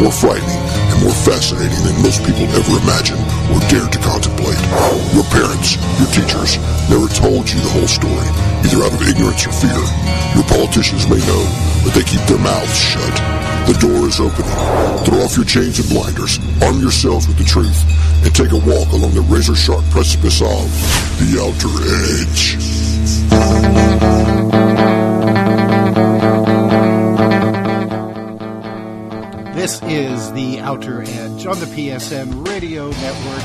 more frightening, and more fascinating than most people ever imagined or dared to contemplate. Your parents, your teachers, never told you the whole story, either out of ignorance or fear. Your politicians may know, but they keep their mouths shut. The door is opening. Throw off your chains and blinders, arm yourselves with the truth, and take a walk along the razor-sharp precipice of the Outer Edge. Is the Outer Edge on the PSN Radio Network.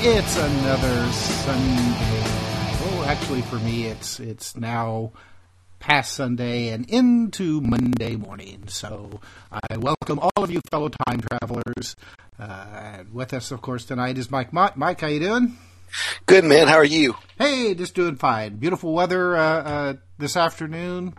It's another Sunday. Oh, actually, for me, it's it's now past Sunday and into Monday morning. So I welcome all of you fellow time travelers. Uh, and with us, of course, tonight is Mike. Mike, Mike how you doing? Good man. How are you? Hey, just doing fine. Beautiful weather uh, uh, this afternoon.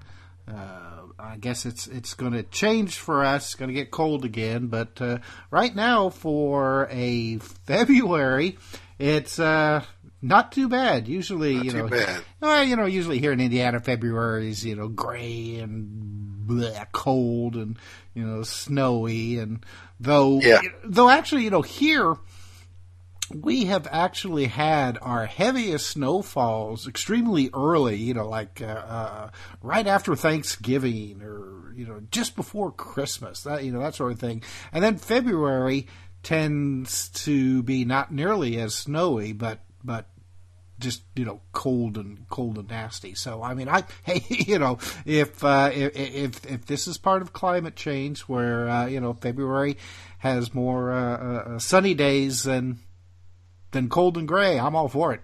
Uh, I guess it's it's going to change for us. It's going to get cold again, but uh, right now for a February, it's uh, not too bad. Usually, Not you too know, bad. well, you know, usually here in Indiana, February is you know gray and bleh, cold and you know snowy, and though Yeah. though actually you know here we have actually had our heaviest snowfalls extremely early, you know, like uh, uh, right after Thanksgiving or you know just before Christmas, that you know that sort of thing. And then February tends to be not nearly as snowy, but but just you know cold and cold and nasty. So I mean, I hey you know if uh, if, if this is part of climate change where uh, you know February has more uh, uh, sunny days than than cold and gray, I'm all for it.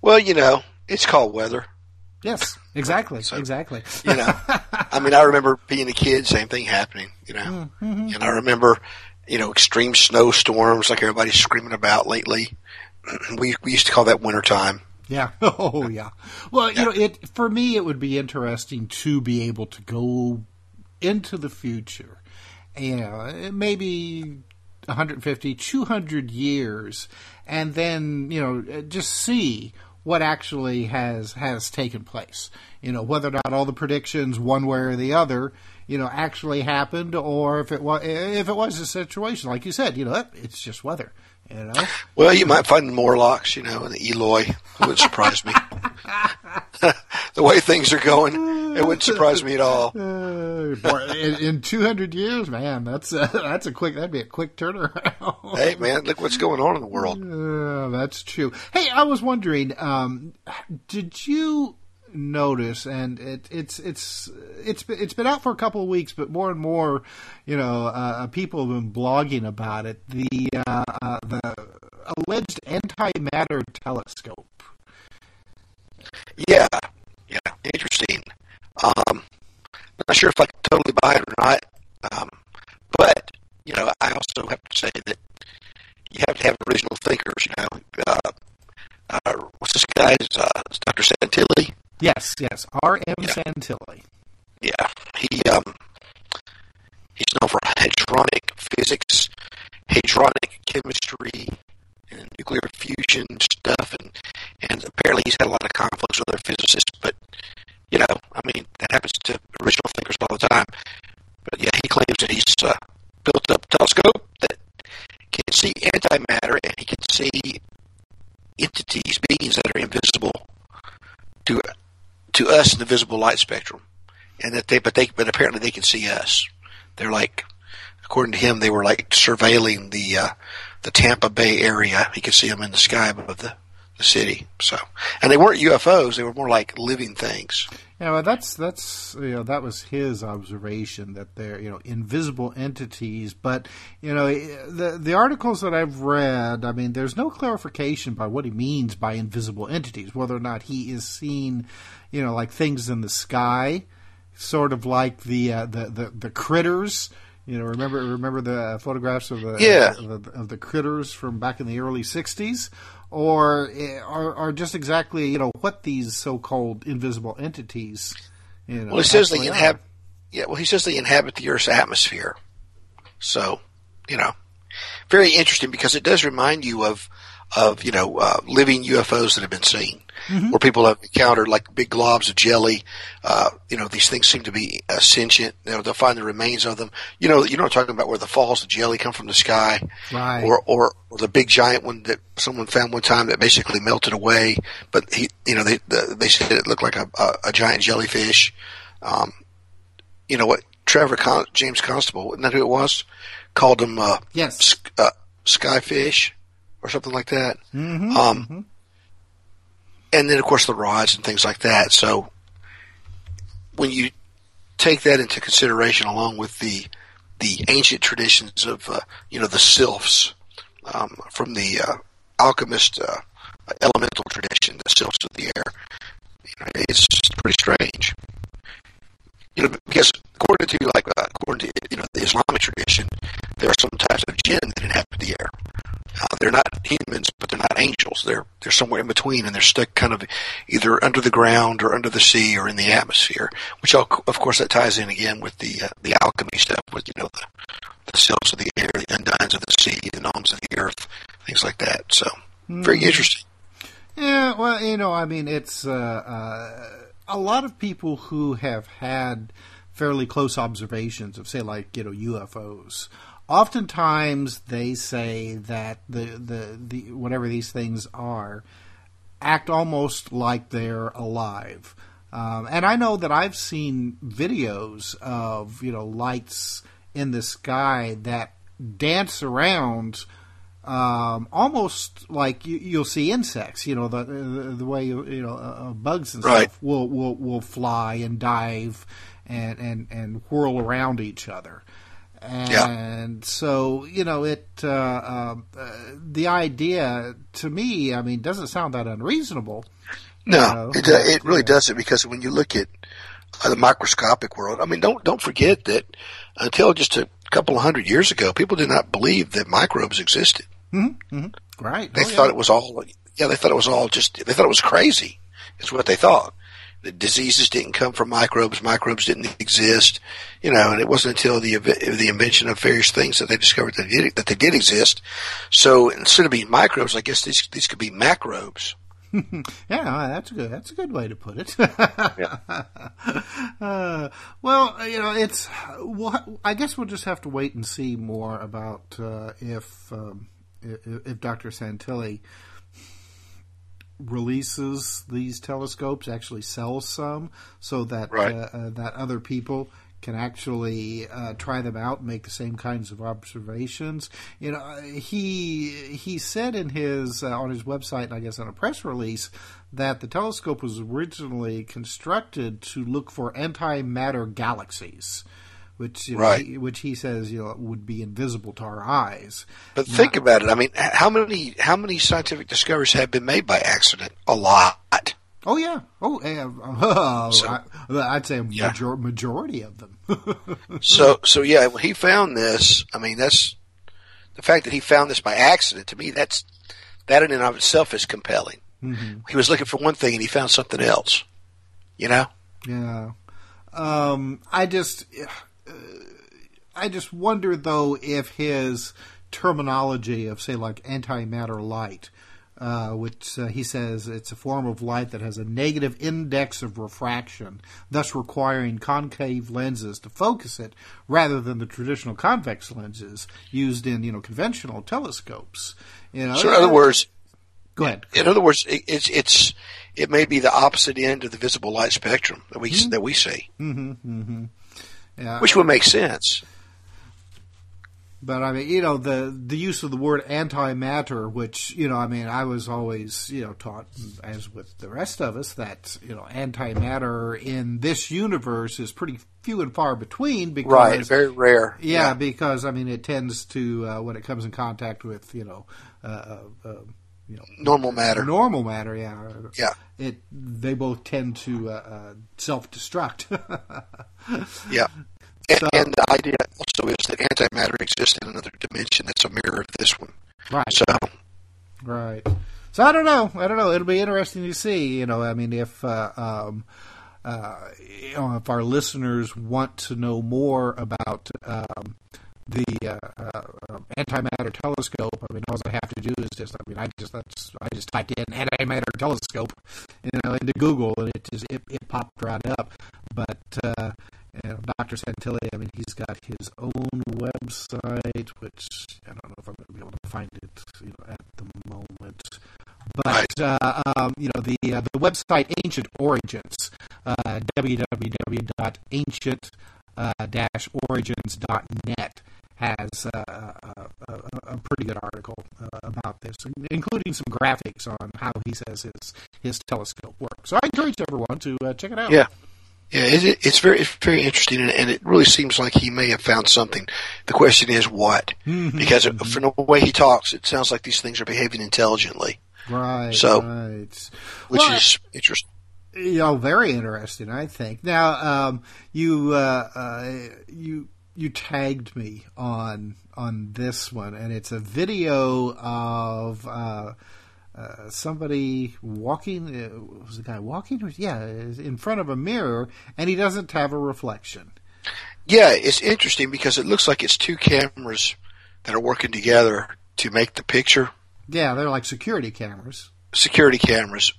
Well, you know, it's called weather. Yes, exactly, exactly. You know, I mean, I remember being a kid, same thing happening. You know, Mm-hmm. and I remember, you know, extreme snowstorms like everybody's screaming about lately. we we used to call that wintertime. Yeah. Oh, yeah. Well, you know, it for me, it would be interesting to be able to go into the future, and maybe 150, 200 years, and then you know, uh, just see what actually has has taken place. You know, whether or not all the predictions, one way or the other, you know, actually happened, or if it was if it was a situation like you said, you know, it's just weather. You know. Well, you might find Morlocks, you know, in the Eloi. It wouldn't surprise me. the way things are going, it wouldn't surprise me at all. In, in 200 years, man, that's uh, that's a quick. That'd be a quick turnaround. Hey, man, look what's going on in the world. Uh, that's true. Hey, I was wondering, um, did you notice? And it, it's it's it's it's been out for a couple of weeks, but more and more, you know, uh, people have been blogging about it. The uh, uh, the alleged antimatter telescope. Yeah, yeah, interesting. Um, not sure if I can totally buy it or not. Um, but you know, I also have to say that you have to have original thinkers. You know, uh, uh, what's this guy's? Uh, Dr. Santilli. Yes, yes. R. M. Yeah. Santilli. Yeah, he um, he's known for hadronic physics, hadronic chemistry, and nuclear fusion stuff, and and apparently he's had a lot of conflicts with other physicists. But you know, I mean, that happens to original thinkers all the time. But yeah, he claims that he's uh, built up a telescope that can see antimatter, and he can see entities, beings that are invisible to to us in the visible light spectrum, and that they but they but apparently they can see us. They're like, according to him, they were like surveilling the uh, the Tampa Bay area. He could see them in the sky above the the city. So, and they weren't UFOs; they were more like living things. Yeah, well, that's that's you know that was his observation that they're you know invisible entities, but you know the the articles that I've read, I mean, there's no clarification by what he means by invisible entities, whether or not he is seeing, you know, like things in the sky, sort of like the uh, the, the the critters. You know, remember remember the photographs of the Yeah. of, the, of the critters from back in the early '60s, or are, or just exactly you know what these so-called invisible entities. You know, Well, he says they inhabit. Yeah, well, he says they inhabit the Earth's atmosphere. So, you know, very interesting because it does remind you of of you know uh, living UFOs that have been seen. Mm-hmm. where people have encountered like big globs of jelly. Uh, you know, these things seem to be uh, sentient. You know, they'll find the remains of them. You know, you know, I'm talking about where the falls of jelly come from the sky, right? Or, or, or the big giant one that someone found one time that basically melted away. But he, you know, they the, they said it looked like a, a, a giant jellyfish. Um, you know what? Trevor Con- James Constable, isn't that who it was? Called them uh, yes, uh, skyfish or something like that. Mm-hmm, um, mm-hmm. And then, of course, the rods and things like that. So when you take that into consideration, along with the the ancient traditions of uh, you know the sylphs um, from the uh, alchemist uh, elemental tradition, the sylphs of the air, you know, it's pretty strange. You know, because according to like uh, according to you know the Islamic tradition, there are some types of jinn that inhabit the air. Uh, they're not humans, but they're not angels. They're they're somewhere in between, and they're stuck kind of either under the ground or under the sea or in the atmosphere. Which, of course, that ties in again with the uh, the alchemy stuff, with you know the the sylphs of the air, the undines of the sea, the gnomes of the earth, things like that. So very mm. interesting. Yeah, well, you know, I mean, it's uh, uh, a lot of people who have had fairly close observations of, say, like you know UFOs oftentimes they say that the, the, the whatever these things are act almost like they're alive. Um, and I know that I've seen videos of you know lights in the sky that dance around um, almost like you, will see insects. You know the the, the way you, you know uh, uh bugs and right. stuff will, will will fly and dive and and and whirl around each other. And yeah. so, you know, it uh, uh, the idea to me, I mean, doesn't sound that unreasonable. No, you know? it, uh, it really doesn't because when you look at uh, the microscopic world, I mean, don't don't forget that until just a couple of hundred years ago, people did not believe that microbes existed. Mm-hmm. Mm-hmm. Right. They oh, thought yeah. it was all. Yeah, they thought it was all just. They thought it was crazy. Is what they thought the diseases didn't come from microbes. Microbes didn't exist, you know, and it wasn't until the the invention of various things that they discovered that they did, that they did exist. So instead of being microbes, I guess these these could be macrobes. yeah, that's good. That's a good way to put it. yeah. Uh, well, you know, it's. Well, I guess we'll just have to wait and see more about uh, if, um, if, if Dr. Santilli releases these telescopes, actually sells some, so that right. uh, uh, that other people can actually uh, try them out and make the same kinds of observations. You know, he he said in his uh, on his website, and I guess on a press release, that the telescope was originally constructed to look for antimatter galaxies which you know, right. he, which he says you know would be invisible to our eyes. But Not, think about it. I mean, how many how many scientific discoveries have been made by accident? A lot. Oh yeah. Oh, uh, so, I, would say a yeah. major, majority of them. so so yeah, when he found this, I mean that's the fact that he found this by accident. To me, that's that in and of itself is compelling. Mm-hmm. He was looking for one thing and he found something else. You know. Yeah. Um, I just I just wonder though if his terminology of say like antimatter light, uh, which uh, he says it's a form of light that has a negative index of refraction, thus requiring concave lenses to focus it rather than the traditional convex lenses used in you know conventional telescopes. You know, so in other words, go ahead. In other words, it, it's it's it may be the opposite end of the visible light spectrum that we mm-hmm. that we see. Mm-hmm, mm-hmm. Yeah. Which would make sense. But I mean, you know, the the use of the word antimatter, which you know, I mean, I was always you know taught, as with the rest of us, that you know, antimatter in this universe is pretty few and far between. Because, right, very rare. Yeah, yeah. because I mean, it tends to uh, when it comes in contact with you know. Uh, uh, uh you know, normal matter. Normal matter, yeah. Yeah. It they both tend to uh, uh, self destruct. yeah. And, so, and, the idea also is that antimatter exists in another dimension that's a mirror of this one. Right. So. Right. So I don't know. I don't know. It'll be interesting to see. You know, I mean, if uh, um, uh, you know, if our listeners want to know more about um, the uh, uh, antimatter telescope. I mean, all I have to do is just, I mean, I just that's I just typed in antimatter telescope, you know, into Google, and it just it, it popped right up. But uh, you know, Dr. Santilli, I mean, he's got his own website, which I don't know if I'm going to be able to find it you know, at the moment. But uh, um, you know the uh, the website Ancient Origins, uh, www.ancient-origins.net has uh, a, a, a, pretty good article uh, about this, including some graphics on how he says his his telescope works. So I encourage everyone to uh, check it out. Yeah. Yeah, it, it's very it's very interesting, and, and, it really seems like he may have found something. The question is what? Mm-hmm. Because from the way he talks, it sounds like these things are behaving intelligently. Right. So, right. which Well, is interesting. You know, very interesting. I think. Now, um, you uh, uh, you you tagged me on on this one, and it's a video of uh, uh, somebody walking. Uh, was the guy walking? Yeah, in front of a mirror, and he doesn't have a reflection. Yeah, it's interesting because it looks like it's two cameras that are working together to make the picture. Yeah, they're like security cameras. security cameras,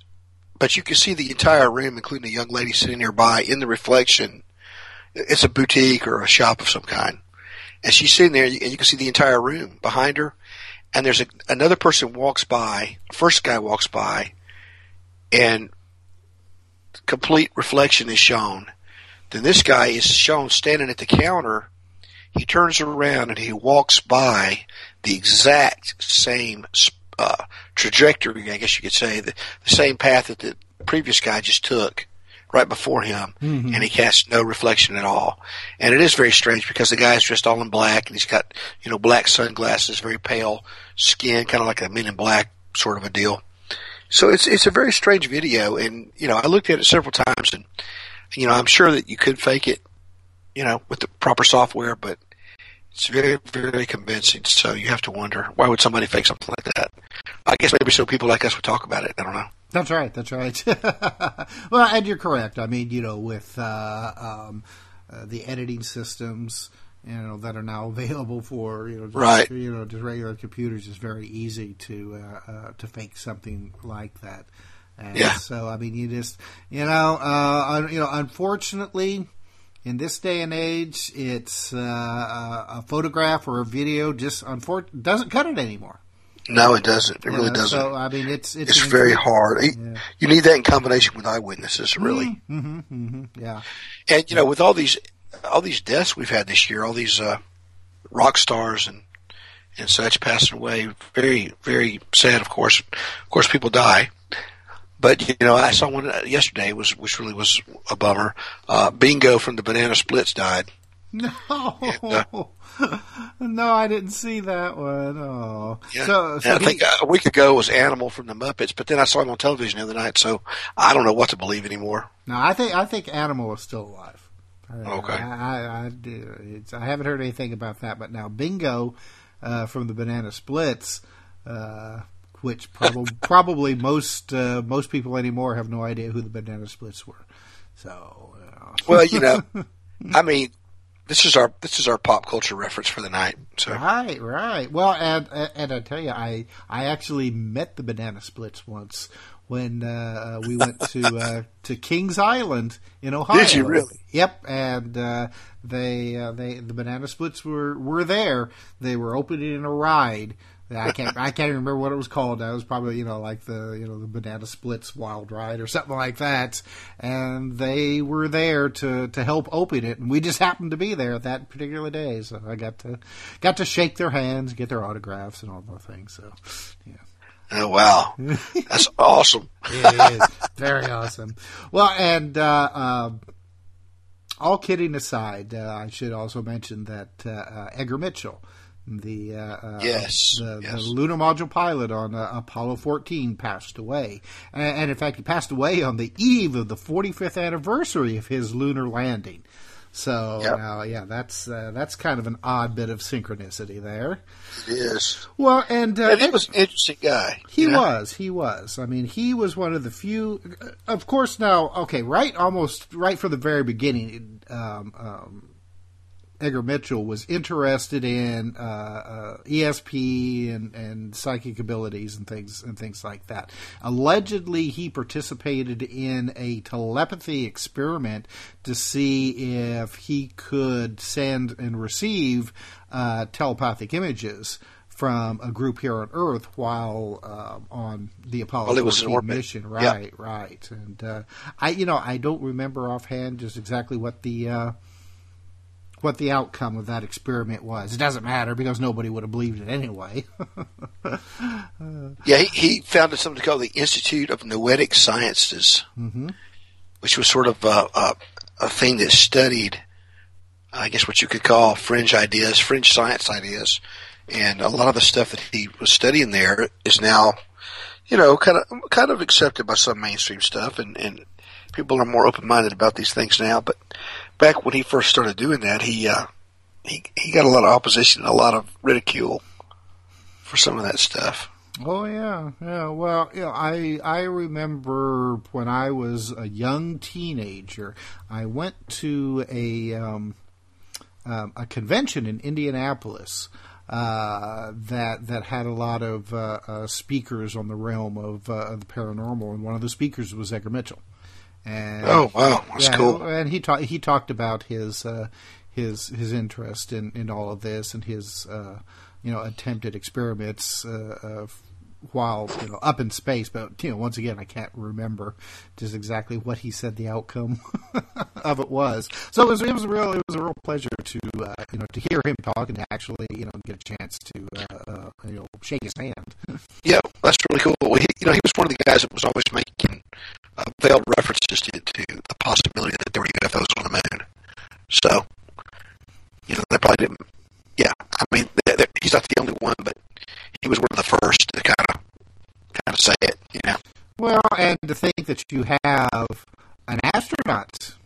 but you can see the entire room, including a young lady sitting nearby in the reflection. It's a boutique or a shop of some kind, and she's sitting there, and you can see the entire room behind her. And there's a, another person walks by. First guy walks by, and complete reflection is shown. Then this guy is shown standing at the counter. He turns around and he walks by the exact same uh, trajectory, I guess you could say, the, the same path that the previous guy just took right before him, and he casts no reflection at all. And it is very strange because the guy is dressed all in black, and he's got you know black sunglasses, very pale skin, kind of like a Men in Black sort of a deal. So it's it's a very strange video, and you know I looked at it several times, and you know I'm sure that you could fake it, you know, with the proper software, but it's very very convincing. So you have to wonder why would somebody fake something like that? I guess maybe so people like us would talk about it. I don't know. That's right. That's right. well, and you're correct. I mean, you know, with uh, um, uh, the editing systems, you know, that are now available for you know, just, Right. you know, just regular computers, it's very easy to uh, uh, to fake something like that. And Yeah. So, I mean, you just, you know, uh, you know, unfortunately. In this day and age, it's uh, a photograph or a video just unfor- doesn't cut it anymore. No, it doesn't. It really know, doesn't. So I mean, it's it's, it's very hard. You- Yeah. You need that in combination with eyewitnesses, really. hmm hmm Yeah. And you know, with all these all these deaths we've had this year, all these uh, rock stars and and such passing away, very very sad. Of course, of course, people die. But you know, I saw one uh, yesterday was which really was a bummer. Uh, Bingo from the Banana Splits died. No, uh, no, I didn't see that one. Oh, Yeah. so, And so I he- think uh, a week ago was Animal from the Muppets, but then I saw him on television the other night, so I don't know what to believe anymore. no, I think I think Animal is still alive. Uh, Okay. I, I, I, I haven't heard anything about that, but now Bingo uh, from the Banana Splits, uh, which probably probably most uh, most people anymore have no idea who the Banana Splits were. So, uh, Well, you know, I mean, this is our this is our pop culture reference for the night. So Right, right. Well, and and I tell you, I I actually met the Banana Splits once when uh, we went to uh, to Kings Island in Ohio. Did you really? Yep. And uh, they uh, they the Banana Splits were were there. They were opening a ride. I can't I can't even remember what it was called. That was probably you know like the you know the Banana Splits Wild Ride or something like that. And they were there to to help open it, and we just happened to be there that particular day. So I got to got to shake their hands, get their autographs, and all those things. So yeah. oh wow, that's awesome. It is very awesome. Well, and uh, um, all kidding aside, uh, I should also mention that uh, uh, Edgar Mitchell, the uh, uh, Yes, the, the lunar module pilot on uh, Apollo 14, passed away, and, and in fact, he passed away on the eve of the 45th anniversary of his lunar landing. So Yep. now, yeah, that's uh, that's kind of an odd bit of synchronicity there. It is. Well, and, uh, And he was an interesting guy. he know? was. He was. I mean, he was one of the few. Of course, now, okay, right, almost right from the very beginning, um, um, Edgar Mitchell was interested in uh, uh, ESP and, and psychic abilities and things and things like that. Allegedly, he participated in a telepathy experiment to see if he could send and receive uh, telepathic images from a group here on Earth while uh, on the Apollo well, it was mission. Right, yeah. right. And uh, I, you know, I don't remember offhand just exactly what the uh, what the outcome of that experiment was. It doesn't matter because nobody would have believed it anyway. yeah, he, he, founded something called the Institute of Noetic Sciences, mm-hmm. which was sort of a, a, a thing that studied, I guess, what you could call fringe ideas, fringe science ideas and a lot of the stuff that he was studying there is now, you know, kind of kind of accepted by some mainstream stuff, and and people are more open minded about these things now. But back when he first started doing that, he uh, he he got a lot of opposition, and a lot of ridicule for some of that stuff. Oh yeah, yeah. Well, you know, I I remember when I was a young teenager, I went to a um, um, a convention in Indianapolis uh, that that had a lot of uh, uh, speakers on the realm of, uh, of, the paranormal, and one of the speakers was Edgar Mitchell. And, oh wow, that's yeah, cool. And he talked he talked about his uh, his his interest in, in all of this and his uh, you know attempted experiments while you know up in space. But you know, once again, I can't remember just exactly what he said the outcome of it was. So it was it was a real it was a real pleasure to uh, you know to hear him talk and to actually you know get a chance to uh, uh, you know shake his hand. yeah, that's really cool. Well, he, you know, he was one of the guys that was always making uh, veiled references to, to the possibility that there were UFOs on the moon. So, you know, they probably didn't. Yeah, I mean, they're, they're, he's not the only one, but he was one of the first to kind of kind of say it, you know. Well, and to think that you have an astronaut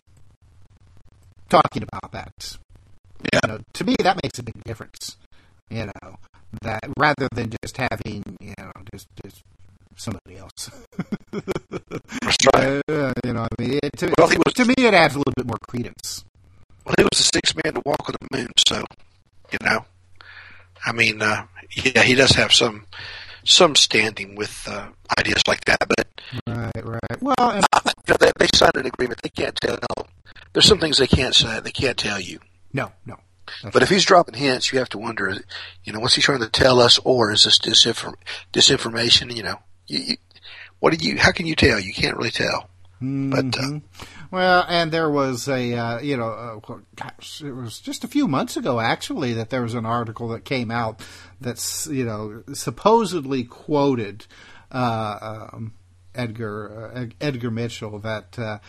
talking about that, yeah, you know, to me that makes a big difference. You know, that rather than just having you know just just somebody else. Right. Uh, you know, I mean, it, to, well, was, to me, it adds a little bit more credence. Well, he was the sixth man to walk on the moon, so you know, I mean, uh, yeah, he does have some some standing with uh, ideas like that. But right, right. Well, and- uh, you know, they, they signed an agreement. They can't tell. No, there's some things they can't say. They can't tell you. No, no. That's but if he's dropping hints, you have to wonder, you know, what's he trying to tell us, or is this disinform- disinformation? You know, you, you, what do you? How can you tell? You can't really tell. Mm-hmm. But uh, well, and there was a, uh, you know, uh, gosh, it was just a few months ago actually that there was an article that came out that's, you know, supposedly quoted uh, um, Edgar uh, Edgar Mitchell that uh,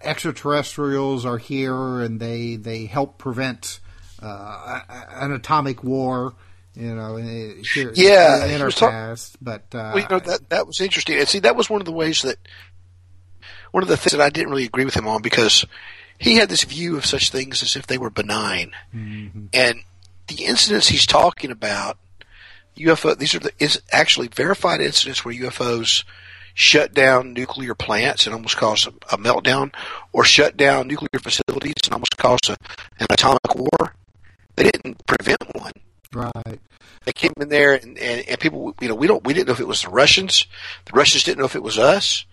extraterrestrials are here and they they help prevent an atomic war you know, here, yeah, in our past. But uh, well, you know that that was interesting, and see, that was one of the ways that one of the things that I didn't really agree with him on because he had this view of such things as if they were benign, mm-hmm. and the incidents he's talking about, UFO, these are the is actually verified incidents where UFOs shut down nuclear plants and almost caused a, a meltdown, or shut down nuclear facilities and almost caused a, an atomic war. They didn't prevent one. Right. They came in there and, and, and people, you know, we don't, we didn't know if it was the Russians. The Russians didn't know if it was us.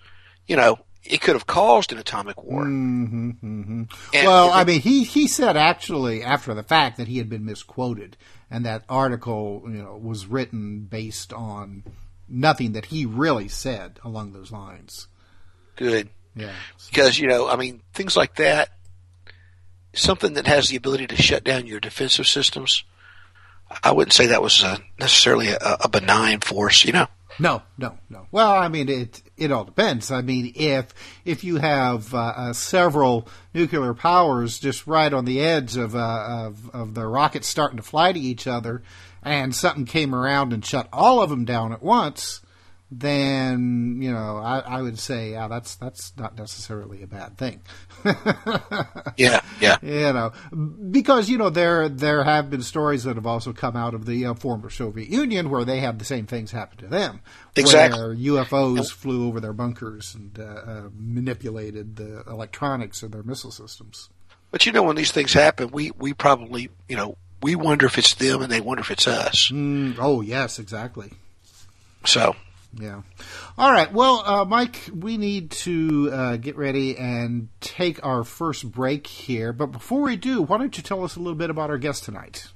You know, it could have caused an atomic war. Mm-hmm, mm-hmm. well, I mean, he he said actually after the fact that he had been misquoted, and that article you know was written based on nothing that he really said along those lines. Good. Yeah. Because you know, I mean, things like that, something that has the ability to shut down your defensive systems. I wouldn't say that was a, necessarily a, a benign force, you know. No, no, no. Well, I mean, it it all depends. I mean, if if you have uh, uh, several nuclear powers just right on the edge of, uh, of of the rockets starting to fly to each other, and something came around and shut all of them down at once, then you know I, I would say yeah, that's that's not necessarily a bad thing. yeah, yeah. You know, because you know there there have been stories that have also come out of the uh, former Soviet Union where they had the same things happen to them. Exactly. Where UFOs flew over their bunkers and uh, uh, manipulated the electronics of their missile systems. But you know, when these things happen, we we probably you know we wonder if it's them and they wonder if it's us. Mm, oh yes, exactly. So yeah. All right. Well, uh, Mike, we need to uh, get ready and take our first break here. But before we do, why don't you tell us a little bit about our guest tonight?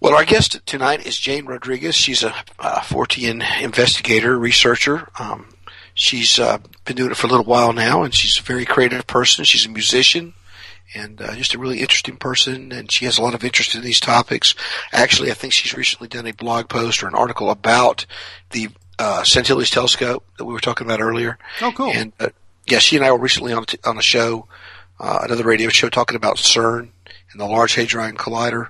Well, our guest tonight is Jane Rodriguez. She's a, a Fortean investigator, researcher. Um, she's uh, been doing it for a little while now, and she's a very creative person. She's a musician and uh, just a really interesting person. And she has a lot of interest in these topics. Actually, I think she's recently done a blog post or an article about the uh, telescope that we were talking about earlier. Oh, cool. And uh, yeah, she and I were recently on a, t- on a show, uh, another radio show, talking about CERN and the Large Hadron Collider,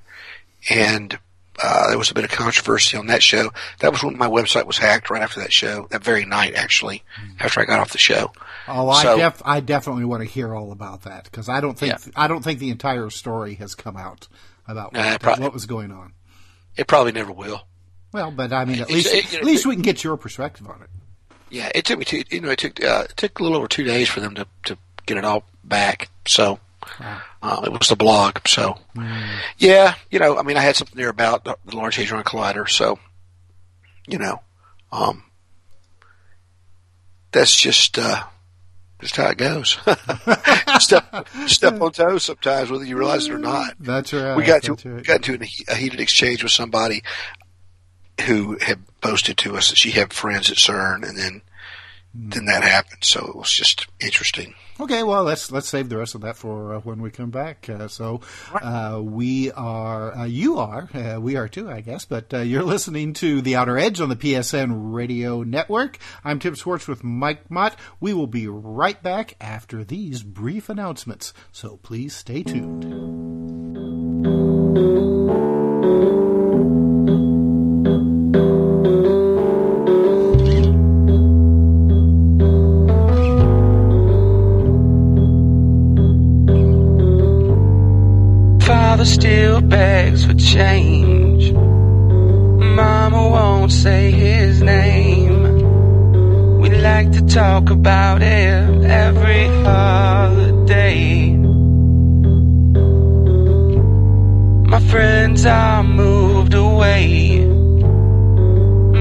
and uh, there was a bit of controversy on that show. That was when my website was hacked right after that show, that very night actually, after I got off the show. Oh, I, So- def- I definitely want to hear all about that because I don't think Yeah. I don't think the entire story has come out about Nah, what, prob- what was going on. It probably never will. Well, but I mean, at least it- at least we can get your perspective on it. Yeah, it took me two. You know, it took uh, it took a little over two days for them to to get it all back. So uh, it was the blog. So yeah, you know, I mean, I had something there about the, the Large Hadron Collider. So you know, um, that's just uh, just how it goes. step step on toes sometimes, whether you realize it or not. That's right. we got to right. got into a, a heated exchange with somebody who had posted to us that she had friends at CERN, and then then that happened. So it was just interesting. Okay, well let's let's save the rest of that for uh, when we come back. Uh, so uh, we are, uh, you are, uh, we are too, I guess. But uh, you're listening to the Outer Edge on the PSN Radio Network. I'm Tim Swartz with Mike Mott. We will be right back after these brief announcements. So please stay tuned. Still begs for change. Mama won't say his name. We like to talk about it every holiday. My friends are moved away.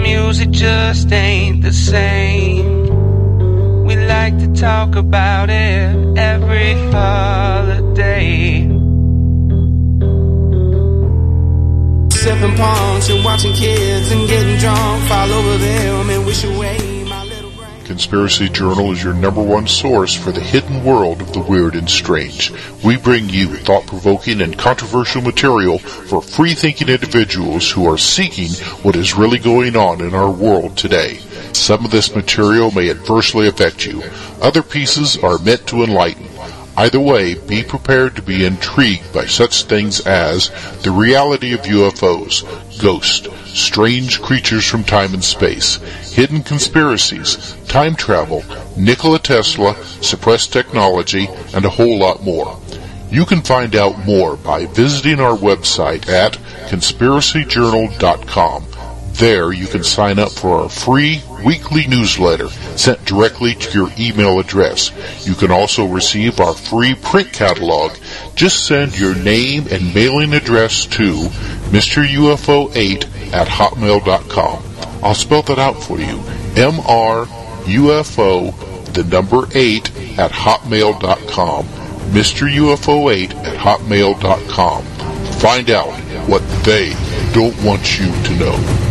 Music just ain't the same. We like to talk about it every holiday. Sipping punch and watching kids and getting drunk, fall over them and wish away. Conspiracy Journal is your number one source for the hidden world of the weird and strange. We bring you thought-provoking and controversial material for free-thinking individuals who are seeking what is really going on in our world today. Some of this material may adversely affect you. Other pieces are meant to enlighten. Either way, be prepared to be intrigued by such things as the reality of UFOs, ghosts, strange creatures from time and space, hidden conspiracies, time travel, Nikola Tesla, suppressed technology, and a whole lot more. You can find out more by visiting our website at conspiracyjournal.com. There you can sign up for our free weekly newsletter sent directly to your email address. You can also receive our free print catalog. Just send your name and mailing address to Mr. UFO8 at hotmail.com. I'll spell that out for you. M-R-U-F-O, the number 8 at hotmail.com. Mr. UFO8 at hotmail.com. Find out what they don't want you to know.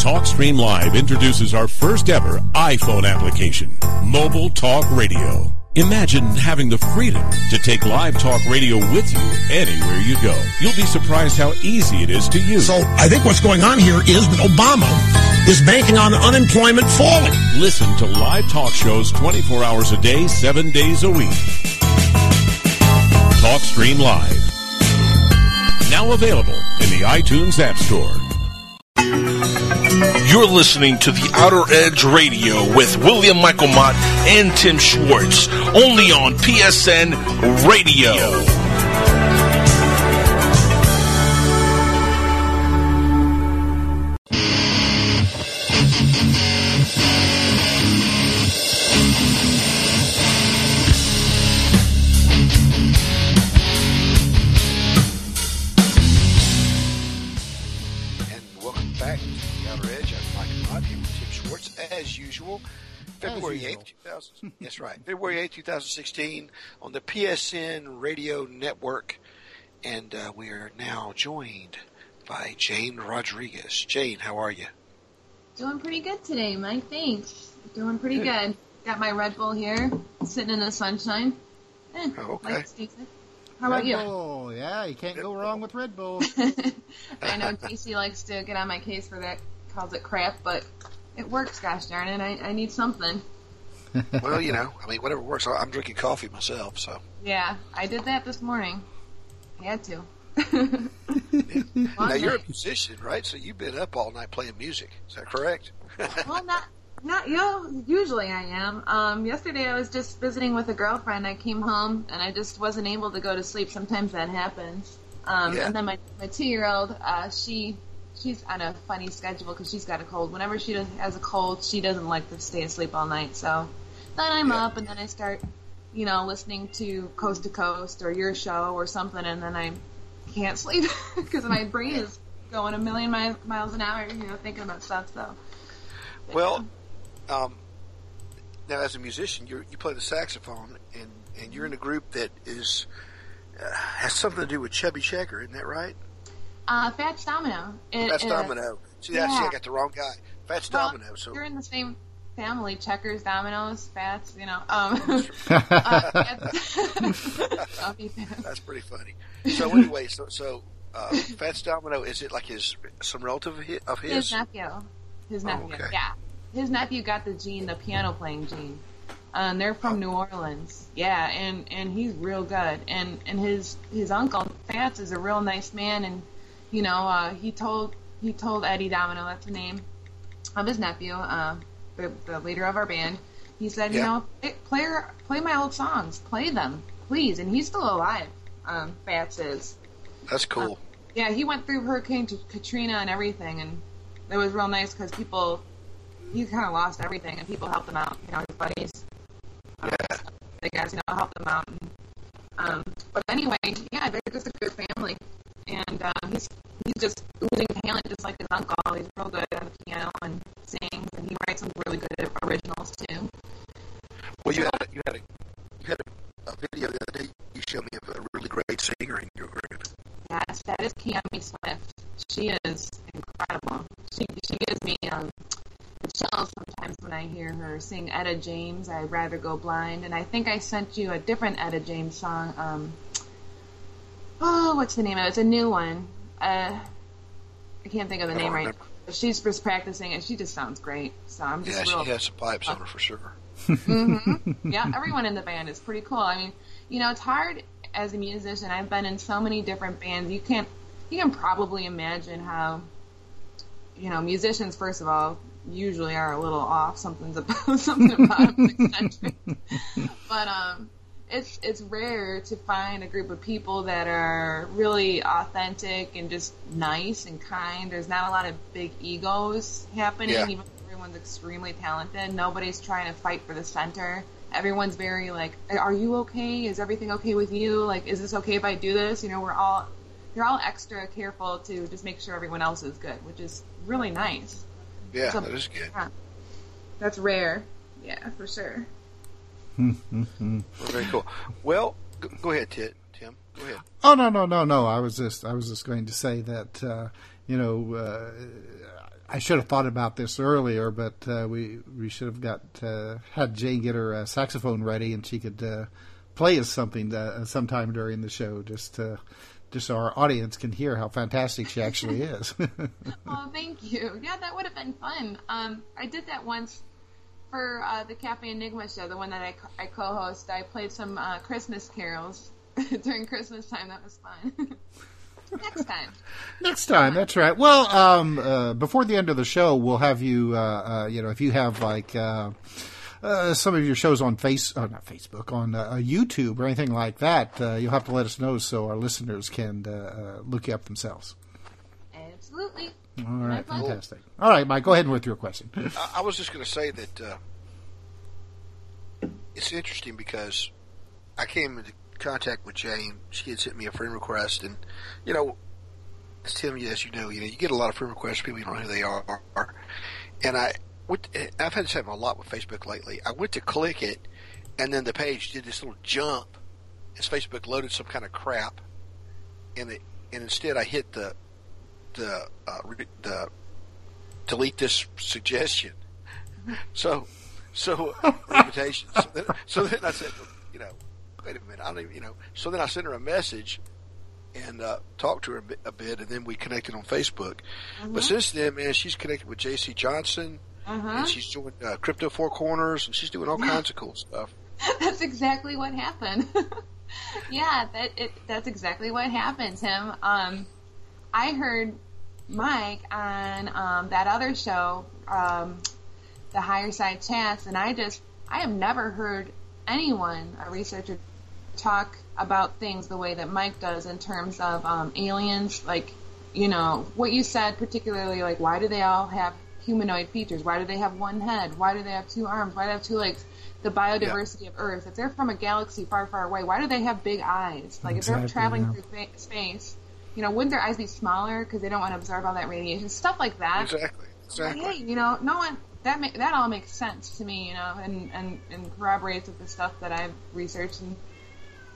TalkStream Live introduces our first ever iPhone application, Mobile Talk Radio. Imagine having the freedom to take live talk radio with you anywhere you go. You'll be surprised how easy it is to use. So I think what's going on here is that Obama is banking on unemployment falling. Listen to live talk shows 24 hours a day, 7 days a week. TalkStream Live. Now available in the iTunes App Store. You're listening to the Outer Edge Radio with William Michael Mott and Tim Swartz, only on PSN Radio. Usual. February usual. 8th, 2000, that's right, February 8th, 2016, on the PSN Radio Network. And uh, we are now joined by Jane Rodriguez. Jane, how are you? Doing pretty good today, Mike. Thanks. Doing pretty good. Got my Red Bull here, sitting in the sunshine. Eh, Oh, okay. life's decent. How about you? Bull, yeah, you can't go wrong with Red Bull. I know Casey likes to get on my case for that, calls it crap, but it works, gosh darn it. I, I need something. Well, you know, I mean, whatever works. I- I'm drinking coffee myself, so. Yeah, I did that this morning. I had to. Now, you're a musician, right? So you've been up all night playing music. Is that correct? well, not not you know, usually I am. Um, yesterday I was just visiting with a girlfriend. I came home and I just wasn't able to go to sleep. Sometimes that happens. Um, Yeah. And then my my two year old, uh, she she's on a funny schedule because she's got a cold. Whenever she has a cold, she doesn't like to stay asleep all night. So then I'm Yeah. up and then I start, you know, listening to Coast to Coast or your show or something, and then I can't sleep because my brain is going a million mi- miles an hour, you know, thinking about stuff. So. Well, um, now as a musician, you you play the saxophone, and and you're in a group that is uh, has something to do with Chubby Checker, isn't that right? Uh, Fats Domino. It, Fats uh, Domino. See, that, see, I got the wrong guy. Fats well, Domino. So you're in the same family: checkers, dominoes, Fats. You know. Um, uh, Fats- I'll be Fats. that's pretty funny. So anyway, so so uh, Fats Domino is it like his some relative of his? Of His his? nephew. His Oh, nephew. okay. Yeah. His nephew got the gene, the piano playing gene. Uh, and they're from New Orleans. Yeah, and and he's real good. And and his his uncle Fats is a real nice man. And you know, uh, he told he told Eddie Domino that's the name of his nephew, uh, the the leader of our band. He said, you know, "Hey, play play my old songs, play them, please. And he's still alive. Um, Fats is. That's cool. Yeah, he went through Hurricane Katrina and everything, and it was real nice because people, he kind of lost everything, and people helped him out. You know, his buddies, uh, the guys, you know, helped him out. And, um, but anyway, yeah, they're just a good family, and uh, he's he's just oozing talent, just like his uncle. He's real good on the piano and sings, and he writes some really good originals too. Well, you had a, you had a you had a, a video the other day. You showed me of a really great singer in your group. Yes, that is Kiami Swift. She is incredible. She she gives me um chills sometimes when I hear her sing Etta James. I'd rather go blind, and I think I sent you a different Etta James song. Um, oh, what's the name of it? It's a new one. Uh, I can't think of the I don't name right. remember. But she's just practicing, and she just sounds great. So I'm just Yeah, real. she has some pipes on her for sure. hmm Yeah, everyone in the band is pretty cool. I mean, you know, it's hard as a musician. I've been in so many different bands. You can't, you can probably imagine how, you know, musicians first of all usually are a little off. Something's about something about them is eccentric. but um, it's it's rare to find a group of people that are really authentic and just nice and kind. There's not a lot of big egos happening. Yeah. Even though everyone's extremely talented. Nobody's trying to fight for the center. Everyone's very like, "Are you okay? Is everything okay with you? Like, is this okay if I do this?" You know, we're all they're all extra careful to just make sure everyone else is good, which is really nice. Yeah, So- that is good. Yeah. That's rare. Yeah, for sure. Well, very cool. Well, go, go ahead, Tit, Tim. Go ahead. Oh no no no no! I was just I was just going to say that uh, you know uh, I should have thought about this earlier, but uh, we we should have got uh, had Jane get her uh, saxophone ready and she could uh, play us something uh, sometime during the show, just to, just so our audience can hear how fantastic she actually is. Oh, thank you. Yeah, that would have been fun. Um, I did that once for uh, the Cafe Enigma show, the one that I, co- I co-host. I played some uh, Christmas carols during Christmas time. That was fun. Next time. Next time, that's right. Well, um, uh, before the end of the show, we'll have you. Uh, uh, you know, if you have like uh, uh, some of your shows on face, oh, not Facebook, on uh, YouTube or anything like that, uh, you'll have to let us know so our listeners can look you up themselves. Absolutely. All right, pleasure. fantastic. All right, Mike, go ahead and with your question. I, I was just going to say that uh, it's interesting because I came into contact with Jane. She had sent me a friend request, and you know, as Tim, yes, you know, you know, you get a lot of friend requests. People you don't know who they are, and I went. I've had this happen a lot with Facebook lately. I went to click it, and then the page did this little jump as Facebook loaded some kind of crap, and it, and instead I hit the the uh, re- the delete this suggestion. So, so uh, invitation. So then, so then I said, you know, wait a minute, I don't even, you know. So then I sent her a message and uh, talked to her a bit, a bit, and then we connected on Facebook. But since then, man, she's connected with J.C. Johnson, Uh-huh. and she's doing uh, Crypto Four Corners, and she's doing all kinds of cool stuff. That's exactly what happened. yeah, that it, that's exactly what happened, Tim. Um, I heard Mike on um, that other show, um, the Higher Side Chats, and I just I have never heard anyone, a researcher, talk about things the way that Mike does in terms of um, aliens. Like, you know, what you said, particularly like, why do they all have humanoid features? Why do they have one head? Why do they have two arms? Why do they have two legs? The biodiversity of Earth. If they're from a galaxy far, far away, why do they have big eyes? Like, if they're traveling yeah. through fa- space, you know, wouldn't their eyes be smaller because they don't want to absorb all that radiation? Stuff like that. Exactly, exactly. Hey, you know, no one that ma- that all makes sense to me, you know, and and and corroborates with the stuff that I've researched and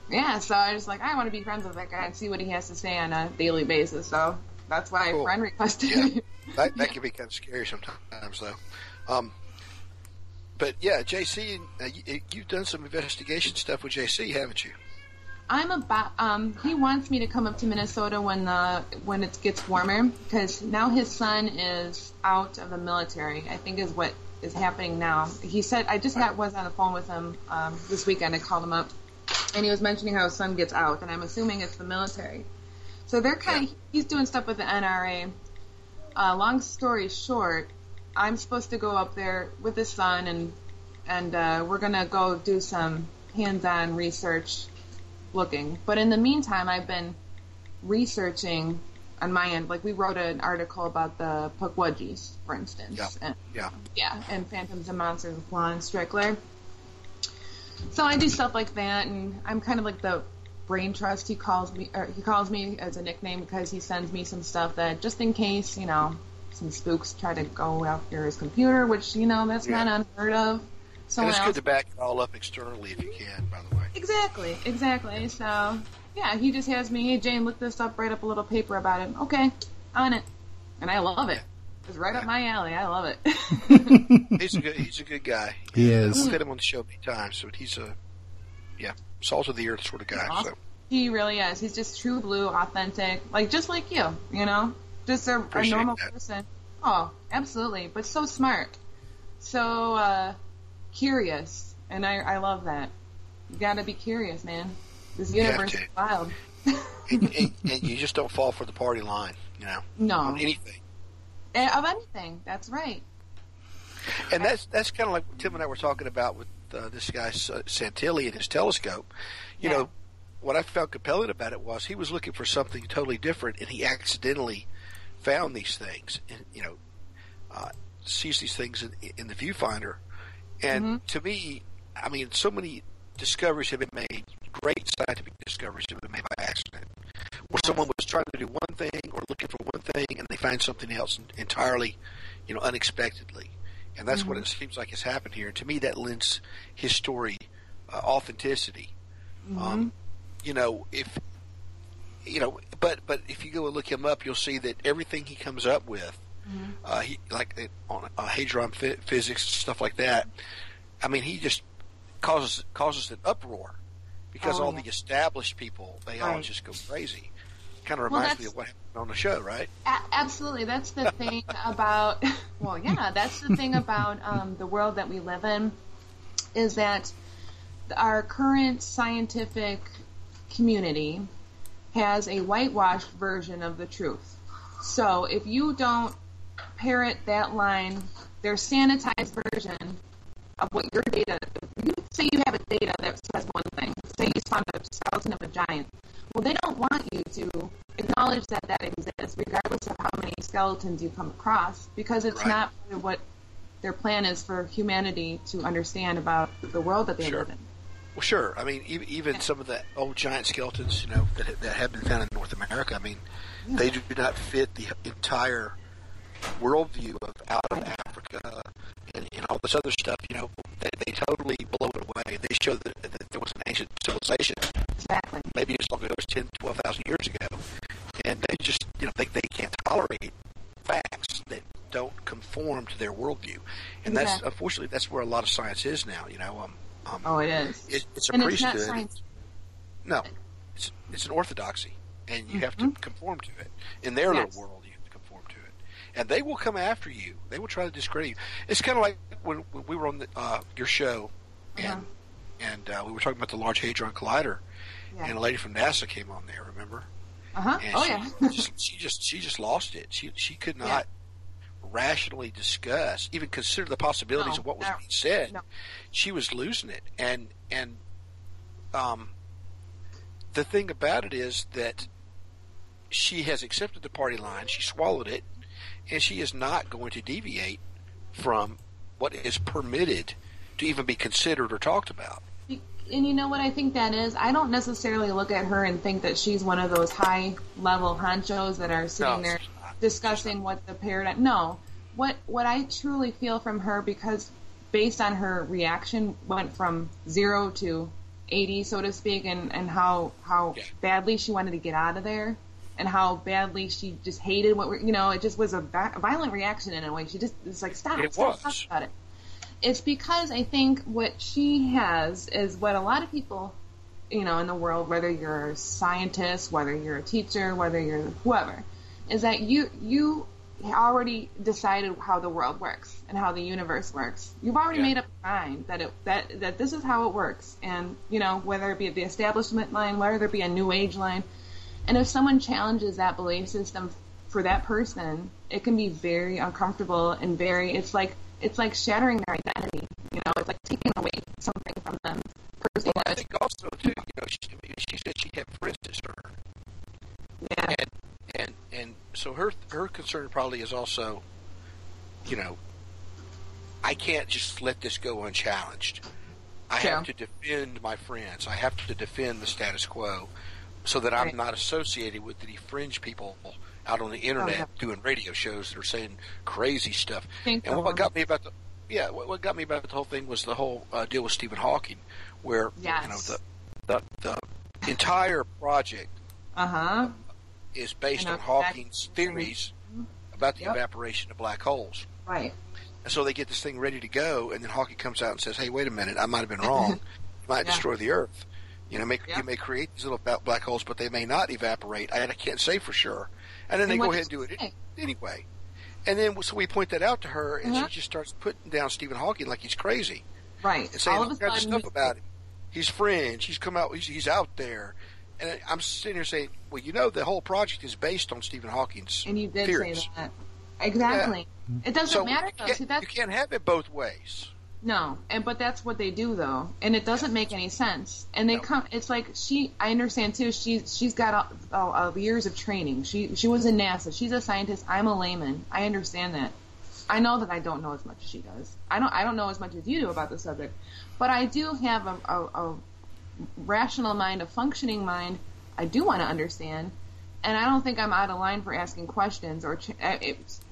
yeah. So I just like I want to be friends with that guy and see what he has to say on a daily basis. So that's why Cool. I friend requested. Yeah. that that can be kind of scary sometimes, though. Um, but yeah, JC, uh, you, you've done some investigation stuff with JC, haven't you? I'm about. Um, he wants me to come up to Minnesota when the when it gets warmer because now his son is out of the military. I think is what is happening now. He said I just got was on the phone with him um, this weekend. I called him up, and he was mentioning how his son gets out, and I'm assuming it's the military. So they're kind of he's doing stuff with the NRA. Uh, long story short, I'm supposed to go up there with his son, and and uh, we're gonna go do some hands-on research looking. But in the meantime, I've been researching on my end. Like we wrote an article about the Pukwudgies, for instance. Yeah. And, Yeah. yeah, and Phantoms and Monsters with Lon Strickler. So I do stuff like that, and I'm kind of like the brain trust. He calls me, or he calls me as a nickname because he sends me some stuff that just in case, you know, some spooks try to go after his computer, which you know that's Yeah. not unheard of. And it's else good to back it all up externally if you can, by the way. Exactly, exactly. So, yeah, he just has me, hey, Jane, look this up, write up a little paper about it. Okay, on it. And I love it. It's right up my alley. I love it. He's a good, he's a good guy. He is. We've had him on the show many times, so he's a, yeah, salt of the earth sort of guy. So he really is. He's just true blue, authentic, like just like you, you know? Just a, a normal that. person. Oh, absolutely. But so smart. So uh, curious. And I, I love that. You gotta be curious, man. This universe is wild. and, and, and you just don't fall for the party line, you know, No. on anything. Eh, Of anything. That's right. And that's that's kind of like Tim and I were talking about with uh, this guy Santilli and his telescope. You Yeah. know, what I felt compelling about it was he was looking for something totally different, and he accidentally found these things, and you know, uh, sees these things in, in the viewfinder. And Mm-hmm. to me, I mean, so many discoveries have been made, great scientific discoveries have been made by accident, where someone was trying to do one thing or looking for one thing, and they find something else entirely, you know, unexpectedly. And that's what it seems like has happened here. And to me, that lends his story uh, authenticity. Um, you know, if you know, but but if you go and look him up, you'll see that everything he comes up with, uh, he like uh, on uh, hadron phy- physics stuff like that. I mean, he just causes causes an uproar because Oh, all yeah. the established people they all just go crazy. Kind of Well, reminds me of what happened on the show, right? A- absolutely. That's the thing about, well, yeah, that's the thing about um, the world that we live in is that our current scientific community has a whitewashed version of the truth. So if you don't parrot that line, their sanitized version of what your data, you say you have a data that says one thing, say you found a skeleton of a giant. Well, they don't want you to acknowledge that that exists, regardless of how many skeletons you come across, because it's Right. not what their plan is for humanity to understand about the world that they Sure. live in. Well, sure. I mean, even, even some of the old giant skeletons, you know, that that have been found in North America. I mean, they do not fit the entire worldview of out of Africa and, and all this other stuff. You know, they, they totally blow it away. They show that, that there was an ancient civilization, Exactly. maybe as long ago as 10, 12,000 years ago, and they just, you know, they, they can't tolerate facts that don't conform to their worldview. And that's, Exactly. unfortunately, that's where a lot of science is now, you know. Um, um, Oh, it is. it, it's a and it's not priesthood. science. No, it's it's an orthodoxy, and you have to conform to it. In their Mm-hmm. Yes. little world, you have to conform to it, and they will come after you. They will try to discredit you. It's kind of like when, when we were on the, uh, your show, and Uh-huh. and uh, we were talking about the Large Hadron Collider, Yeah. and a lady from NASA came on there. Remember? Uh huh. And Oh she, yeah. just, she just she just lost it. She she could not rationally discuss, even consider the possibilities No, of what was no, being said. no. She was losing it, and and um, the thing about it is that she has accepted the party line. She swallowed it, and she is not going to deviate from what is permitted to even be considered or talked about. And you know what I think that is? I don't necessarily look at her and think that she's one of those high level honchos that are sitting No, there discussing what the paradigm. No, what what I truly feel from her because based on her reaction went from zero to eighty, so to speak, and and how how Yeah. badly she wanted to get out of there. And how badly she just hated what we're, you know, it just was a vi- violent reaction in a way. She just, it's like, stop, It stop, was. stop about it. It's because I think what she has is what a lot of people, you know, in the world, whether you're a scientist, whether you're a teacher, whether you're whoever, is that you you already decided how the world works and how the universe works. You've already Yeah. made up your mind that it that that this is how it works, and you know whether it be the establishment line, whether it be a new age line, and if someone challenges that belief system for that person, it can be very uncomfortable and very. It's like it's like shattering their identity. You know, it's like taking away something from them. Personally, I think also too, you know, she, she said she had friends her, yeah, and and and so her her concern probably is also, you know, I can't just let this go unchallenged. I have to defend my friends. I have to defend the status quo, so that I'm not associated with the fringe people out on the internet yeah. doing radio shows that are saying crazy stuff. Think and what got me about the yeah, what, what got me about the whole thing was the whole uh, deal with Stephen Hawking, where you know the the, the entire project uh huh. is based on Hawking's theories about the Yep. evaporation of black holes. Right. And so they get this thing ready to go, and then Hawking comes out and says, "Hey, wait a minute, I might have been wrong. It might Yeah. destroy the Earth." You know, make, you may create these little black holes, but they may not evaporate. I, I can't say for sure. And then they And go ahead and do it anyway. And then so we point that out to her, and Uh-huh. she just starts putting down Stephen Hawking like he's crazy Right. and saying All all of kinds of stuff about him. He's fringe. He's come out. He's, he's out there. And I'm sitting here saying, well, you know, the whole project is based on Stephen Hawking's and you did theories. say that. Exactly. It doesn't So matter you though. can't, See, you can't have it both ways. No, and but that's what they do though, and it doesn't make any sense. And they come. It's like she. I understand too. She's she's got all, all, all years of training. She she was in NASA. She's a scientist. I'm a layman. I understand that. I know that I don't know as much as she does. I don't I don't know as much as you do about the subject, but I do have a, a, a rational mind, a functioning mind. I do want to understand, and I don't think I'm out of line for asking questions or. Ch- uh,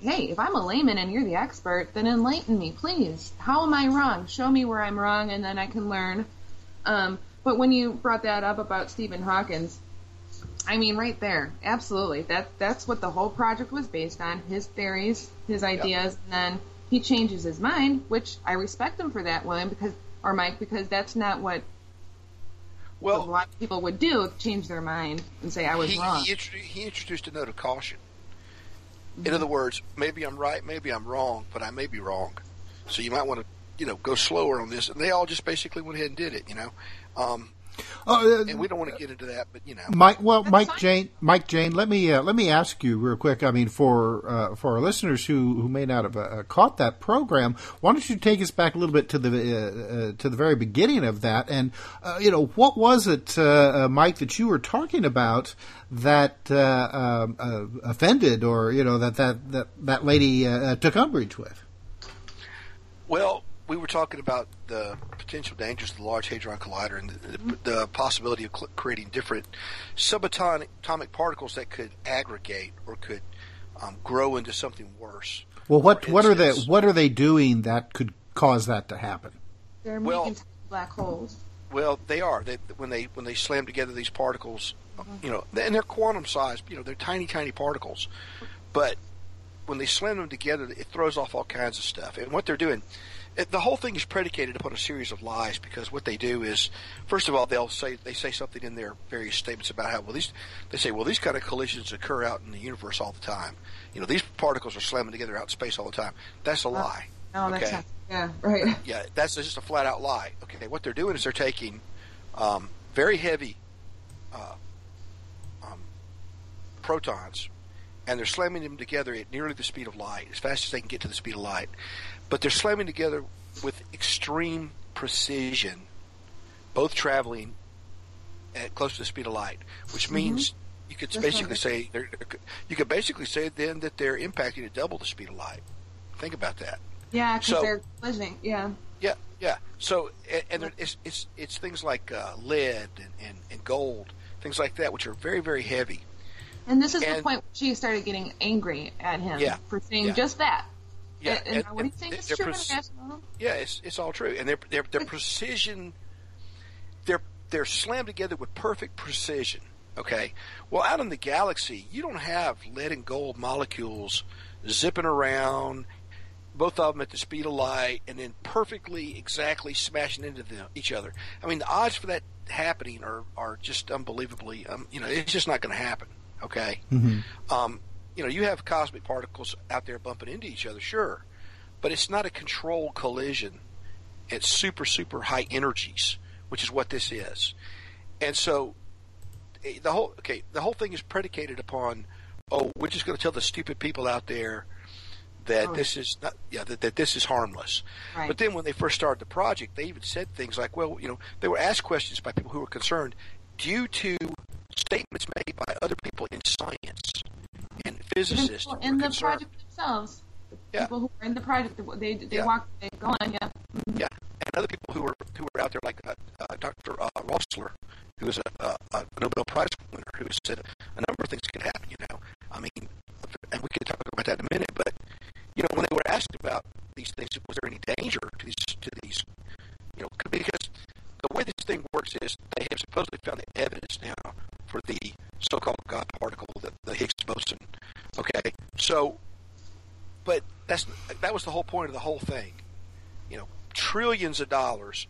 hey, if I'm a layman and you're the expert, then enlighten me, please. How am I wrong? Show me where I'm wrong, and then I can learn. Um, but when you brought that up about Stephen Hawkins, I mean, right there, absolutely. That that's what the whole project was based on: his theories, his ideas, and then he changes his mind, which I respect him for that, William, because or Mike, because that's not what Well, a lot of people would do: change their mind and say I was he, wrong. He, intro- he introduced a note of caution. Mm-hmm. In other words, maybe I'm right, maybe I'm wrong, but I may be wrong. So you might want to, you know, go slower on this. And they all just basically went ahead and did it, you know. Um, uh, and we don't want to get into that, but you know, Mike, well, That's Mike fine. Jane, Mike Jane, let me uh, let me ask you real quick. I mean, for uh, for our listeners who, who may not have uh, caught that program, why don't you take us back a little bit to the uh, uh, to the very beginning of that, and uh, you know, what was it, uh, uh, Mike, that you were talking about that uh, um, uh, offended, or you know, that that that that lady uh, took umbrage with? Well, we were talking about the potential dangers of the Large Hadron Collider and the, the, the possibility of cl- creating different subatomic atomic particles that could aggregate or could um, grow into something worse. Well, what what are they what are they doing that could cause that to happen? They're well- making tiny black holes. Well, they are. They, when they when they slam together these particles, you know, and they're quantum sized. You know, they're tiny, tiny particles, but when they slam them together, it throws off all kinds of stuff. And what they're doing, it, the whole thing is predicated upon a series of lies because what they do is, first of all, they'll say they say something in their various statements about how well these they say well these kind of collisions occur out in the universe all the time. You know, these particles are slamming together out in space all the time. That's a lie. No, okay? not. Yeah, right. Yeah, that's just a flat out lie. Okay, what they're doing is they're taking um, very heavy uh, um, protons and they're slamming them together at nearly the speed of light, as fast as they can get to the speed of light. But they're slamming together with extreme precision, both traveling at close to the speed of light, which means you could Mm-hmm. That's basically say they're, you could basically say then that they're impacting at double the speed of light. Think about that. Yeah, because So- they're collision. Yeah. Yeah, yeah. So, and, and there- it's it's it's things like uh, lead and, and, and gold, things like that, which are very very heavy. And this is the point where she started getting angry at him Yeah, for saying yeah. just that. Yeah, And, and, what do you think? It's true pres- Yeah, it's it's all true, and their their their precision, they're they're slammed together with perfect precision. Okay, well, out in the galaxy, you don't have lead and gold molecules zipping around, both of them at the speed of light, and then perfectly, exactly smashing into the, each other. I mean, the odds for that happening are are just unbelievably. Um, you know, it's just not going to happen. Okay. Um, you know, you have cosmic particles out there bumping into each other, sure, but it's not a controlled collision. It's super, super high energies, which is what this is. And so, eh, the whole okay, the whole thing is predicated upon, oh, we're just going to tell the stupid people out there that Oh. this is not, yeah, that, that this is harmless. Right. But then when they first started the project, they even said things like, well, you know, they were asked questions by people who were concerned due to statements made by other people in science and physicists people in the concerned. project themselves. Yeah. People who are in the project, they they Yeah. walk, they go on, yeah. Yeah, and other people who were who were out there like uh, uh, Dr. Uh, Rossler, who is a, a, a Nobel Prize winner, who said a number of things could happen. You know, I mean, and we can talk about that in a minute. But you know, when they were asked about these things, was there any danger to these to these? You know, because the way this thing works is they have supposedly found the evidence now for the so-called God particle, the, the Higgs boson. Okay, so, but that's that was the whole point of the whole thing you know, trillions of dollars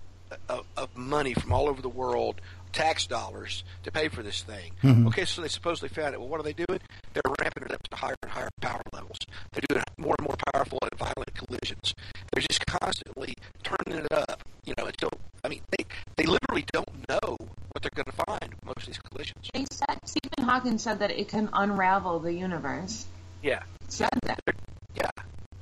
of, of money from all over the world tax dollars to pay for this thing. Mhm. Okay, so they supposedly found it. Well, what are they doing? They're ramping it up to higher and higher power levels. They're doing more and more powerful and violent collisions. They're just constantly turning it up. You know, until I mean, they they literally don't know what they're going to find most of these collisions. They said Stephen Hawking said that it can unravel the universe. Yeah, Said that. yeah.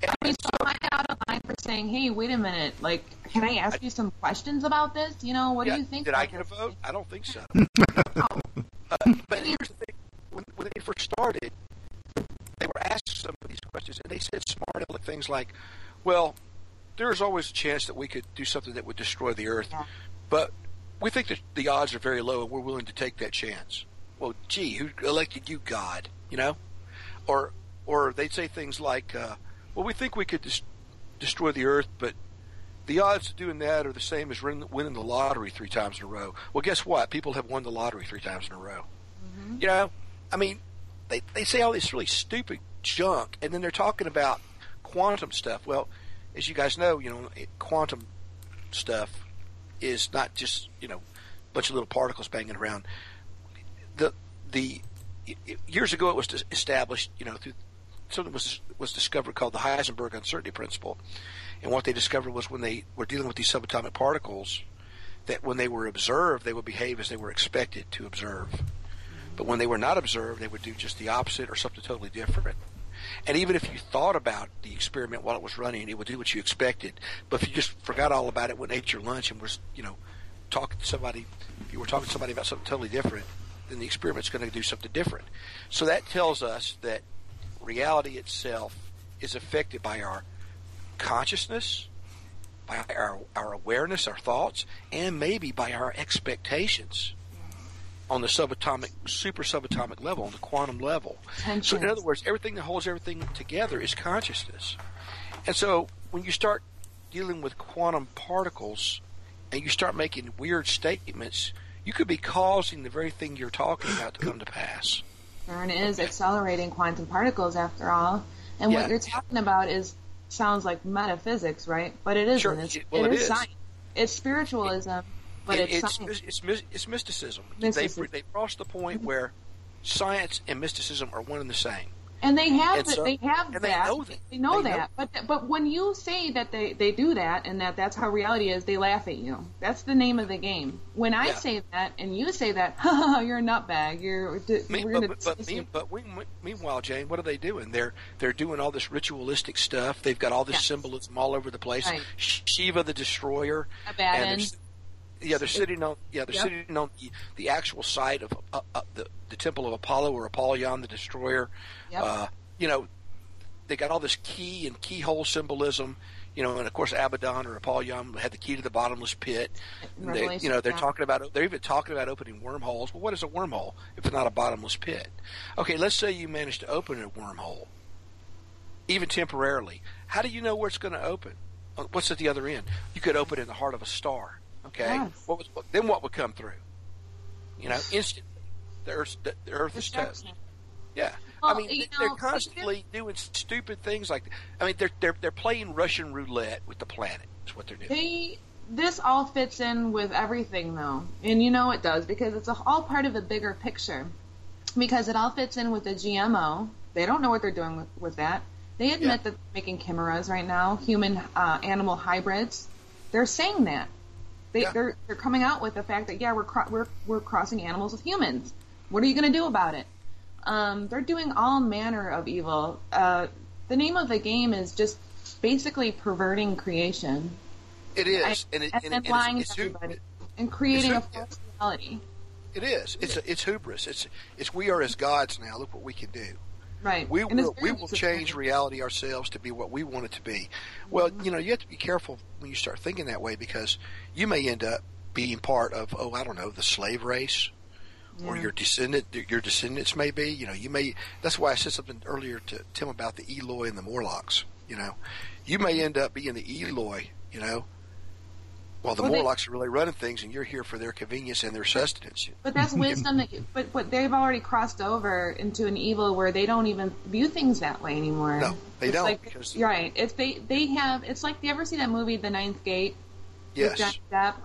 I mean, so am I out of line for saying, "Hey, wait a minute, like, can I ask you some questions about this? You know, what Yeah, do you think?" Did I about get a vote? I don't think so. uh, but here's the thing: when, when they first started, they were asked some of these questions, and they said smart aleck things like, "Well, there's always a chance that we could do something that would destroy the Earth, but we think that the odds are very low, and we're willing to take that chance." Well, gee, who elected you, God? You know, or or they'd say things like, uh, "Well, we think we could des- destroy the Earth, but." The odds of doing that are the same as win- winning the lottery three times in a row. Well, guess what? People have won the lottery three times in a row. Mm-hmm. You know, I mean, they they say all this really stupid junk, and then they're talking about quantum stuff. Well, as you guys know, you know, quantum stuff is not just you know a bunch of little particles banging around. The the years ago it was dis- established, you know, through something was was discovered called the Heisenberg uncertainty principle, and what they discovered was when they were dealing with these subatomic particles, that when they were observed, they would behave as they were expected to observe. But when they were not observed, they would do just the opposite or something totally different. And even if you thought about the experiment while it was running, it would do what you expected. But if you just forgot all about it, went and ate your lunch, and was, you know, talking to somebody, if you were talking to somebody about something totally different, then the experiment's going to do something different. So that tells us that reality itself is affected by our consciousness, by our, our awareness, our thoughts, and maybe by our expectations on the subatomic, super subatomic level, on the quantum level. So, in other words, everything that holds everything together is consciousness. And so, when you start dealing with quantum particles and you start making weird statements, you could be causing the very thing you're talking about to come to pass. CERN is accelerating quantum particles after all. And Yeah. what you're talking about is sounds like metaphysics, right? But it isn't. Sure, It's, well, it it is is. science. It's spiritualism, but It- it's, it's, science. it's, it's mysticism. Mysticism. They've, they've crossed the point mm-hmm. where science and mysticism are one and the same. And they have And so- they have and they that. know that. They know They know- that. But but when you say that they, they do that and that that's how reality is, they laugh at you. That's the name of the game. When I Yeah. say that and you say that, ha you're a nutbag. You're Me- we're but, but, but, me, but we, meanwhile, Jane, what are they doing? They're they're doing all this ritualistic stuff. They've got all this Yes. symbolism all over the place. Right. Shiva the Destroyer. Abaddon. And yeah, they're sitting on yeah they're Yep. sitting on the, the actual site of uh, uh, the the temple of Apollo or Apollyon the Destroyer. Yep. Uh, you know, they got all this key and keyhole symbolism. You know, and of course Abaddon or Apollyon had the key to the bottomless pit. They, you know, they're yeah. talking about they're even talking about opening wormholes. Well, what is a wormhole if it's not a bottomless pit? Okay, let's say you manage to open a wormhole, even temporarily. How do you know where it's going to open? Uh, What's at the other end? You could open in the heart of a star. Okay, Yes. what was then? What would come through? You know, instantly, the Earth, the, the Earth is toast. Yeah, Well, I mean, they- they're know, constantly doing stupid things like. I mean, they're they're they're playing Russian roulette with the planet. Is what they're doing. They this all fits in with everything though, and you know it does because it's a, all part of a bigger picture. Because it all fits in with the GMO. They don't know what they're doing with, with that. They admit Yeah. that they're making chimeras right now, human uh, animal hybrids. They're saying that. They, Yeah. They're they're coming out with the fact that yeah we're cro- we're we're crossing animals with humans. What are you going to do about it? Um, they're doing all manner of evil. Uh, the name of the game is just basically perverting creation It is, and, it, and and, it- lying it's, it's, to everybody and creating a false reality. It is. It's a, it's hubris. It's it's we are as gods now. Look what we can do. Right. We And will we will change reality ourselves to be what we want it to be. Well, you know, you have to be careful when you start thinking that way because you may end up being part of oh I don't know the slave race or your descendant your descendants may be. You know, you may. That's why I said something earlier to Tim about the Eloi and the Morlocks. You know, you may end up being the Eloi. You know. While the Well, they- Morlocks are really running things, and you're here for their convenience and their sustenance. But that's wisdom that you, but but they've already crossed over into an evil where they don't even view things that way anymore. No, they It's don't, Like, because- right. It's they they have. It's like. Do you ever see that movie, The Ninth Gate? Yes.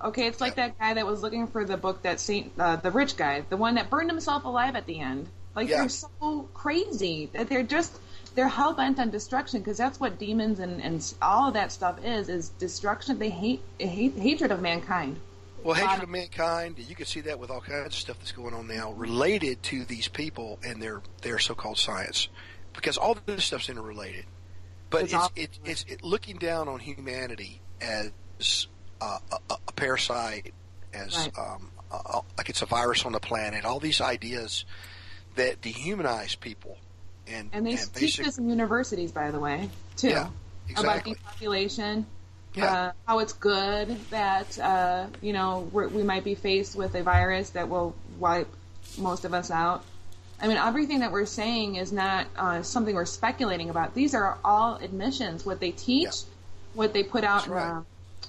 Okay, it's like that guy that was looking for the book that Saint, uh, the rich guy, the one that burned himself alive at the end. Like Yeah. they're so crazy that they're just they're hell bent on destruction because that's what demons and and all of that stuff is is destruction. They hate hate hatred of mankind. Well, hatred of mankind, you can see that with all kinds of stuff that's going on now related to these people and their their so-called science, because all this stuff's interrelated. But It's it's it's, it's it, looking down on humanity as uh, a, a, a parasite, as Right. um, uh, like it's a virus on the planet. All these ideas that dehumanize people, and And they and teach basic- this in universities, by the way, too. Yeah, About exactly. depopulation, Yeah. uh, how it's good that uh, you know we might be faced with a virus that will wipe most of us out. I mean, everything that we're saying is not uh, something we're speculating about. These are all admissions. What they teach, Yeah. what they put out right. uh,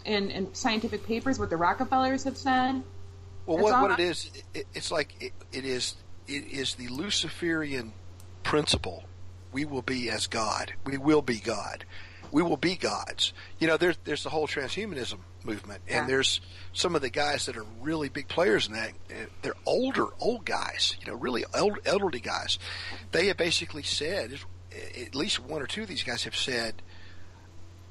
in, in scientific papers, what the Rockefellers have said. Well, what, what it is, it, it's like it, it is it is the Luciferian principle. We will be as God. We will be God. We will be gods. You know, there's there's the whole transhumanism movement, and Yeah. there's some of the guys that are really big players in that. They're older, old guys. You know, really old, elderly guys. They have basically said, at least one or two of these guys have said,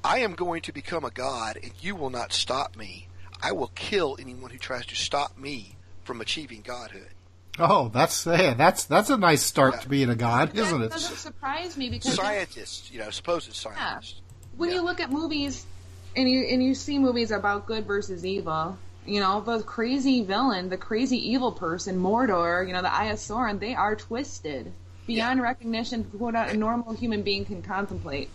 I am going to become a god, and you will not stop me. I will kill anyone who tries to stop me from achieving godhood. Oh, that's yeah, that's that's a nice start to being a god, isn't it? doesn't surprise me because Scientists, you know, supposed scientists. when you look at movies and you and you see movies about good versus evil, you know, the crazy villain, the crazy evil person, Mordor, you know, the Eye they are twisted beyond recognition what a normal human being can contemplate.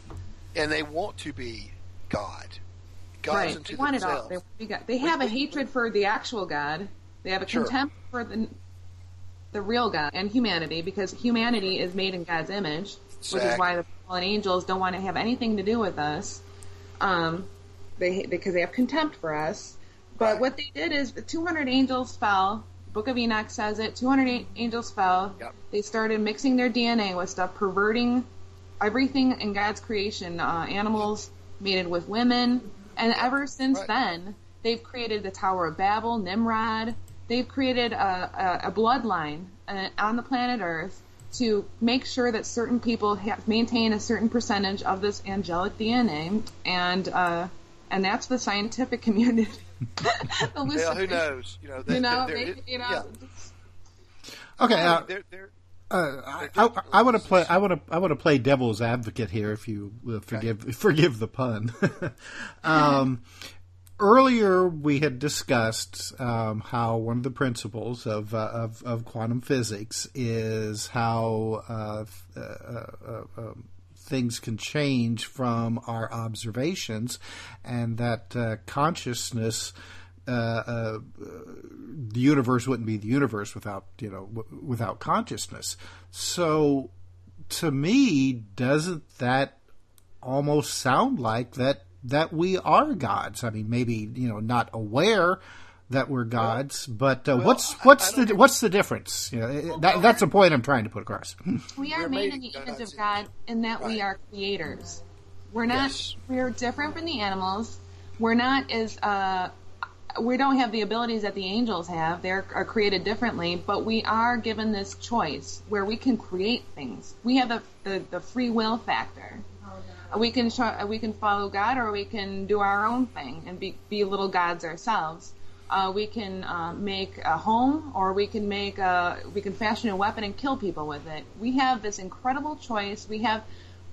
And they want to be God. Gods right. unto They want it all. They, want to be God. they have a hatred for the actual God. They have a Sure. contempt for the the real God and humanity because humanity is made in God's image, which is why the fallen angels don't want to have anything to do with us. Um, they because they have contempt for us. But what they did is the 200 angels fell. Book of Enoch says it. 200 angels fell. Yep. They started mixing their DNA with stuff, perverting everything in God's creation. Uh, animals mated with women, and ever since Right. then, they've created the Tower of Babel, Nimrod. They've created a, a, a bloodline uh, on the planet Earth to make sure that certain people have, maintain a certain percentage of this angelic DNA, and uh, and that's the scientific community. the Well, who knows? You know, they, You know, they're, maybe, you know, yeah. Okay, uh, they're, they're, uh, I, I, I want to play. I want to. I want to play devil's advocate here, if you uh, forgive forgive the pun. um, earlier, we had discussed um, how one of the principles of, uh, of of quantum physics is how uh, uh, uh, um, things can change from our observations, and that uh, consciousness. Uh, uh, the universe wouldn't be the universe without you know w- without consciousness. So, to me, doesn't that almost sound like that that we are gods? I mean, maybe you know not aware that we're gods, but uh, what's what's the what's the difference? You know, that, that's the point I'm trying to put across. We are made made in the image of God in that we are creators. We're not. Yes. We're different from the animals. We're not as. Uh, we don't have the abilities that the angels have. They are are created differently, but we are given this choice where we can create things. We have the the, the free will factor. We can try, we can follow God, or we can do our own thing and be be little gods ourselves. Uh, we can uh, make a home, or we can make a we can fashion a weapon and kill people with it. We have this incredible choice. We have,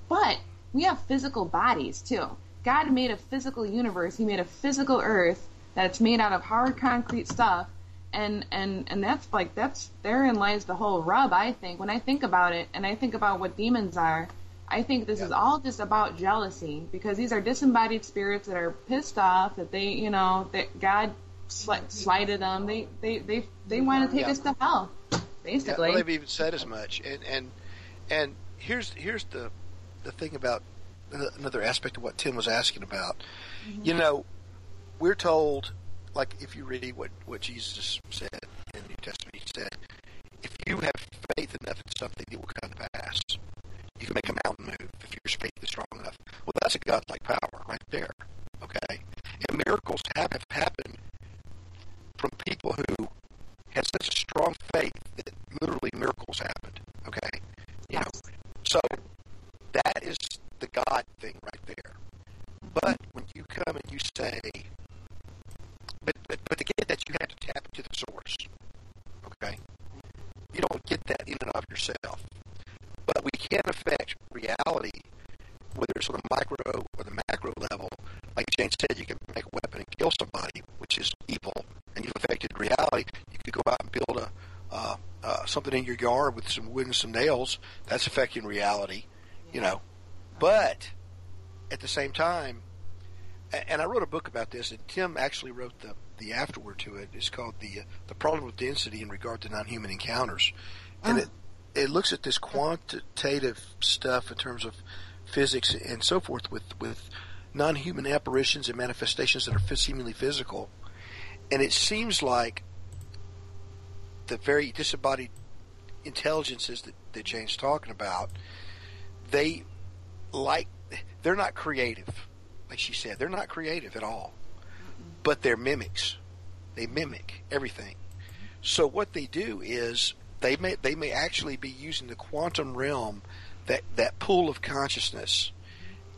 but we have physical bodies too. God made a physical universe. He made a physical Earth that's made out of hard concrete stuff, and and and that's like that's therein lies the whole rub. I think when I think about it, and I think about what demons are. I think this is all just about jealousy because these are disembodied spirits that are pissed off that they, you know, that God sli- slighted them. They, they, they, they want to take Yeah. us to hell, Yeah, basically. well, they've even said as much. And and and here's here's the the thing about another aspect of what Tim was asking about. Mm-hmm. You know, we're told, like if you read what what Jesus said in the New Testament, he said, if you have faith enough in something, it will come to pass. You can make a mountain move if your faith is strong enough. Well, that's a godlike power right there. Okay, and miracles have have the God thing right there. But when you come and you say, but, but but to get that, you have to tap into the source. Okay, you don't get that in and of yourself. But we can affect reality, whether it's on the micro or the macro level. Like Jane said, you can make a weapon and kill somebody, which is evil, and you've affected reality. You could go out and build a uh, uh, something in your yard with some wood and some nails. That's affecting reality, you know. But at the same time, and I wrote a book about this, and Tim actually wrote the the afterword to it. It's called the uh, the problem of density in regard to non-human encounters, and it it looks at this quantitative stuff in terms of physics and so forth with with non-human apparitions and manifestations that are seemingly physical, and it seems like the very disembodied intelligences that, that Jane's talking about, they like they're not creative, like she said, they're not creative at all, but they're mimics. They mimic everything. So what they do is they may they may actually be using the quantum realm, that that pool of consciousness,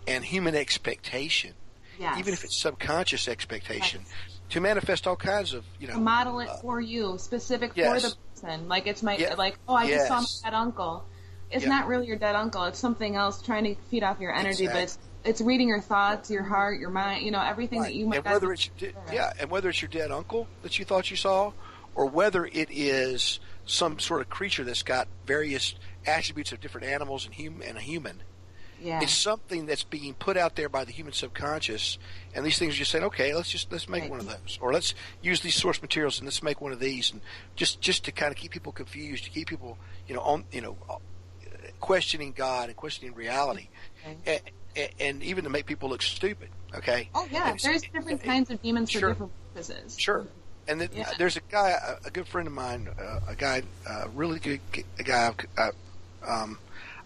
and human expectation, Yes. even if it's subconscious expectation, to manifest all kinds of you know to model it uh, for you, specific yes. for the person. Like it's my Yeah. like, oh, I just saw my dead uncle. It's Yeah. not really your dead uncle. It's something else trying to feed off your energy, but it's it's reading your thoughts, your heart, your mind. You know, everything that you might and whether it's your de- aware of. yeah, and whether it's your dead uncle that you thought you saw, or whether it is some sort of creature that's got various attributes of different animals and hum- and a human. Yeah. It's something that's being put out there by the human subconscious, and these things are just saying, okay, let's just let's make one of those, or let's use these source materials and let's make one of these, and just just to kind of keep people confused, to keep people, you know, on you know, uh, questioning God and questioning reality, and, and even to make people look stupid. Okay. Oh yeah, there's different kinds of demons for Sure. different purposes. Sure. And then, Yeah. there's a guy, a, a good friend of mine, uh, a guy, a really good a guy. Uh, um,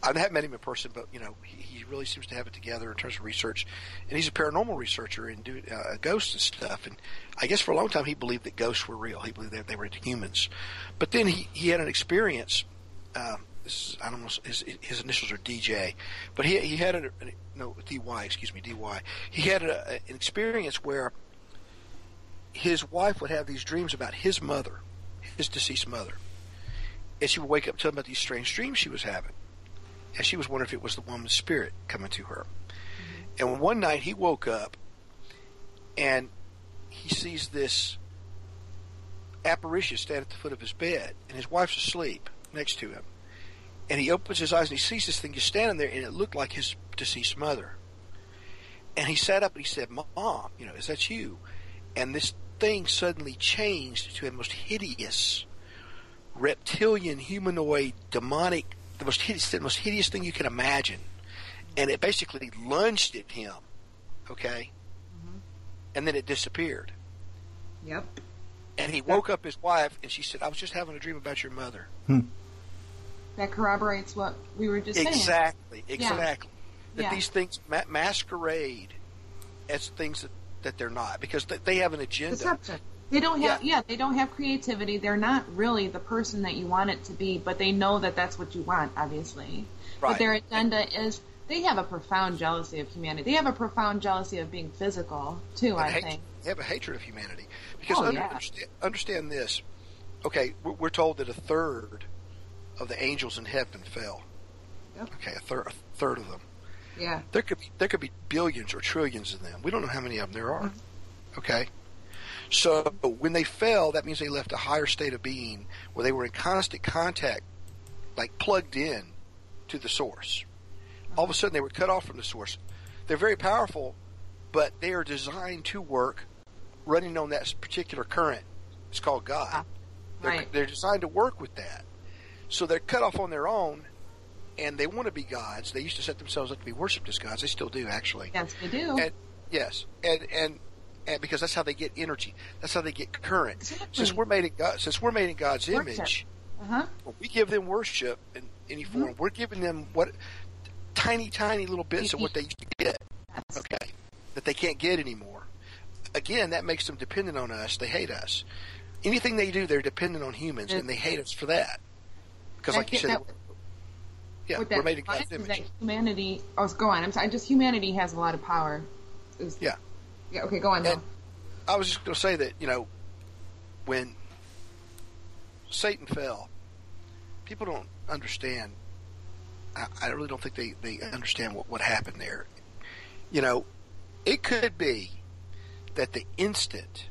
I haven't met him in person, but you know, he really seems to have it together in terms of research. And he's a paranormal researcher and do uh, ghosts and stuff. And I guess for a long time he believed that ghosts were real. He believed that they were humans. But then he, he had an experience. Um, is, I don't know, his, his initials are DJ, but he he had a, no DY, excuse me, DY. He had a, an experience where his wife would have these dreams about his mother, his deceased mother. And she would wake up and tell him about these strange dreams she was having. And she was wondering if it was the woman's spirit coming to her. And one night he woke up and he sees this apparition stand at the foot of his bed, and his wife's asleep next to him. And he opens his eyes and he sees this thing just standing there, and it looked like his deceased mother. And he sat up and he said, Mom, you know, is that you? And this thing suddenly changed to a most hideous reptilian, humanoid, demonic, the most hideous, the most hideous thing you can imagine. And it basically lunged at him, okay? Mm-hmm. And then it disappeared. Yep. And he woke up his wife, and she said, "I was just having a dream about your mother." Hmm. That corroborates what we were just saying. Exactly, Yeah. exactly. That Yeah. these things ma- masquerade as things that, that they're not because th- they have an agenda. Deception. They don't have yeah. they don't have creativity. They're not really the person that you want it to be, but they know that that's what you want, obviously. Right. But their agenda is they have a profound jealousy of humanity. They have a profound jealousy of being physical too. I hate- think. They have a hatred of humanity because Oh, under, yeah. understand, understand this. Okay, we're, we're told that a third of the angels in heaven fell. Yep. Okay, a third, a third of them. Yeah. There could be there could be billions or trillions of them. We don't know how many of them there are. Mm-hmm. Okay, so when they fell, that means they left a higher state of being where they were in constant contact, like plugged in to the source. All of a sudden, they were cut off from the source. They're very powerful, but they are designed to work running on that particular current. It's called God. Ah, they're, Right. they're designed to work with that. So they're cut off on their own, and they want to be gods. They used to set themselves up to be worshipped as gods. They still do, actually. Yes, they do. And yes, and and and because that's how they get energy. That's how they get current. Exactly. Since we're made in God, since we're made in God's Worship. image, Uh huh. we give them worship in any form, Mm-hmm. we're giving them what tiny, tiny little bits of what they used to get. Okay, that they can't get anymore. Again, that makes them dependent on us. They hate us. Anything they do, they're dependent on humans, and they hate us for that. Because, like you said, that- Yeah, we're made in God's image. humanity. Oh, go on. I'm sorry. Just humanity has a lot of power. Yeah. Yeah. Okay. Go on. And I was just going to say that you know when Satan fell, people don't understand. I, I really don't think they, they understand what, what happened there. You know, it could be that the instant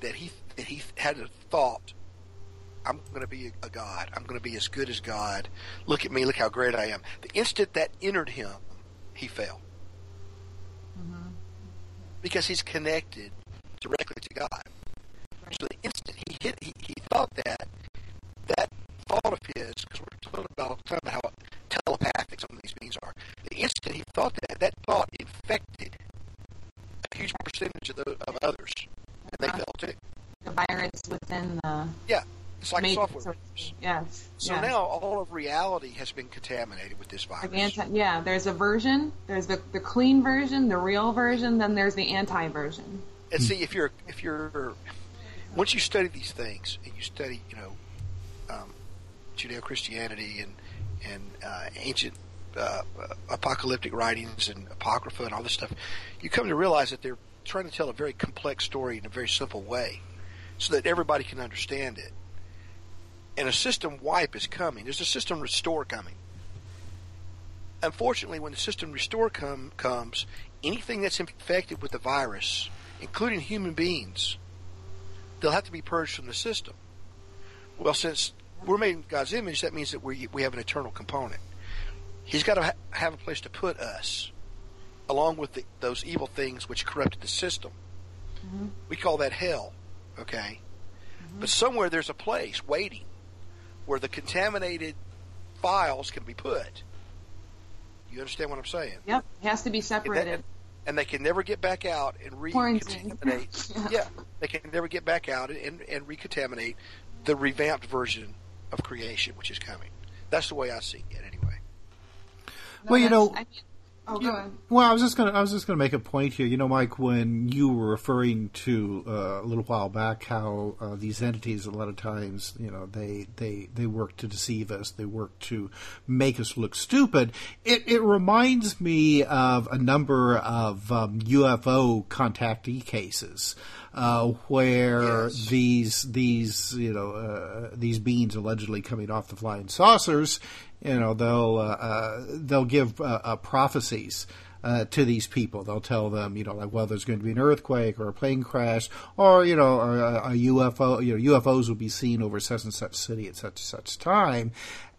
that he that he had a thought, I'm going to be a god. I'm going to be as good as God. Look at me. Look how great I am. The instant that entered him, he fell because he's connected directly to God. So the instant he hit, he, he thought that that thought of his, because we're talking about, talking about how telepathic some of these beings are. The instant he thought that, that thought infected a huge percentage of, the, of others, and they uh-huh. fell too. The virus within the. Yeah, it's like software so- virus. Yes. So yeah. now all of reality has been contaminated with this virus. Anti, yeah, there's a version. There's the, the clean version, the real version. Then there's the anti version. And see, if you're if you're once you study these things and you study, you know, um, Judeo Christianity and and uh, ancient uh, uh, apocalyptic writings and apocrypha and all this stuff, you come to realize that they're trying to tell a very complex story in a very simple way, so that everybody can understand it. And a system wipe is coming. There's a system restore coming. Unfortunately, when the system restore come, comes, anything that's infected with the virus, including human beings, they'll have to be purged from the system. Well, since we're made in God's image, that means that we we have an eternal component. He's got to ha- have a place to put us, along with the, those evil things which corrupted the system. Mm-hmm. We call that hell, okay? Mm-hmm. But somewhere there's a place waiting where the contaminated files can be put. You understand what I'm saying? Yep, it has to be And that- separated. and they can never get back out and recontaminate. yeah, they can never get back out and, and recontaminate the revamped version of creation, which is coming. That's the way I see it, anyway. Well, you know, I mean, oh, go on. Well, I was just gonna I was just gonna make a point here. You know, Mike, when you were referring to uh, a little while back how uh, these entities a lot of times, you know, they they they work to deceive us. They work to make us look stupid. It it reminds me of a number of um, UFO contactee cases. Uh, where these these you know uh, these beings allegedly coming off the flying saucers, you know they'll uh, uh, they'll give uh, uh, prophecies uh, to these people. They'll tell them, you know, like, well, there's going to be an earthquake or a plane crash, or you know, or a, a UFO. You know, UFOs will be seen over such and such city at such and such time.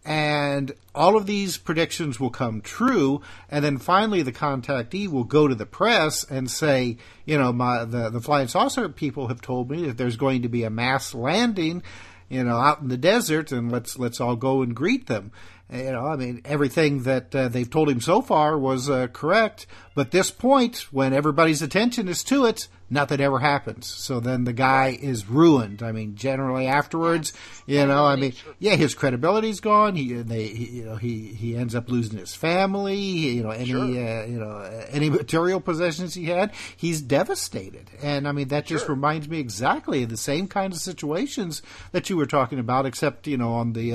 And all of these predictions will come true, and then finally the contactee will go to the press and say, you know, my the, the flying saucer people have told me that there's going to be a mass landing, you know, out in the desert, and let's let's all go and greet them. You know, I mean, everything that uh, they've told him so far was uh, correct, but this point, when everybody's attention is to it, nothing ever happens. So then the guy is ruined. I mean, generally afterwards, you know, I mean, yeah, his credibility's gone. He, they, he, you know, he he ends up losing his family. You know, any uh, you know uh, any material possessions he had, he's devastated. And I mean, that just reminds me exactly of the same kind of situations that you were talking about, except you know on the.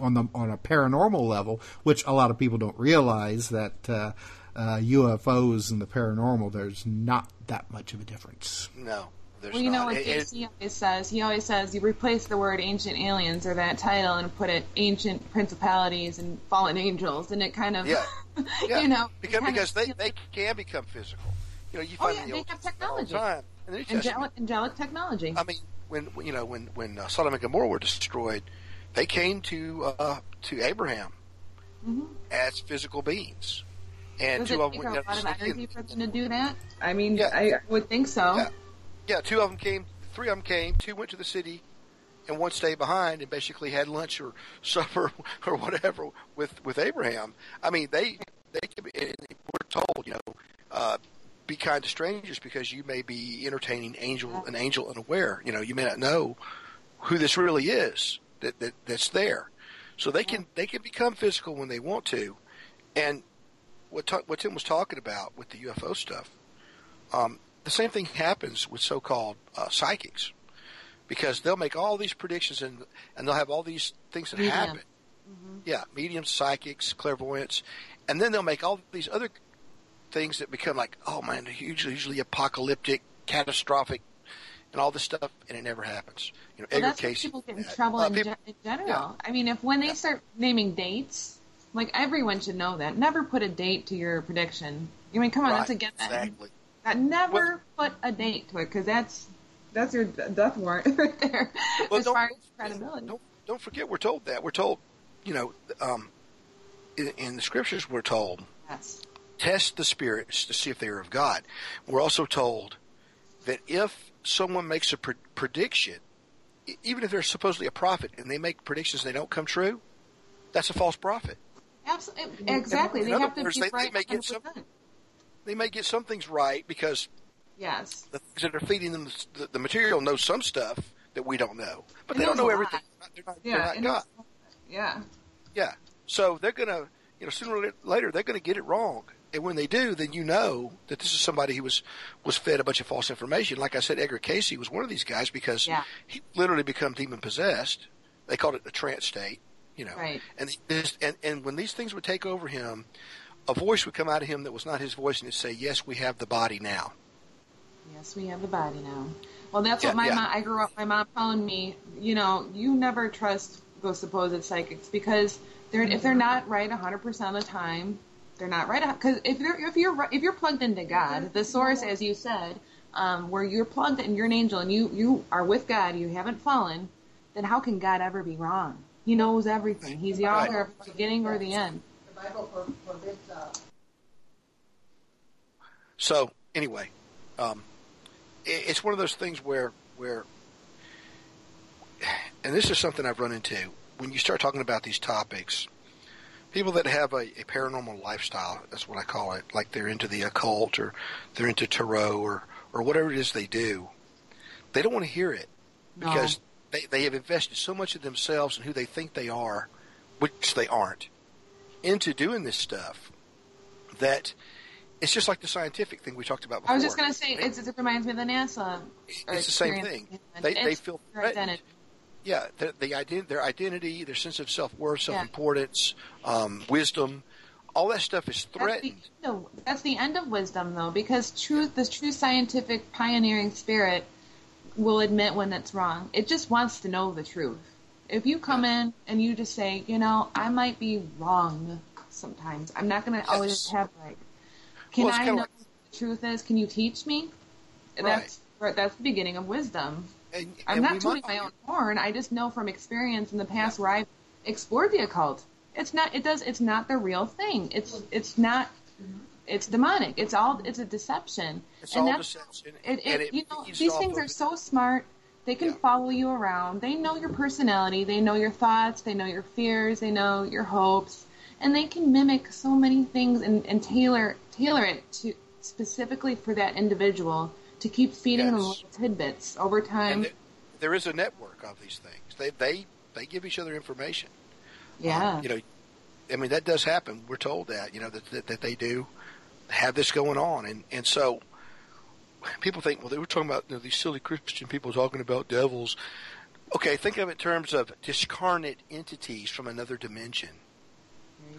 On the on a paranormal level, which a lot of people don't realize that uh, uh, UFOs and the paranormal, there's not that much of a difference. No, there's Well, you know what It- it- JC always says? He always says you replace the word ancient aliens or that title and put it ancient principalities and fallen angels, and it kind of, Yeah. yeah, you know, because kind of they, they can become physical. You know, you Oh, find yeah, in the they have Testament all the technology. time. In the New Testament, angelic, angelic technology. I mean, when when, you know when when uh, Sodom and Gomorrah were destroyed, they came to uh, to Abraham as physical beings, and Does two of them a went lot of down to the energy for them to do that? I mean, Yeah. I would think so. Yeah. Yeah, two of them came. Three of them came. Two went to the city, and one stayed behind and basically had lunch or supper or whatever with with Abraham. I mean, they they could be, we're told, you know, uh, be kind to strangers because you may be entertaining angel an angel unaware. You know, you may not know who this really is that, that that's there. So they can they can become physical when they want to, and what ta- what Tim was talking about with the UFO stuff. Um, the same thing happens with so-called uh, psychics, because they'll make all these predictions and and they'll have all these things that Medium. happen. Yeah, mediums, psychics, clairvoyants, and then they'll make all these other things that become like, oh man, hugely, hugely apocalyptic, catastrophic, and all this stuff, and it never happens. You know, Well, Edgar that's Cayce. people get in trouble in, people- in general. yeah. I mean, if when they start naming dates, like everyone should know that. Never put a date to your prediction. I mean, come on, that's a Right, exactly. That never Well- put a date to it because that's that's your death warrant right there. Well, as don't- far as credibility. Don't don't forget, we're told that we're told, you know, um, in, in the scriptures we're told Yes. test the spirits to see if they are of God. We're also told that if someone makes a pre- prediction, even if they're supposedly a prophet and they make predictions and they don't come true, that's a false prophet. Absolutely. Exactly. in They have to be they- they right may get some- They may get some things right because Yes. the things that are feeding them the, the material know some stuff that we don't know, but they don't know everything. They're not, Yeah. they're not God. Yeah. Yeah. So they're gonna, you know, sooner or later they're gonna get it wrong. And when they do, then you know that this is somebody who was was fed a bunch of false information. Like I said, Edgar Cayce was one of these guys because Yeah. he literally become demon possessed. They called it a trance state, you know. Right. And this, and and when these things would take over him, a voice would come out of him that was not his voice, and it'd say, "Yes, we have the body now." Yes, we have the body now. Well, that's Yeah, what my yeah. mom. I grew up. My mom telling me, you know, you never trust those supposed psychics because they're if they're not right 100 percent of the time, they're not right. Because if you're if you're if you're plugged into God, the source, as you said, um, where you're plugged and you're an angel and you you are with God, you haven't fallen, then how can God ever be wrong? He knows everything. He's the Right. author of the beginning or the end. The Bible forbids uh, So anyway, um, it, it's one of those things where where, and this is something I've run into when you start talking about these topics. People that have a, a paranormal lifestyle, that's what I call it, like they're into the occult or they're into tarot or or whatever it is they do, they don't want to hear it No. because they, they have invested so much of themselves and who they think they are, which they aren't, into doing this stuff that it's just like the scientific thing we talked about before. I was just gonna say it's, it reminds me of the NASA. It's the same thing. They, they feel threatened. identity. Yeah, their, the ident- their identity, their sense of self worth, self importance, um, wisdom, all that stuff is That's the, threatened. no, that's the end of wisdom, though, because truth, the true scientific pioneering spirit, will admit when it's wrong. It just wants to know the truth. If you come in and you just say, you know, I might be wrong sometimes. I'm not going to always have right. Can Well, I know like- what the truth is? Can you teach me? That's right, that's the beginning of wisdom. And, I'm and not tooting my own horn. I just know from experience in the past where I've explored the occult. It's not. It does. It's not the real thing. It's. It's not. It's demonic. It's all. It's a deception. It's and all deception, It, it, and it you know, these things are so smart. They can Yeah. follow you around. They know your personality. They know your thoughts. They know your fears. They know your hopes, and they can mimic so many things and, and tailor tailor it to specifically for that individual to keep feeding them little tidbits over time. There- there is a network of these things. They they they give each other information. yeah. Um, you know, I mean that does happen. We're told that you know that that, that they do have this going on, and and so people think, well, they were talking about you know, these silly Christian people talking about devils. Okay, think of it in terms of discarnate entities from another dimension.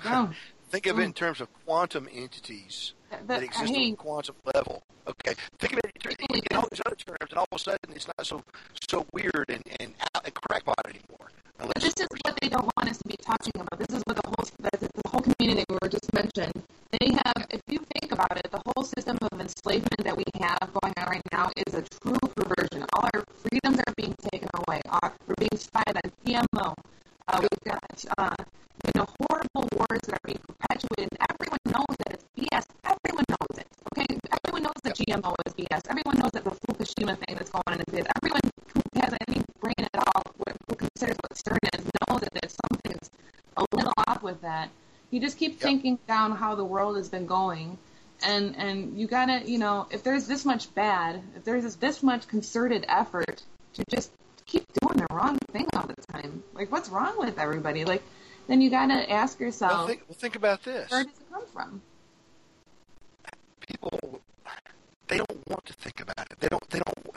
There you go. Think of it in terms of quantum entities that exist on a quantum level. Okay, think of it in, in all these other terms, and all of a sudden it's not so so weird and and, out, and crackpot anymore. Unless, this is what they don't want us to be talking about. This is what the whole the, the whole community we were just mentioned. They have, if you think about it, the whole system of enslavement that we have going on right now is a true perversion. All our freedoms are being taken away. Our, we're being spied on GMO. Uh, we've got uh, you know horrible wars that are being perpetuated. And everyone knows that it's BS. Everyone knows it. Okay, everyone knows that GMO is BS. Everyone knows that the Fukushima thing that's going on is BS. Everyone who has any brain at all, wh- who considers what CERN is, knows that there's something that's a little off with that. You just keep thinking down how the world has been going, and and you gotta, you know, if there's this much bad, if there's this, this much concerted effort to just keep doing the wrong thing all the time, like what's wrong with everybody? Like, then you gotta ask well, yourself, think, well, think about this. where does it come from? people they don't want to think about it. They don't. They don't.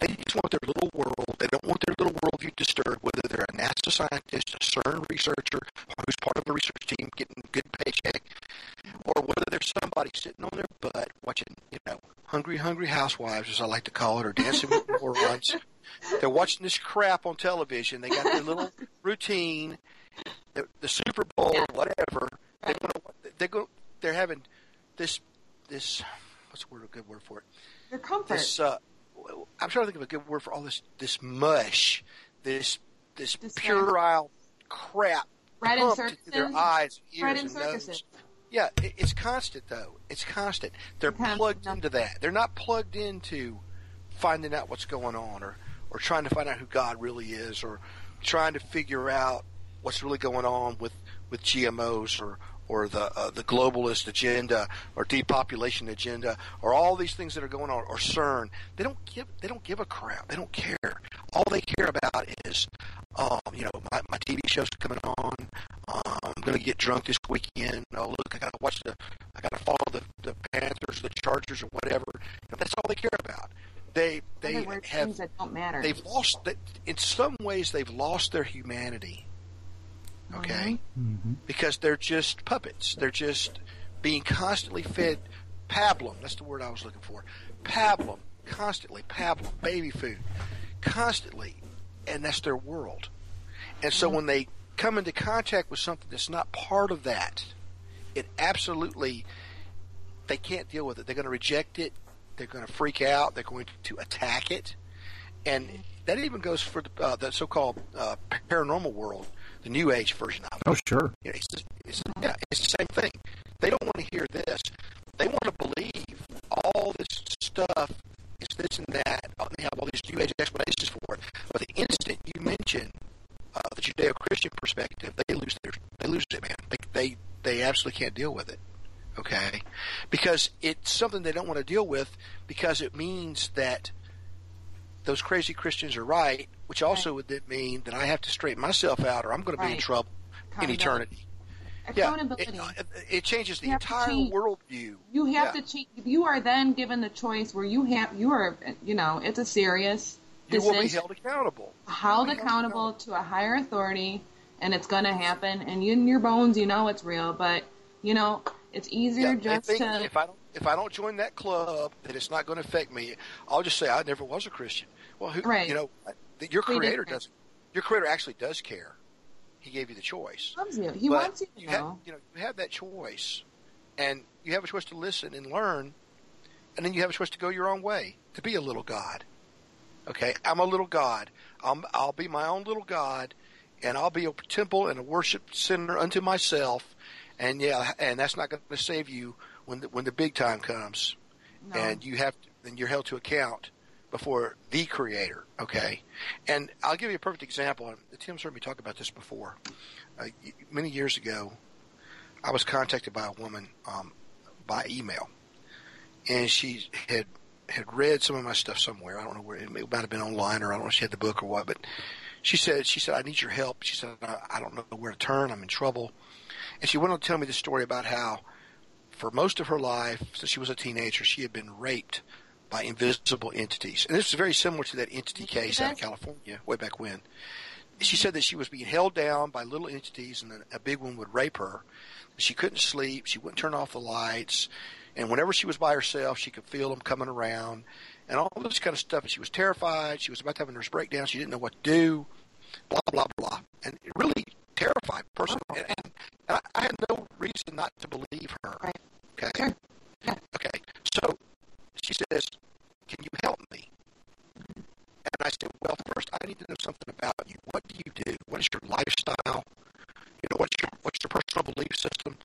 They just want their little world. They don't want their little worldview disturbed. Whether they're a NASA scientist, a CERN researcher, who's part of a research team, getting a good paycheck, or whether they're somebody sitting on their butt watching, you know, hungry, hungry housewives, as I like to call it, or dancing with morons. They're watching this crap on television. They got their little routine, the, the Super Bowl or whatever. They go. They go. They're having this. This. What's the word? A good word for it? Their comfort. This. Uh, I'm trying to think of a good word for all this. This mush. This. This puerile crap. And pumped into their eyes, ears, and nose. Yeah, it, it's constant though. It's constant. They're plugged into that. They're not plugged into finding out what's going on or or trying to find out who God really is or trying to figure out what's really going on with with GMOs or or the uh, the globalist agenda or depopulation agenda or all these things that are going on or CERN. They don't give they don't give a crap. They don't care. All they care about is, um, you know, my, my TV show's coming on. Um, I'm going to get drunk this weekend. Oh, look, I got to watch the, I got to follow the, the Panthers, the Chargers, or whatever. You know, that's all they care about. They they have things that don't matter. they've lost. They, in some ways, they've lost their humanity. Okay, because they're just puppets. They're just being constantly fed pablum. That's the word I was looking for. Pablum, constantly pablum, baby food, constantly, and that's their world. And so when they come into contact with something that's not part of that, it absolutely they can't deal with it. They're going to reject it. They're going to freak out. They're going to attack it, and that even goes for the, uh, the so-called uh, paranormal world, the New Age version of it. Oh, sure. You know, it's, just, it's, yeah, it's the same thing. They don't want to hear this. They want to believe all this stuff is this and that. Uh, They have all these New Age explanations for it. But the instant you mention uh, the Judeo-Christian perspective, they lose their they lose it, man. They they they absolutely can't deal with it. Okay, because it's something they don't want to deal with because it means that those crazy Christians are right, which also would then mean that I have to straighten myself out, or I'm going to be in Right. trouble in eternity. Accountability. Yeah, it, uh, it changes the You have to entire change. worldview. You have Yeah. to cheat. You are then given the choice where you have you are you know it's a serious You will be decision, held accountable. held accountable to a higher authority, and it's going to happen. And you in your bones, you know it's real, but you know it's easier Yeah, just to. if I don't if I don't join that club, that it's not going to affect me. I'll just say I never was a Christian. Well, who, Right. you know, your creator doesn't. Your creator actually does care. He gave you the choice. loves you. He But wants you to you know. Have, you know, you have that choice, and you have a choice to listen and learn, and then you have a choice to go your own way, to be a little God. Okay, I'm a little God. I'm, I'll be my own little God, and I'll be a temple and a worship center unto myself. And yeah, and that's not going to save you when the, when the big time comes, No. and you have to, and you're held to account before the Creator. Okay, and I'll give you a perfect example. Tim's heard me talk about this before. Uh, many years ago, I was contacted by a woman um, by email, and she had had read some of my stuff somewhere. I don't know where it might have been online, or I don't know if she had the book or what. But she said she said I need your help. She said I, I don't know where to turn. I'm in trouble, and she went on to tell me the story about how for most of her life, since she was a teenager, she had been raped by invisible entities. And this is very similar to that entity case out of California way back when. She said that she was being held down by little entities and then a big one would rape her. She couldn't sleep. She wouldn't turn off the lights. And whenever she was by herself, she could feel them coming around and all this kind of stuff. And she was terrified. She was about to have a nervous breakdown. She didn't know what to do. Blah, blah, blah. And it really terrified person. And, and, and I, I had no reason not to believe her. Okay. Okay. So she says, "Can you help me?" And I said, "Well, first I need to know something about you. What do you do? What is your lifestyle? You know, what's your what's your personal belief system?"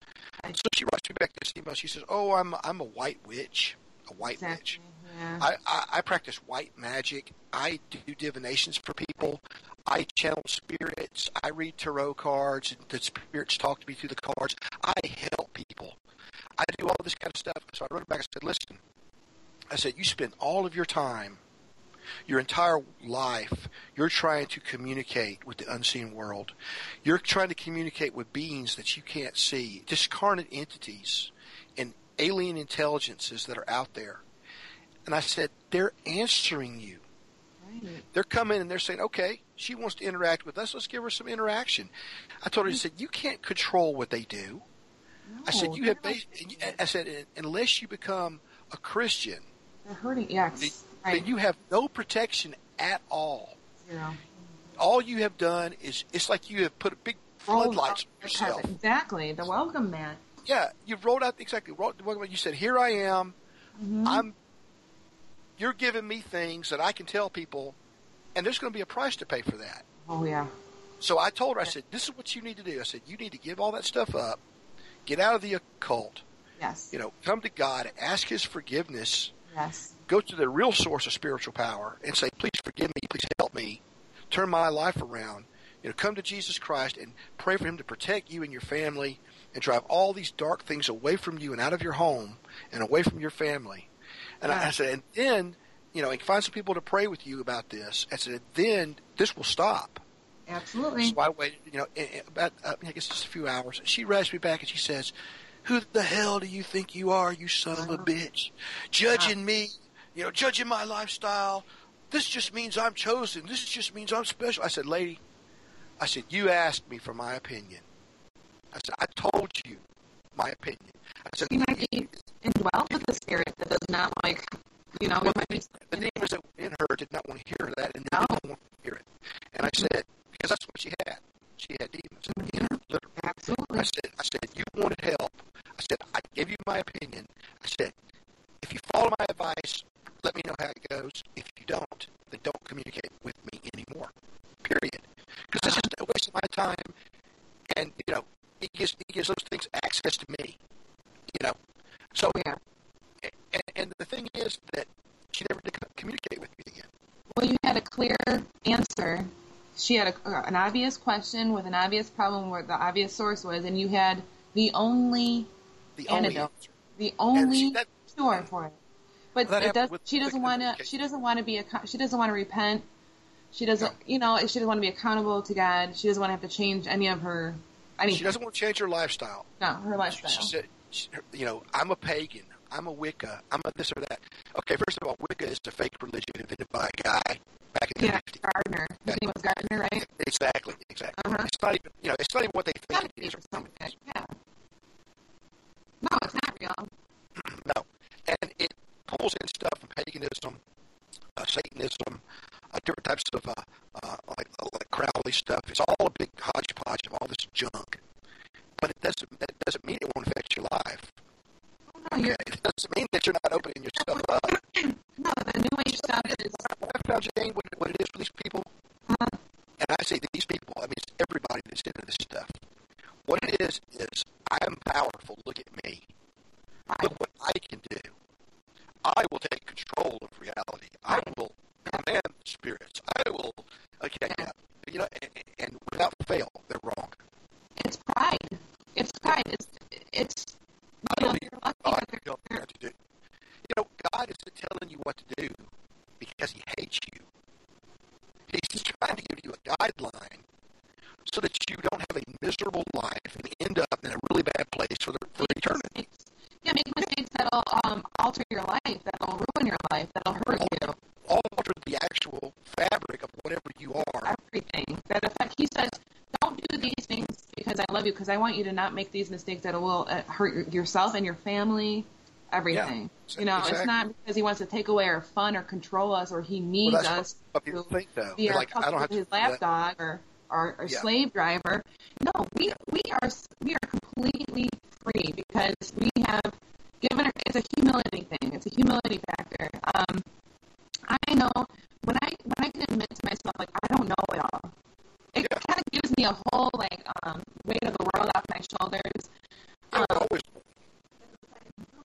And So she writes me back this email. She says, "Oh, I'm I'm a white witch, a white witch. Yeah. I, I I practice white magic. I do divinations for people. I channel spirits. I read tarot cards. And the spirits talk to me through the cards. I help people. I do all this kind of stuff." So I wrote her back. I said, "Listen." I said, you spend all of your time, your entire life, you're trying to communicate with the unseen world. You're trying to communicate with beings that you can't see, discarnate entities and alien intelligences that are out there. And I said, they're answering you. Right. They're coming and they're saying, okay, she wants to interact with us. Let's give her some interaction. I told her, I said, you can't control what they do. I said, you have. Bas- I said, unless you become a Christian, They're hurting. Yes. then Right. you have no protection at all. Zero. All you have done is it's like you have put a big Rolled floodlights out on the yourself. Exactly. The welcome mat. Yeah, you've rolled out exactly. rolled- welcome- You said, "Here I am. Mm-hmm. I'm." You're giving me things that I can tell people, and there's going to be a price to pay for that. Oh yeah. So I told her, I said, "This is what you need to do." I said, "You need to give all that stuff up, get out of the occult. Yes. You know, come to God, ask His forgiveness, Yes. go to the real source of spiritual power, and say, "Please forgive me. Please help me, turn my life around." You know, come to Jesus Christ and pray for Him to protect you and your family, and drive all these dark things away from you and out of your home and away from your family. And I, I said, and then, you know, and find some people to pray with you about this. I said, then this will stop. Absolutely. So I waited, you know, about uh, I guess just a few hours. She writes me back and she says, "Who the hell do you think you are, you son of a uh-huh. bitch? Judging uh-huh. me, you know, judging my lifestyle. This just means I'm chosen. This just means I'm special." I said, "Lady, I said you asked me for my opinion. I said I told you my opinion. I said You might be indwelt with a spirit that does not like, you know, Well, the, the demons that were in her did not want to hear that, and they oh. didn't want to hear it. And I said, because that's what she had. She had demons in her, literally. Absolutely. I said, I said, you wanted help. I said, I gave you my opinion. I said, if you follow my advice, let me know how it goes. If you don't, then don't communicate with me anymore. Period. Because this is a waste of my time, and you know, it gives it gives those things access to me. You know, so yeah. And, and the thing is that she never did communicate with me again. Well, you had a clear answer. She had a, an obvious question with an obvious problem where the obvious source was, and you had the only The only antidote, answer. the only see, that- cure for it. But Well, it does. with- She doesn't want to. She doesn't want to be. A, she doesn't want to repent. She doesn't. You know, she doesn't want to be accountable to God. She doesn't want to have to change any of her. Anything. She doesn't want to change her lifestyle. No, her lifestyle. She said, she, you know, I'm a pagan. I'm a Wicca. I'm a this or that. Okay, first of all, Wicca is a fake religion invented by a guy back in the yeah, Gardner. His name was Gardner, right? Exactly, exactly. Uh-huh. It's not even, you know, it's not even what they think it is. Or something. Yeah. No, it's not real. no, and it pulls in stuff from paganism, uh, Satanism, uh, different types of uh, uh, like like Crowley stuff. It's all a big hodgepodge of all this junk. But it doesn't that doesn't mean it won't affect your life. Okay, it doesn't mean that you're not opening yourself up. No, the new age stuff is. I found Jane what, what it is for these people, and I say these people. I mean, it's everybody that's into this stuff. What it is is I am powerful. Look at me. Look what I can do. I will take control of reality. I will command spirits. I will. Okay, yeah. You know, and, and without fail, they're wrong. It's pride. It's pride. It's it's. You know, you're lucky God that they're- tells you what to do. You know, God isn't telling you what to do because He hates you. He's trying to give you a guideline so that you don't miserable life and end up in a really bad place for the for eternity. Yeah, make mistakes that'll um, alter your life, that'll ruin your life, that'll hurt you. Alter the actual fabric of whatever you are. Everything that affect. He says, "Don't do these things because I love you. Because I want you to not make these mistakes that will uh, hurt yourself and your family, everything. Yeah, you know, it's not because he wants to take away our fun or control us or he needs Well, us what people think, though. be like, I don't have to his that. lapdog or or, or Yeah. slave driver. Are we are completely free because we have given. It's a humility thing. It's a humility factor. Um, I know when I when I can admit to myself like I don't know it all. It kind of gives me a whole like um, weight of the world off my shoulders. Um,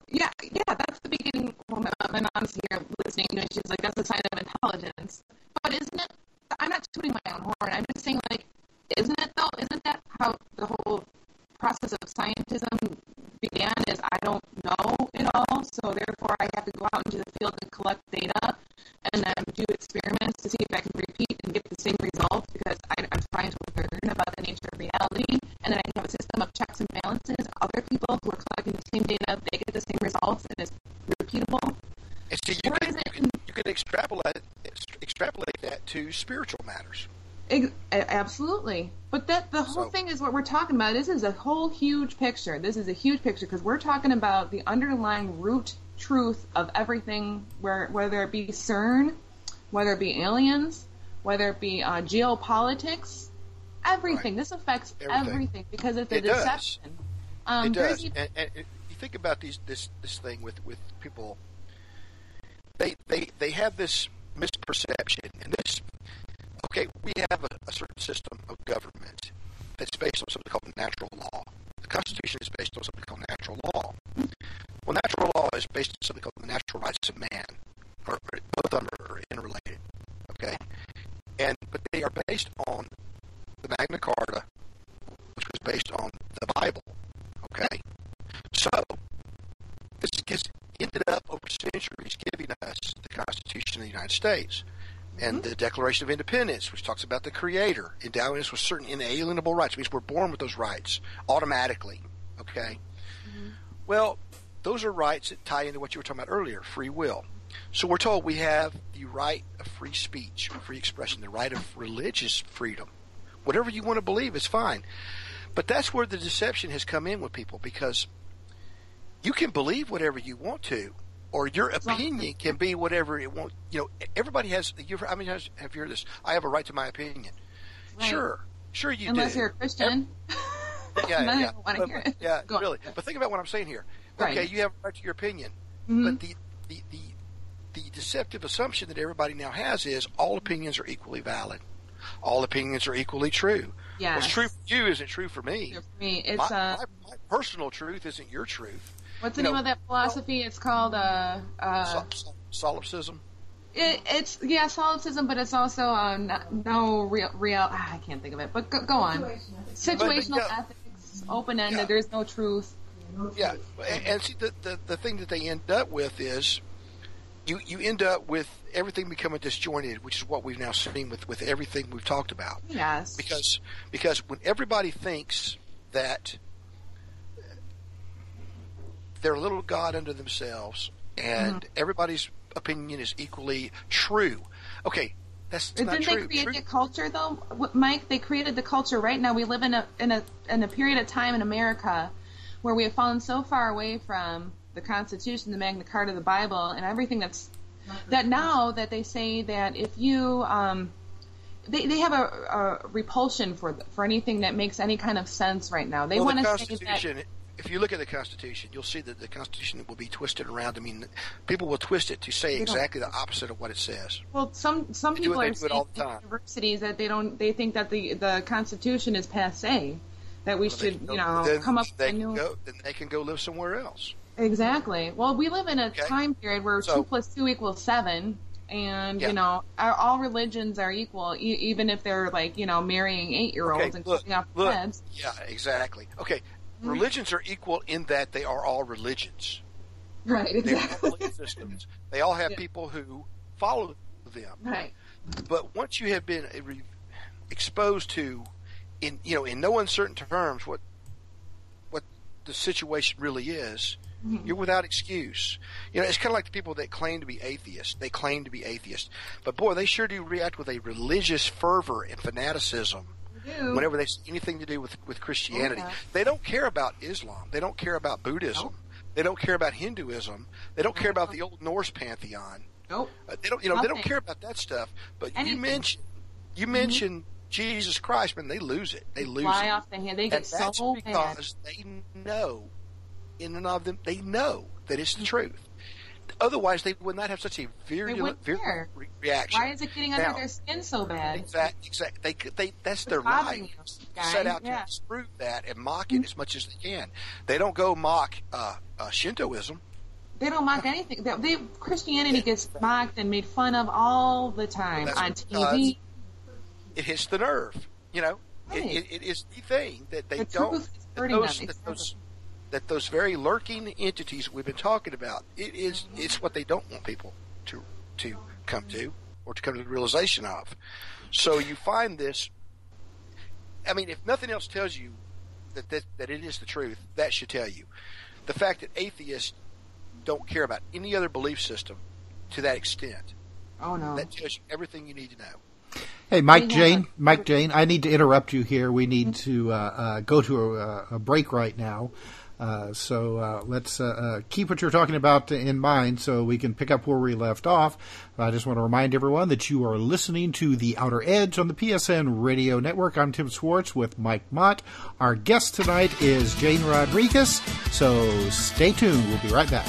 yeah, yeah, that's the beginning. Well, my, my mom's here listening, and she's like, "That's a sign of intelligence." But isn't it? I'm not tooting my own horn. I'm just saying, like, isn't it though? Isn't that how the whole process of scientism began? Is I don't know it all, so therefore I have to go out into the field and collect data, and then do experiments to see if I can repeat and get the same results because I, I'm trying to learn about the nature of reality, and then I have a system of checks and balances. Other people who are collecting the same data, they get the same results, and it's repeatable. And see, you Or can, is it to spiritual matters. Absolutely. But that the whole So- thing is what we're talking about. This is a whole huge picture. This is a huge picture because we're talking about the underlying root truth of everything, where whether it be CERN, whether it be aliens, whether it be uh, geopolitics, everything. This affects Everything. everything, because it's a It does. deception. Um, it does. even- And, and it- you think about these this this thing with with people. They they they have this misperception, and this. Okay, we have a, a certain system of government that's based on something called natural law. The Constitution is based on something called natural law. Well, natural law is based on something called the natural rights of man, or both of them are interrelated. Okay, and but they are based on the Magna Carta, which was based on the Bible. Okay, so this has ended up over centuries giving us the Constitution of the United States and mm-hmm. the Declaration of Independence, which talks about the Creator endowing us with certain inalienable rights. It means we're born with those rights automatically. Okay, mm-hmm. well, those are rights that tie into what you were talking about earlier, free will. So we're told we have the right of free speech, free expression, the right of religious freedom. Whatever you want to believe is fine. But that's where the deception has come in with people because you can believe whatever you want to, or your opinion can be whatever it wants. You know, everybody has. You, I mean, have you heard this? I have a right to my opinion. Right. Sure, sure you do. unless do. you're a Christian. yeah, I yeah, don't wanna But- hear it. yeah, really. But think about what I'm saying here. Right. Okay, you have a right to your opinion, Mhm. but the, the the the deceptive assumption that everybody now has is all opinions are equally valid. All opinions are equally true. Yes. What's true for you isn't true for me. For me, it's my, uh, my, my personal truth isn't your truth. What's the you name know, of that philosophy? It's called uh, uh, Sol- sol- solipsism. It, it's yeah, solipsism, but it's also uh, no, no real real. ah, I can't think of it, but go, go on. Situational yeah. ethics, open ended. Yeah. There's no truth. Yeah, and, and see the, the the thing that they end up with is you you end up with everything becoming disjointed, which is what we've now seen with with everything we've talked about. Yes. Because because when everybody thinks that they're a little god unto themselves and Mm-hmm. everybody's opinion is equally true. Okay, that's true Didn't they create True- the culture though, Mike? They created the culture. Right now, we live in a in a in a period of time in America where we have fallen so far away from the Constitution, the Magna Carta, the Bible, and everything that's that now that they say that if you um, they, they have a, a repulsion for for anything that makes any kind of sense right now. They well, want the to say that. If you look at the Constitution, you'll see that the Constitution will be twisted around. I mean, people will twist it to say exactly the opposite of what it says. Well, some some They people are do all the time. universities that they don't they think that the the Constitution is passe, that we should you know come up with a new go. Then they can go live somewhere else. exactly. Well, we live in a Okay. time period where So- two plus two equals seven, and Yeah. you know our, all religions are equal, e- even if they're like you know marrying eight year olds Okay, and look, cutting off look. heads. Yeah, exactly. Okay. Religions are equal in that they are all religions. Right, They are all exactly. systems. They all have Yeah. people who follow them. Right. But once you have been re- exposed to, in you know, in no uncertain terms, what what the situation really is, Mm-hmm. you're without excuse. You know, it's kind of like the people that claim to be atheists. They claim to be atheists, but boy, they sure do react with a religious fervor and fanaticism do. whenever they see anything to do with with Christianity. They don't care about Islam. They don't care about Buddhism. They don't care about Hinduism. They don't care about uh-huh. the old Norse pantheon. Nope. Uh, they don't, you know, they don't care about that stuff. But you Anything. mention, you mm-hmm. mention Jesus Christ, man, they lose it. They lose Fly it. off the hand. They get and that's so mad. because they know, in and of them, they know that it's the mm-hmm. truth. Otherwise, they would not have such a virulent, virulent re- reaction. Why is it getting under their skin so bad? Exactly. Exact, they, they, that's their bothering life. you, set out Yeah. to disprove that and mock it as much as they can. They don't go mock uh, uh, Shintoism. They don't mock anything. They, they Christianity gets mocked and made fun of all the time That's on TV. It hits the nerve. You know, Right. it, it, it is the thing that they The don't. truth is that hurting those, that those that those very lurking entities we've been talking about. It is it's what they don't want people to to come to or to come to the realization of. So you find this. I mean, if nothing else tells you that that, that it is the truth, that should tell you the fact that atheists don't care about any other belief system to that extent. Oh no. That tells you everything you need to know. Hey, Mike We have Jane, Mike Jane, I need to interrupt you here. We need to uh, uh, go to a, a break right now. Uh, so uh, let's uh, uh, keep what you're talking about in mind so we can pick up where we left off. I just want to remind everyone that you are listening to The Outer Edge on the PSN Radio Network. I'm Tim Swartz with Mike Mott. Our guest tonight is Jane Rodriguez. So stay tuned. We'll be right back.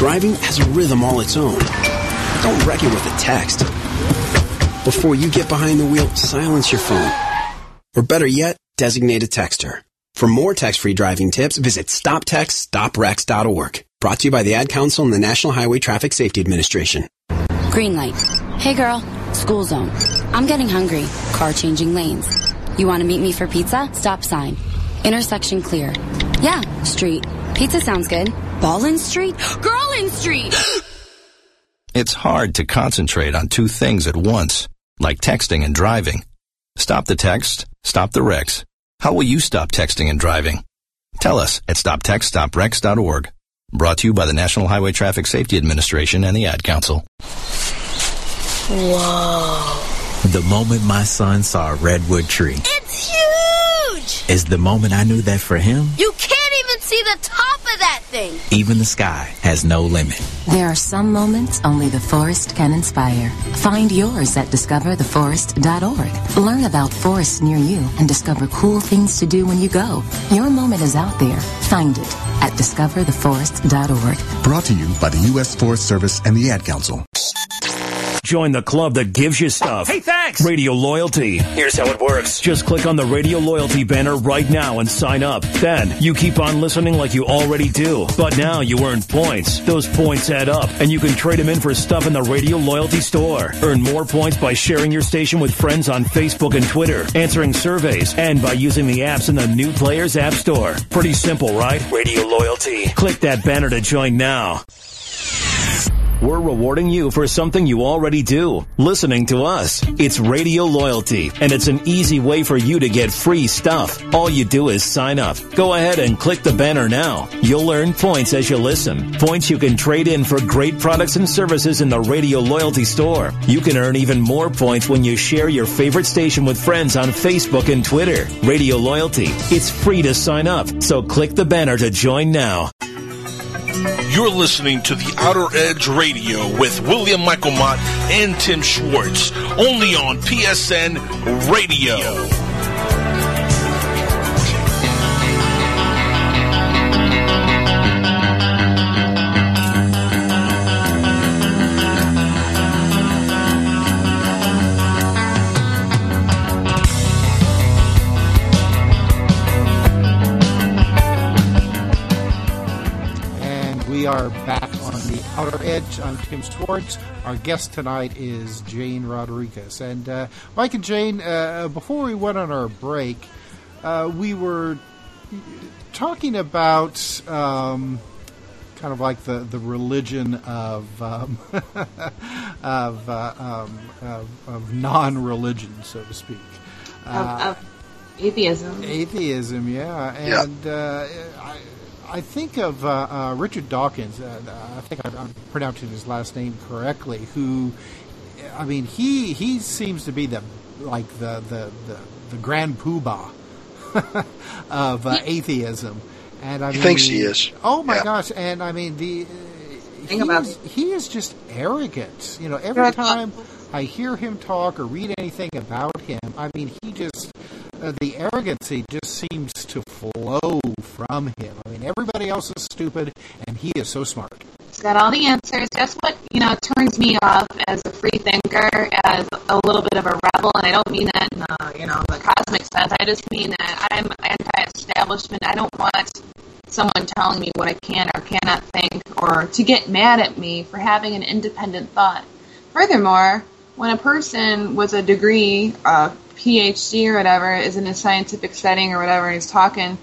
Driving has a rhythm all its own. Don't wreck it with a text. Before you get behind the wheel, silence your phone. Or better yet, designate a texter. For more text-free driving tips, visit stoptextstopwrecks.org. Brought to you by the Ad Council and the National Highway Traffic Safety Administration. Green light. Hey girl, school zone. I'm getting hungry. Car changing lanes. You want to meet me for pizza? Stop sign. Intersection clear. Yeah, street. Pizza sounds good. Ballin Street? Girlin Street! It's hard to concentrate on two things at once, like texting and driving. Stop the text, stop the wrecks. How will you stop texting and driving? Tell us at stoptextstopwrecks.org. Brought to you by the National Highway Traffic Safety Administration and the Ad Council. Whoa. The moment my son saw a redwood tree It's huge! is the moment I knew that for him, You can't even see the top of that thing! even the sky has no limit. There are some moments only the forest can inspire. Find yours at discovertheforest.org. Learn about forests near you and discover cool things to do when you go. Your moment is out there. Find it at discovertheforest.org. Brought to you by the U.S. Forest Service and the Ad Council. Join the club that gives you stuff. Hey, thanks! Radio Loyalty. Here's how it works. Just click on the Radio Loyalty banner right now and sign up. Then, you keep on listening like you already do. But now you earn points. Those points add up, and you can trade them in for stuff in the Radio Loyalty store. Earn more points by sharing your station with friends on Facebook and Twitter, answering surveys, and by using the apps in the New Players App Store. Pretty simple, right? Radio Loyalty. Click that banner to join now. We're rewarding you for something you already do. Listening to us. It's Radio Loyalty, and it's an easy way for you to get free stuff. All you do is sign up. Go ahead and click the banner now. You'll earn points as you listen. Points you can trade in for great products and services in the Radio Loyalty store. You can earn even more points when you share your favorite station with friends on Facebook and Twitter. Radio Loyalty. It's free to sign up, so click the banner to join now. You're listening to the Outer Edge Radio with William Michael Mott and Tim Swartz, only on PSN Radio. Are back on the outer edge. I'm Tim Swartz. Our guest tonight is Jane Rodriguez. And uh, Mike and Jane, uh, before we went on our break, uh, we were talking about um, kind of like the, the religion of um, of, uh, um, of of non-religion, so to speak. Of, of atheism. Atheism, yeah, Yeah. and uh, I, I think of uh, uh, Richard Dawkins. Uh, I think I'm, I'm pronouncing his last name correctly. Who, I mean, he he seems to be the like the the the, the grand poobah of uh, atheism, and I He mean, thinks he is. Oh my Yeah. gosh! And I mean the. He about is, he is just arrogant. You know, every Yeah. time I hear him talk or read anything about him, I mean, he just uh, the arrogancy just seems to flow from him. I mean, everybody else is stupid, and he is so smart. He's got all the answers. That's what you know turns me off as a free thinker, as a little bit of a rebel, and I don't mean that in the you know the cosmic sense. I just mean that I'm anti-establishment. I don't want someone telling me what I can or cannot think, or to get mad at me for having an independent thought. Furthermore, when a person with a degree, a PhD or whatever, is in a scientific setting or whatever, and is talking,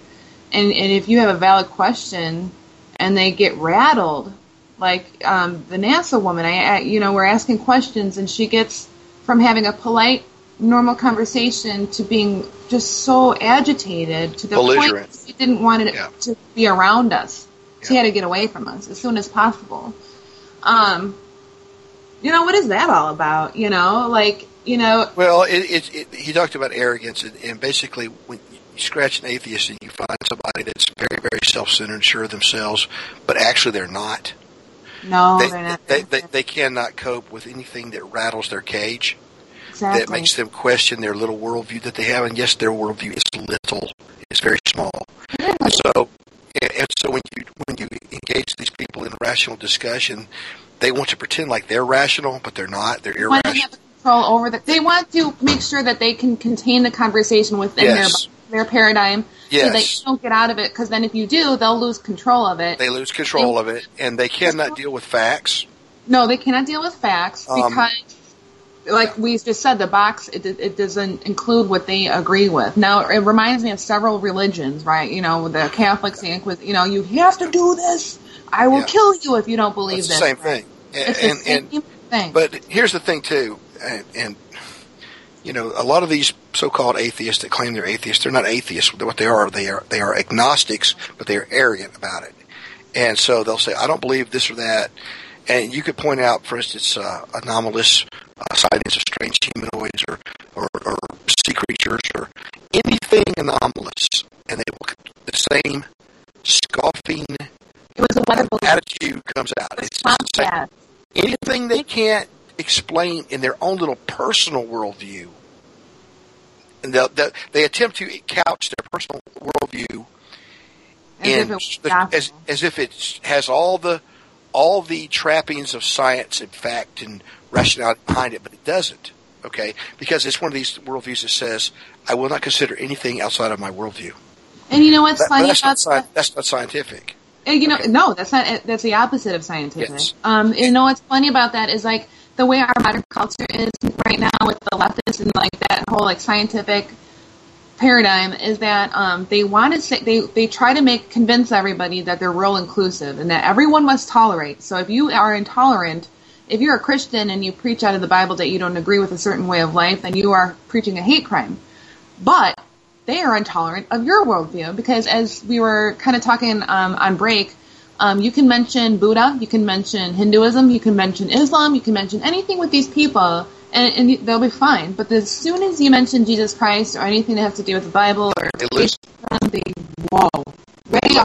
and, and if you have a valid question and they get rattled, like um, the NASA woman, I, I, you know, we're asking questions and she gets from having a polite, normal conversation to being just so agitated to the point Belligerent. she didn't want it Yeah. to be around us. She had to get away from us as soon as possible. Um, you know, what is that all about? You know, like, you know, Well, it, it, it, he talked about arrogance, and, and basically, when you scratch an atheist and you find somebody that's very, very self-centered and sure of themselves, but actually they're not. no, they, they're not. they, they, they cannot cope with anything that rattles their cage, exactly. that makes them question their little worldview that they have. And yes, their worldview is little; it's very small. So, and so when you when you engage these people in rational discussion, they want to pretend like they're rational, but they're not. They're They want to irrational. have control over the. They want to make sure that they can contain the conversation within Yes. their their paradigm, so Yes. they don't get out of it. Because then, if you do, they'll lose control of it. They lose control of it, and they cannot deal with facts. No, they cannot deal with facts Um, because, like we just said, the box it, it doesn't include what they agree with. Now, it reminds me of several religions, right? You know, the Catholics, the Inquis. You know, you have to do this. I will Yeah. kill you if you don't believe It's this. same thing. And, It's the same and thing. but here's the thing too, and, and you know, a lot of these so-called atheists that claim they're atheists, they're not atheists. What they are, they are they are agnostics, but they are arrogant about it. And so they'll say, "I don't believe this or that." And you could point out, for instance, uh, anomalous uh, sightings of strange humanoids or, or, or sea creatures or anything anomalous, and they will the same scoffing it was a balloon. attitude comes out. It's just. Yeah. anything they can't explain in their own little personal worldview, and they'll, they'll, they attempt to couch their personal worldview As in if the- as, as if it has all the all the trappings of science and fact and rationality behind it, but it doesn't. Okay, because it's one of these worldviews that says, "I will not consider anything outside of my worldview." And you know what's That- funny that's, about not, sci- that's not scientific. Uh, You know, no, that's not. That's the opposite of scientific. Yes. Um, you know what's funny about that is like the way our modern culture is right now with the leftists and like that whole like scientific paradigm is that um, they want to say they they try to make convince everybody that they're real inclusive and that everyone must tolerate. So if you are intolerant, if you're a Christian and you preach out of the Bible that you don't agree with a certain way of life, then you are preaching a hate crime. But they are intolerant of your worldview because as we were kind of talking um, on break, um, you can mention Buddha, you can mention Hinduism, you can mention Islam, you can mention anything with these people, and, and they'll be fine. But as soon as you mention Jesus Christ or anything that has to do with the Bible or They lose. they whoa.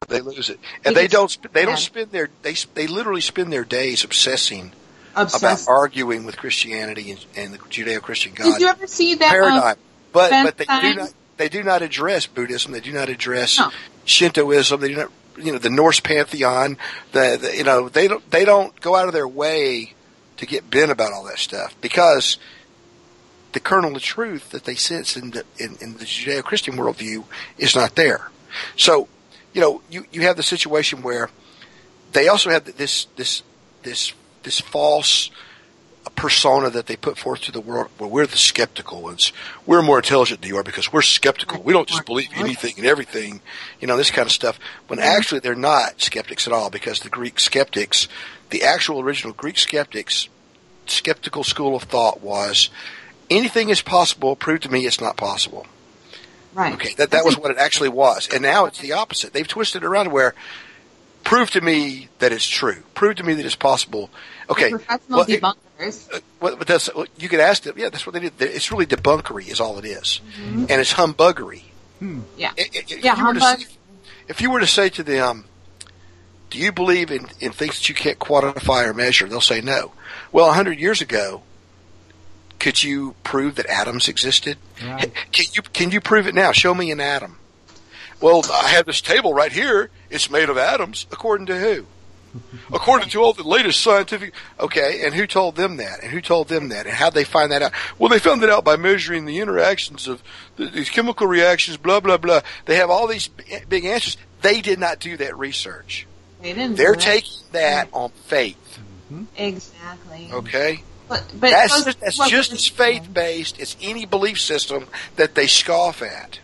They lose it, and they don't. They don't spend their they they literally spend their days obsessing Obsessed. about arguing with Christianity and, and the Judeo-Christian God Did you ever see that paradigm. um, but but they do not they do not address Buddhism. They do not address No. Shintoism. They do not you know the Norse pantheon. The, the you know they don't they don't go out of their way to get bent about all that stuff because the kernel of truth that they sense in the in, in the Judeo-Christian worldview is not there. So you know you you have the situation where they also have this this this this false persona that they put forth to the world. Well, we're the skeptical ones. We're more intelligent than you are because we're skeptical. We don't just believe anything and everything, you know, this kind of stuff. When mm-hmm. actually they're not skeptics at all because the Greek skeptics, the actual original Greek skeptics, skeptical school of thought was anything is possible. Prove to me it's not possible. Right. Okay, that that was what it actually was, and now it's the opposite. They've twisted it around where prove to me that it's true. Prove to me that it's possible. Okay, Professional well, debunkers. what, but that's what you could ask them. Yeah, that's what they did. It's really debunkery, is all it is. Mhm. and it's humbuggery. Yeah. If yeah, you were to humbug. say, if you were to say to them, "Do you believe in, in things that you can't quantify or measure?" They'll say no. Well, a hundred years ago, could you prove that atoms existed? Right. Can you can you prove it now? Show me an atom. Well, I have this table right here. It's made of atoms. According to who? According to all the latest scientific. Okay, and who told them that? And who told them that? And how'd they find that out? Well, they found it out by measuring the interactions of th- these chemical reactions. Blah blah blah. They have all these b- big answers. They did not do that research. They didn't. They're taking that on faith. Mm-hmm. Exactly. Okay. But but that's just, that's just as faith based as any belief system that they scoff at.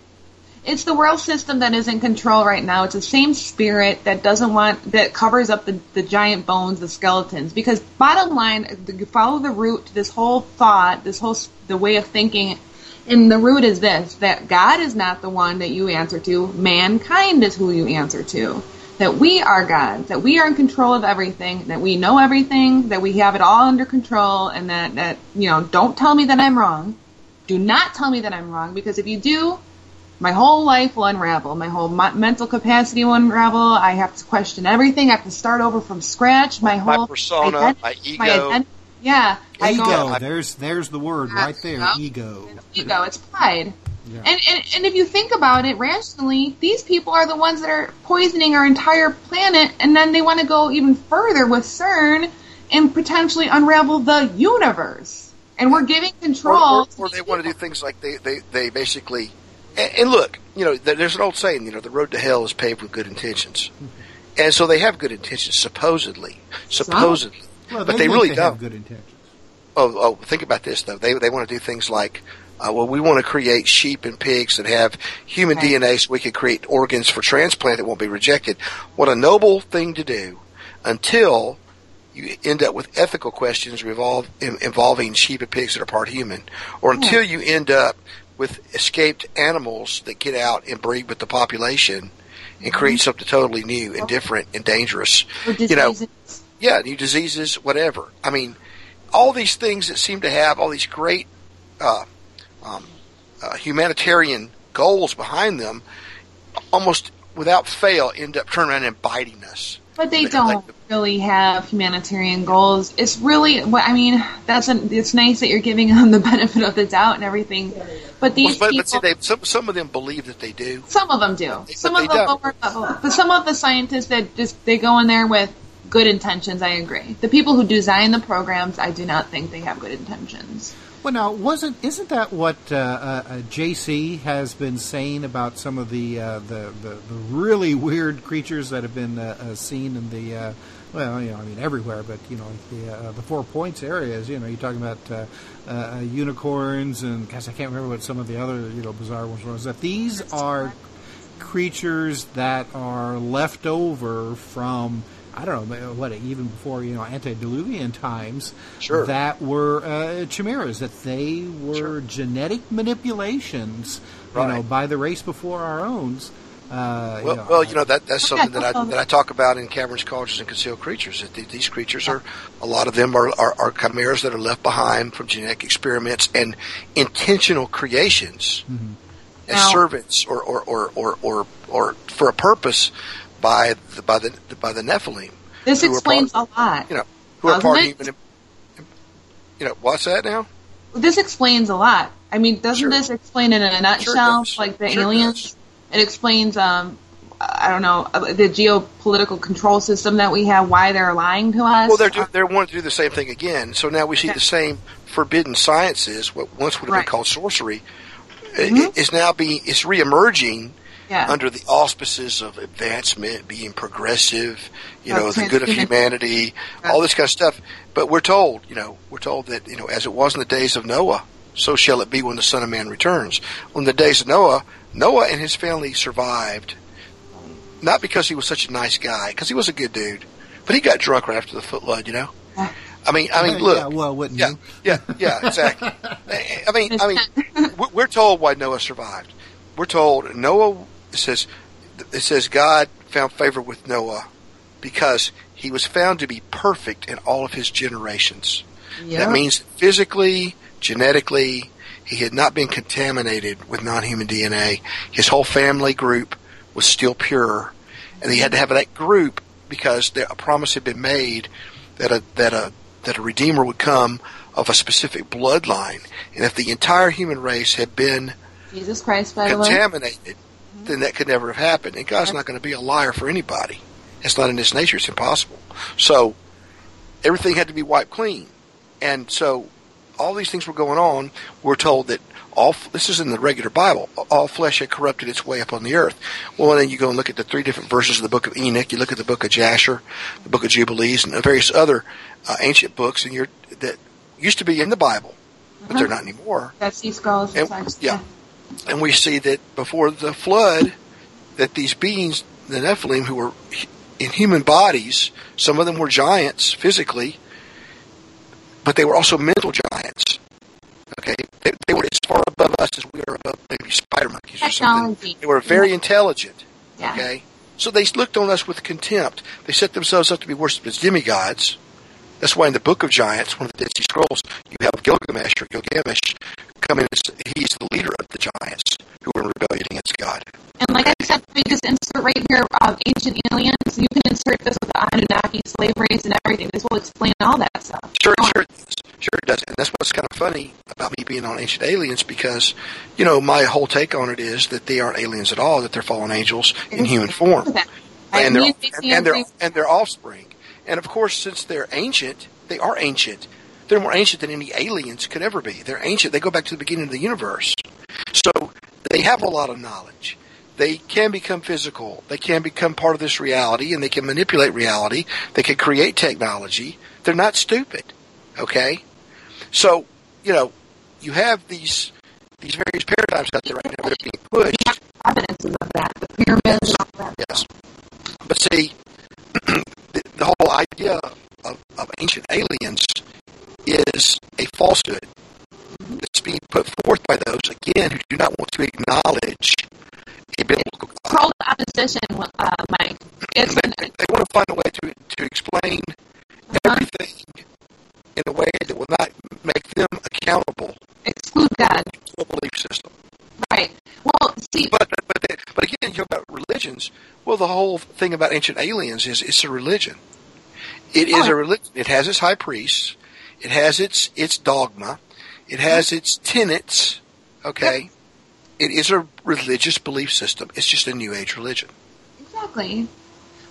It's the world system that is in control right now. It's the same spirit that doesn't want that covers up the, the giant bones, the skeletons. Because bottom line, you follow the root to this whole thought, this whole the way of thinking, and the root is this: that God is not the one that you answer to. Mankind is who you answer to. That we are God. That we are in control of everything. That we know everything. That we have it all under control. And that that you know, don't tell me that I'm wrong. Do not tell me that I'm wrong because if you do, my whole life will unravel. My whole mo- mental capacity will unravel. I have to question everything. I have to start over from scratch. My whole persona, ident- my ego. ident- yeah, I Ego. go There's there's the word right there. Yeah. Ego. ego. It's pride. Yeah. And, and and if you think about it rationally, these people are the ones that are poisoning our entire planet, and then they want to go even further with CERN and potentially unravel the universe. And we're giving or, control. or, or they want to do things like they they, they basically and, and look you know there's an old saying you know the road to hell is paved with good intentions. And so they have good intentions supposedly. Supposedly. Well, but they they really they don't. have good intentions. oh oh think about this though. They they want to do things like uh, well, we want to create sheep and pigs that have human Right. DNA so we can create organs for transplant that won't be rejected. What a noble thing to do until you end up with ethical questions revolve, in, involving sheep and pigs that are part human, or until you end up with escaped animals that get out and breed with the population and create something totally new and different and dangerous. You know, yeah, new diseases, whatever. I mean, all these things that seem to have all these great uh, um, uh, humanitarian goals behind them, almost without fail, end up turning around and biting us. But they Like- don't like- really have humanitarian goals. It's really, well, I mean, that's an, it's nice that you're giving them the benefit of the doubt and everything. But these but, people, but see, they, some some of them believe that they do. some of them do. Some but of they the don't. lower level, but some of the scientists that just they go in there with good intentions. I agree. The people who design the programs, I do not think they have good intentions. Well, now wasn't isn't that what uh, uh, uh, JC has been saying about some of the uh, the, the the really weird creatures that have been uh, uh, seen in the uh, well, you know, I mean everywhere, but you know the uh, the Four Points areas. You know, you're talking about uh, uh, unicorns and gosh, I can't remember what some of the other you know bizarre ones were. That these are creatures that are left over from I don't know what even before you know antediluvian times Sure. that were uh, chimeras that they were genetic manipulations right. you know by the race before our own. Uh, Well, you know, well, you know that that's something that I that I talk about in caverns, cauldrons, and concealed creatures. That these creatures are a lot of them are, are are chimeras that are left behind from genetic experiments and intentional creations. as Now- servants or or, or, or, or or for a purpose by the by the by the Nephilim. This explains part, a lot. You know, who are doesn't part it? human. You know, what's that now? This explains a lot. I mean, doesn't this explain it in a nutshell, does. like the Sure aliens? It explains, um, I don't know, uh, the geopolitical control system that we have, why they're lying to us. Well, they're do, they're wanting to do the same thing again. So now we see the same forbidden sciences, what once would have Right. been called sorcery, i- is now being is reemerging Yeah. under the auspices of advancement, being progressive, you know, the good of humanity, all this kind of stuff. But we're told, you know, we're told that you know, as it was in the days of Noah, so shall it be when the Son of Man returns. Well, in the days of Noah, Noah and his family survived, not because he was such a nice guy, because he was a good dude, but he got drunk right after the flood, you know. I mean, I mean, Yeah, look. well, wouldn't yeah, you? Yeah, yeah, exactly. Eh, eh, I mean, I mean, we- we're told why Noah survived. We're told Noah it says it says God found favor with Noah because he was found to be perfect in all of his generations. Yeah. That means physically, genetically, he had not been contaminated with non-human DNA. His whole family group was still pure, and he had to have that group because a promise had been made that a that a that a redeemer would come of a specific bloodline, and if the entire human race had been Jesus Christ, by the way. contaminated, mm-hmm. then that could never have happened. And God's not going to be a liar for anybody. It's not in His nature. It's impossible. So everything had to be wiped clean, and so all these things were going on. We're told that all this is in the regular Bible. All flesh had corrupted its way upon the earth. Well, then you go and look at the three different verses of the book of Enoch. You look at the book of Jasher, the book of Jubilees, and various other uh, ancient books, and you're that used to be in the Bible, but they're not anymore. Dead Sea Scrolls. And, yeah. And we see that before the flood, that these beings, the Nephilim, who were in human bodies, some of them were giants physically, but they were also mental giants. Okay, they, they were as far above us as we are above maybe spider monkeys or something. They were very intelligent. Yeah. Okay, so they looked on us with contempt. They set themselves up to be worshipped as demigods. That's why in the Book of Giants, one of the Dead Sea Scrolls, you have Gilgamesh or Gilgamesh come in as he's the leader of the giants who were in rebellion against God. And like I said, we just insert right here uh, ancient aliens. You can insert this with the Anunnaki slave race and everything. This will explain all that stuff. Sure, sure, it does. sure it does. And that's what's kind of funny about me being on Ancient Aliens because, you know, my whole take on it is that they aren't aliens at all; that they're fallen angels in human form, and their and, their and their offspring. And of course, since they're ancient, they are ancient. They're more ancient than any aliens could ever be. They're ancient. They go back to the beginning of the universe. So they have a lot of knowledge. They can become physical. They can become part of this reality and they can manipulate reality. They can create technology. They're not stupid. Okay? So, you know, you have these these various paradigms out there right now that are being pushed. evidences of that. The pyramids and all that. Yes. But see, the, the whole idea of, of ancient aliens is a falsehood that's being put forth by those, again, who do not want to acknowledge a biblical God. Called opposition, uh, Mike. It's They, they want to find a way to, to explain everything in a way that will not make them accountable exclude God. to a belief system. Right. Well, see, But but but, but again, you know about religions. Well, the whole thing about ancient aliens is it's a religion. It is a religion. It has its high priests. It has its its dogma. It has its tenets. Okay. It is a religious belief system. It's just a new age religion. Exactly.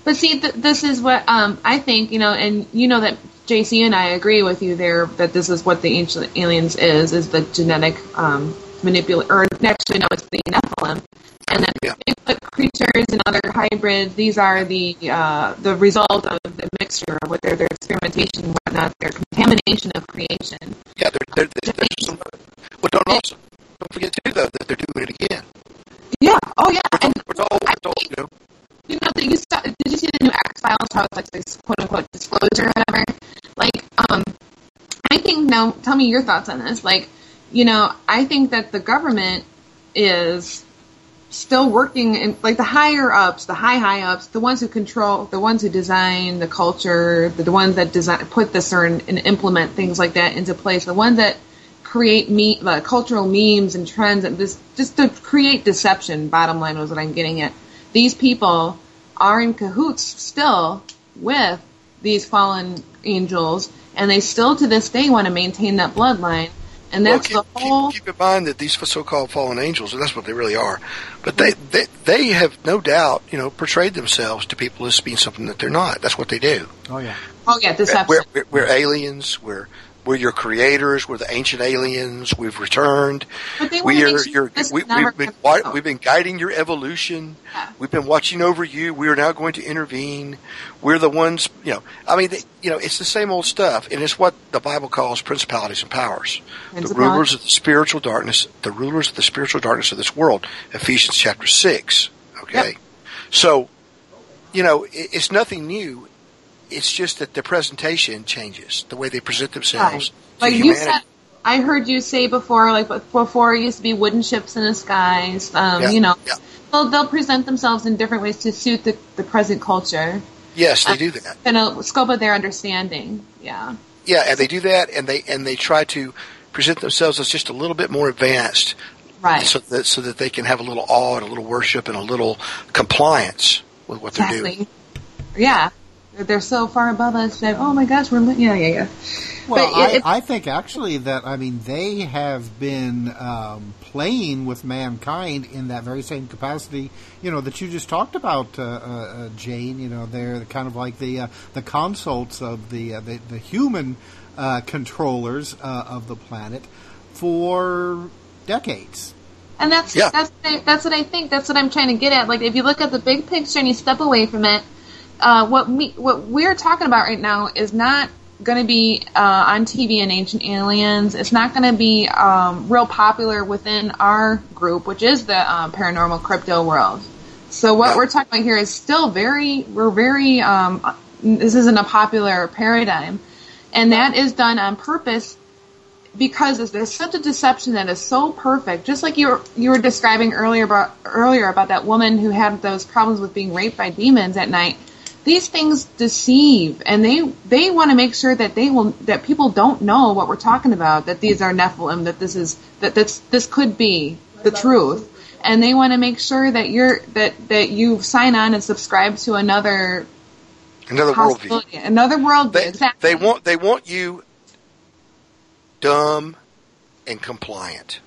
But see, th- this is what um, I think, you know, and you know that JC and I agree with you there that this is what the ancient aliens is, is the genetic um, manipulation, or actually, no, it's the Nephilim. And then Bigfoot creatures and other hybrids, these are the uh, the result of the mixture what their, experimentation and whatnot, their contamination of creation. Yeah, they're, they're, they're, they're some, well, don't also don't forget too though that they're doing it again. Yeah. Oh, yeah. And We're told, we're told, you know, you know, that you saw, did you see the new X Files? How it's like this quote unquote disclosure, or whatever. Like, um, I think now. Tell me your thoughts on this. Like, you know, I think that the government is still working in like the higher ups, the high high ups, the ones who control, the ones who design the culture, the, the ones that design put this or and implement things like that into place, the ones that create me uh, cultural memes and trends and this just to create deception. Bottom line was what I'm getting at. These people are in cahoots still with these fallen angels, and they still to this day want to maintain that bloodline. And that's well, keep, the whole. Keep, keep, in mind that these so-called fallen angels, that's what they really are, but they, they they have no doubt, you know, portrayed themselves to people as being something that they're not. That's what they do. Oh yeah. Oh yeah, This We're, we're, we're aliens. We're we're your creators. We're the ancient aliens. We've returned. we are your. We, have been we've been guiding your evolution. Yeah. We've been watching over you. We are now going to intervene. We're the ones. You know. I mean, they, you know, it's the same old stuff, and it's what the Bible calls principalities and powers. The rulers of the spiritual darkness. The rulers of the spiritual darkness of this world. Ephesians chapter six. Okay. Yep. So, you know, it, it's nothing new it's just that the presentation changes, the way they present themselves. Right. Like you said, I heard you say before, like before it used to be wooden ships in the skies. Um, yeah. You know, yeah. they'll, they'll present themselves in different ways to suit the, the present culture. Yes, they do that. In a scope of their understanding. Yeah. Yeah, and they do that, and they and they try to present themselves as just a little bit more advanced, right? So that so that they can have a little awe and a little worship and a little compliance with what exactly. they're doing. Yeah, they're so far above us that oh my gosh we're yeah yeah yeah well I, it, I, think actually that i mean they have been um, playing with mankind in that very same capacity you know that you just talked about uh, uh, jane you know they're kind of like the uh, the consults of the uh, the, the, human uh, controllers uh, of the planet for decades and that's yeah. that's that's what I think. That's what I'm trying to get at. Like if you look at the big picture and you step away from it, uh, what we what we're talking about right now is not going to be uh, on TV in Ancient Aliens. It's not going to be um, real popular within our group, which is the uh, paranormal crypto world. So what we're talking about here is still very we're very um, this isn't a popular paradigm, and that is done on purpose because there's such a deception that is so perfect. Just like you were, you were describing earlier about earlier about that woman who had those problems with being raped by demons at night these things deceive and they they want to make sure that they will that people don't know what we're talking about that these are nephilim that this is that this this could be the truth. And they want to make sure that you're that that you sign on and subscribe to another another worldview. another worldview they, exactly. they want they want you dumb and compliant.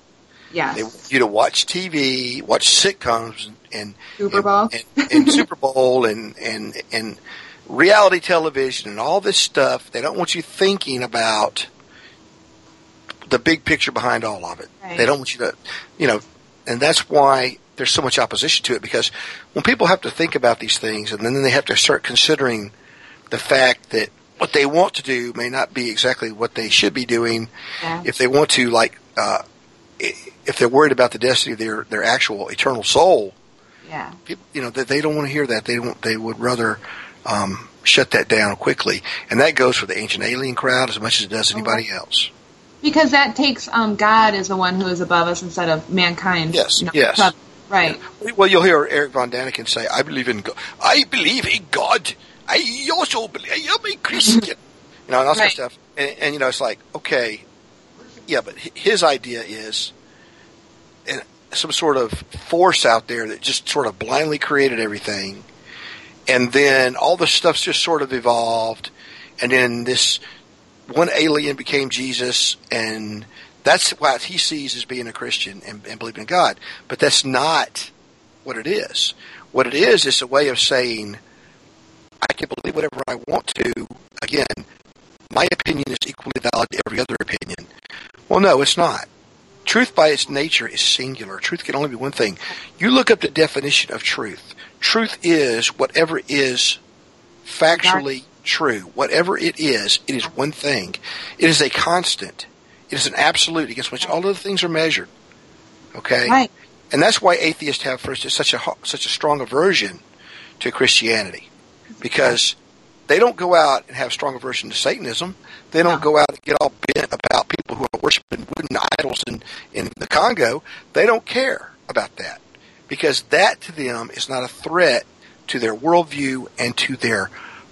Yes. They want you to watch TV, watch sitcoms, and Super Bowl, and, and, and Super Bowl, and and and reality television, and all this stuff. They don't want you thinking about the big picture behind all of it. Right. They don't want you to, you know, and that's why there's so much opposition to it. Because when people have to think about these things, and then they have to start considering the fact that what they want to do may not be exactly what they should be doing. Yeah. If they want to, like, uh, if they're worried about the destiny of their their actual eternal soul, yeah, people, you know that they don't want to hear that. They don't. They would rather um, shut that down quickly, and that goes for the ancient alien crowd as much as it does anybody okay. else. Because that takes um, God as the one who is above us instead of mankind. Yes, you know, yes, right. Yeah. Well, you'll hear Erich von Däniken say, "I believe in God. I believe in God. I also believe I am a Christian." you know, and all that right. stuff. And, and you know, it's like, okay, yeah, but his idea is some sort of force out there that just sort of blindly created everything. And then all the stuff's just sort of evolved. And then this one alien became Jesus. And that's what he sees as being a Christian and, and believing in God. But that's not what it is. What it is, is a way of saying, I can believe whatever I want to. Again, my opinion is equally valid to every other opinion. Well, no, it's not. Truth by its nature is singular. Truth can only be one thing. You look up the definition of truth. Truth is whatever is factually true. Whatever it is, it is one thing. It is a constant. It is an absolute against which all other things are measured. Okay? Right. And that's why atheists have, instance, such a such a strong aversion to Christianity, because they don't go out and have strong aversion to Satanism. They don't go out and get all bent about people who are worshiping wooden idols in, in the Congo. They don't care about that because that to them is not a threat to their worldview and to their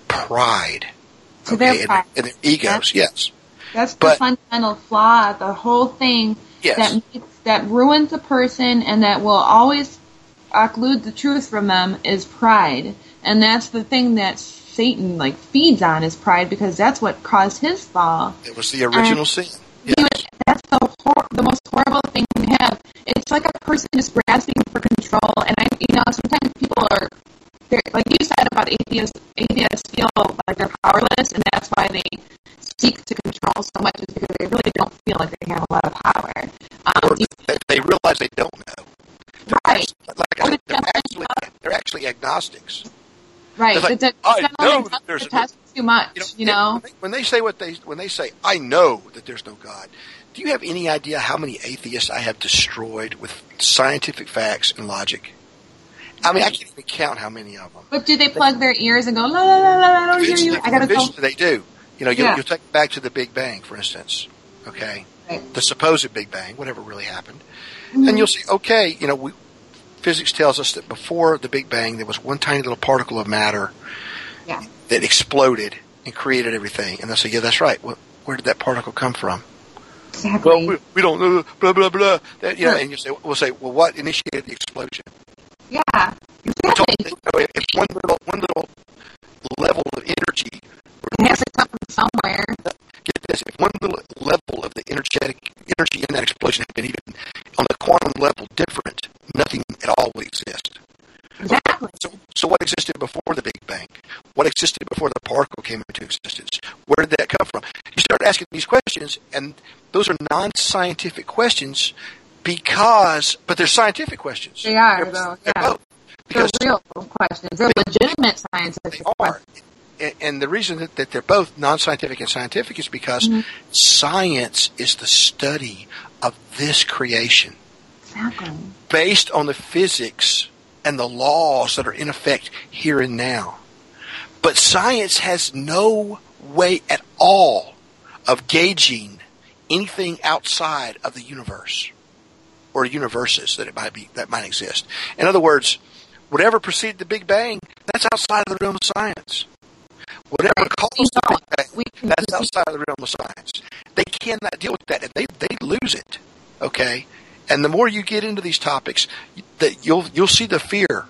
pride. To okay, their pride. And, and, their egos, yes. That's the fundamental flaw. The whole thing Yes. that makes, that ruins a person and that will always occlude the truth from them is pride, and that's the thing that Satan like feeds on is pride because that's what caused his fall. It was the original And sin. he was- that's the hor- the most horrible thing to have. It's like a person just grasping for control, and I, you know, sometimes people are, they're, like you said about atheists. Atheists feel like they're powerless, and that's why they seek to control so much, is because they really don't feel like they have a lot of power. Um, Or they, they realize they don't know. They're Right. actually, like they're actually, they're actually agnostics. Right? Like, the, I know that there's the test too much, you know. When they say what they when they say, I know that there's no God. Do you have any idea how many atheists I have destroyed with scientific facts and logic? I mean, I can't even count how many of them. But do they plug their ears and go la la la la? I don't hear you. I gotta go. They do. You know, you'll, Yeah. you'll take back to the Big Bang, for instance. Okay, Right. the supposed Big Bang, whatever really happened, Mhm. and you'll see. Okay, you know, we, physics tells us that before the Big Bang, there was one tiny little particle of matter Yeah. that exploded and created everything. And they'll say, "Yeah, that's right. Well, where did that particle come from?" Exactly. Well, we, we don't know. Blah blah blah. That, you know, and you say, we'll say, "Well, what initiated the explosion?" Yeah. We told you that oh, if one little one little level of energy It has to come from somewhere. get this, if one little level of the energetic energy in that explosion had been even on the quantum level different, nothing at all would exist. Exactly. So, so what existed before the Big Bang? What existed before the particle came into existence? Where did that come from? You start asking these questions, and those are non-scientific questions because, but they're scientific questions. They are, though. Yeah. They're Because real questions. They're legitimate scientific they are. And, and the reason that, that they're both non-scientific and scientific is because Mm-hmm. science is the study of this creation Exactly. based on the physics and the laws that are in effect here and now. But science has no way at all of gauging anything outside of the universe or universes that it might be that might exist. In other words, whatever preceded the Big Bang, that's outside of the realm of science. Whatever caused the Big Bang, that's outside of the realm of science. They cannot deal with that, and they they lose it. Okay, and the more you get into these topics, that you'll you'll see the fear.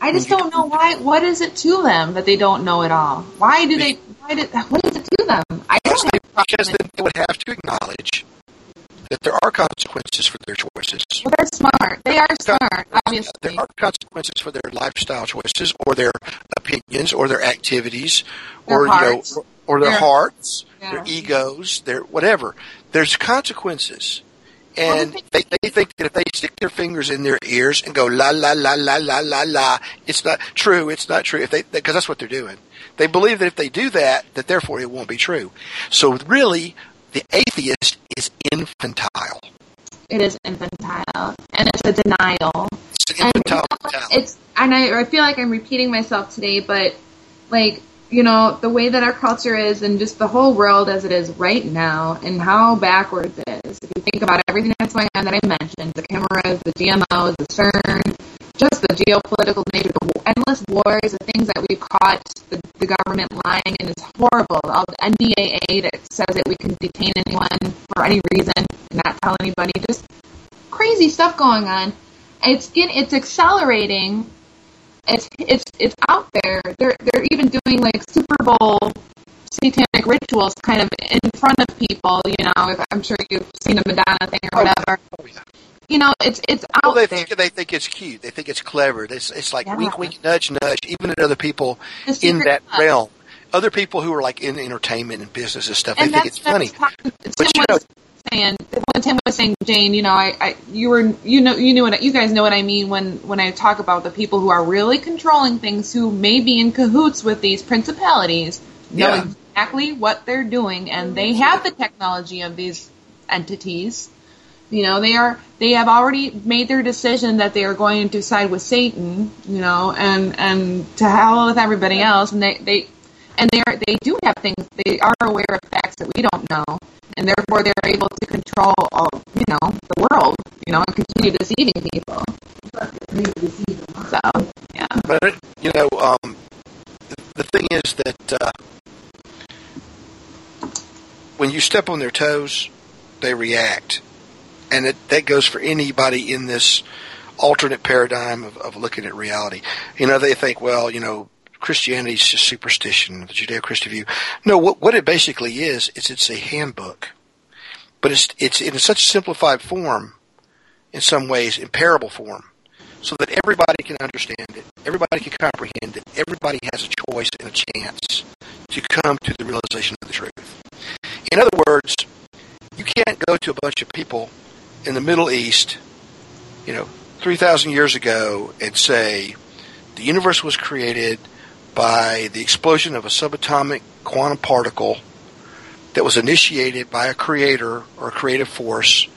I just don't know why. What is it to them that they don't know it all? Why do they? Why did? What is it to them? I don't have Because then they would have to acknowledge that there are consequences for their choices. Well, they're smart. They are smart, obviously. There are consequences for their lifestyle choices, or their opinions, or their activities, Their or hearts. you know, or, or their Their- hearts, Yeah. their egos, their whatever. There's consequences, and they, they think that if they stick their fingers in their ears and go la la la la la la la, it's not true. It's not true. If they because that's what they're doing. They believe that if they do that, that therefore it won't be true. So really, the atheist is infantile. It is infantile, and it's a denial. It's an infantile mentality. It's and I, I feel like I'm repeating myself today, but like you know the way that our culture is, and just the whole world as it is right now, and how backwards it is. If you think about everything that's going on that I mentioned, the cameras, the GMOs, the CERN, just the geopolitical nature, the endless wars, the things that we've caught the, the government lying, and it's horrible. All the NDAA that says that we can detain anyone for any reason, and not tell anybody, just crazy stuff going on. It's it's accelerating. It's it's it's out there. They're they're even doing like Super Bowl satanic rituals kind of in front of people. You know, if, I'm sure you've seen the Madonna thing or oh, whatever. Oh, you know, it's it's out Well, they there. think they think it's cute. They think it's clever. It's, it's like Yeah. wink, wink, nudge, nudge. Even at other people in that club. realm, other people who are like in entertainment and business and stuff, and they think it's funny. But you know, saying when Tim was saying, Jane, you know, I, I you were you know you knew what I- you guys know what I mean when when I talk about the people who are really controlling things who may be in cahoots with these principalities know Yeah. exactly what they're doing and they have the technology of these entities. You know, they are they have already made their decision that they are going to side with Satan, you know, and and to hell with everybody else and they they and they are they do have things they are aware of facts that we don't know and therefore they're able to control all, you know the world you know and continue deceiving people. So yeah. But you know, um, the, thing is that uh, when you you step on their toes, they react, and it, that goes for anybody in this alternate paradigm of, of looking at reality. You know, they think, well, you know, Christianity is just superstition, the Judeo-Christian view. No, what, what it basically is, is it's a handbook. But it's, it's in such simplified form, in some ways, in parable form, so that everybody can understand it, everybody can comprehend it, everybody has a choice and a chance to come to the realization of the truth. In other words, you can't go to a bunch of people in the Middle East, you know, 3,000 years ago and say the universe was created by the explosion of a subatomic quantum particle that was initiated by a creator or a creative force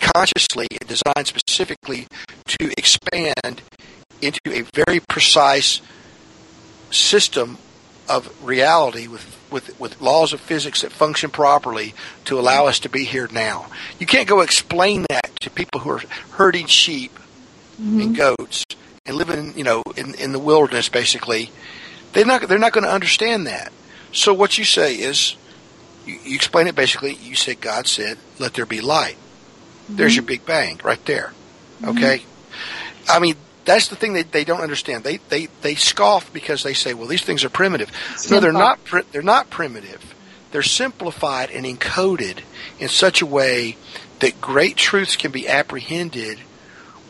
consciously and designed specifically to expand into a very precise system of reality with, with, with laws of physics that function properly to allow us to be here now. You can't go explain that to people who are herding sheep mm-hmm. and goats and living, you know, in, in the wilderness basically. They're not, they're not going to understand that. So what you say is, you, you explain it basically, you say, God said, let there be light. Mm-hmm. There's your Big Bang right there. Okay? Mm-hmm. I mean, that's the thing that they don't understand. They they they scoff because they say, "Well, these things are primitive." No, they're not. They're not primitive. They're simplified and encoded in such a way that great truths can be apprehended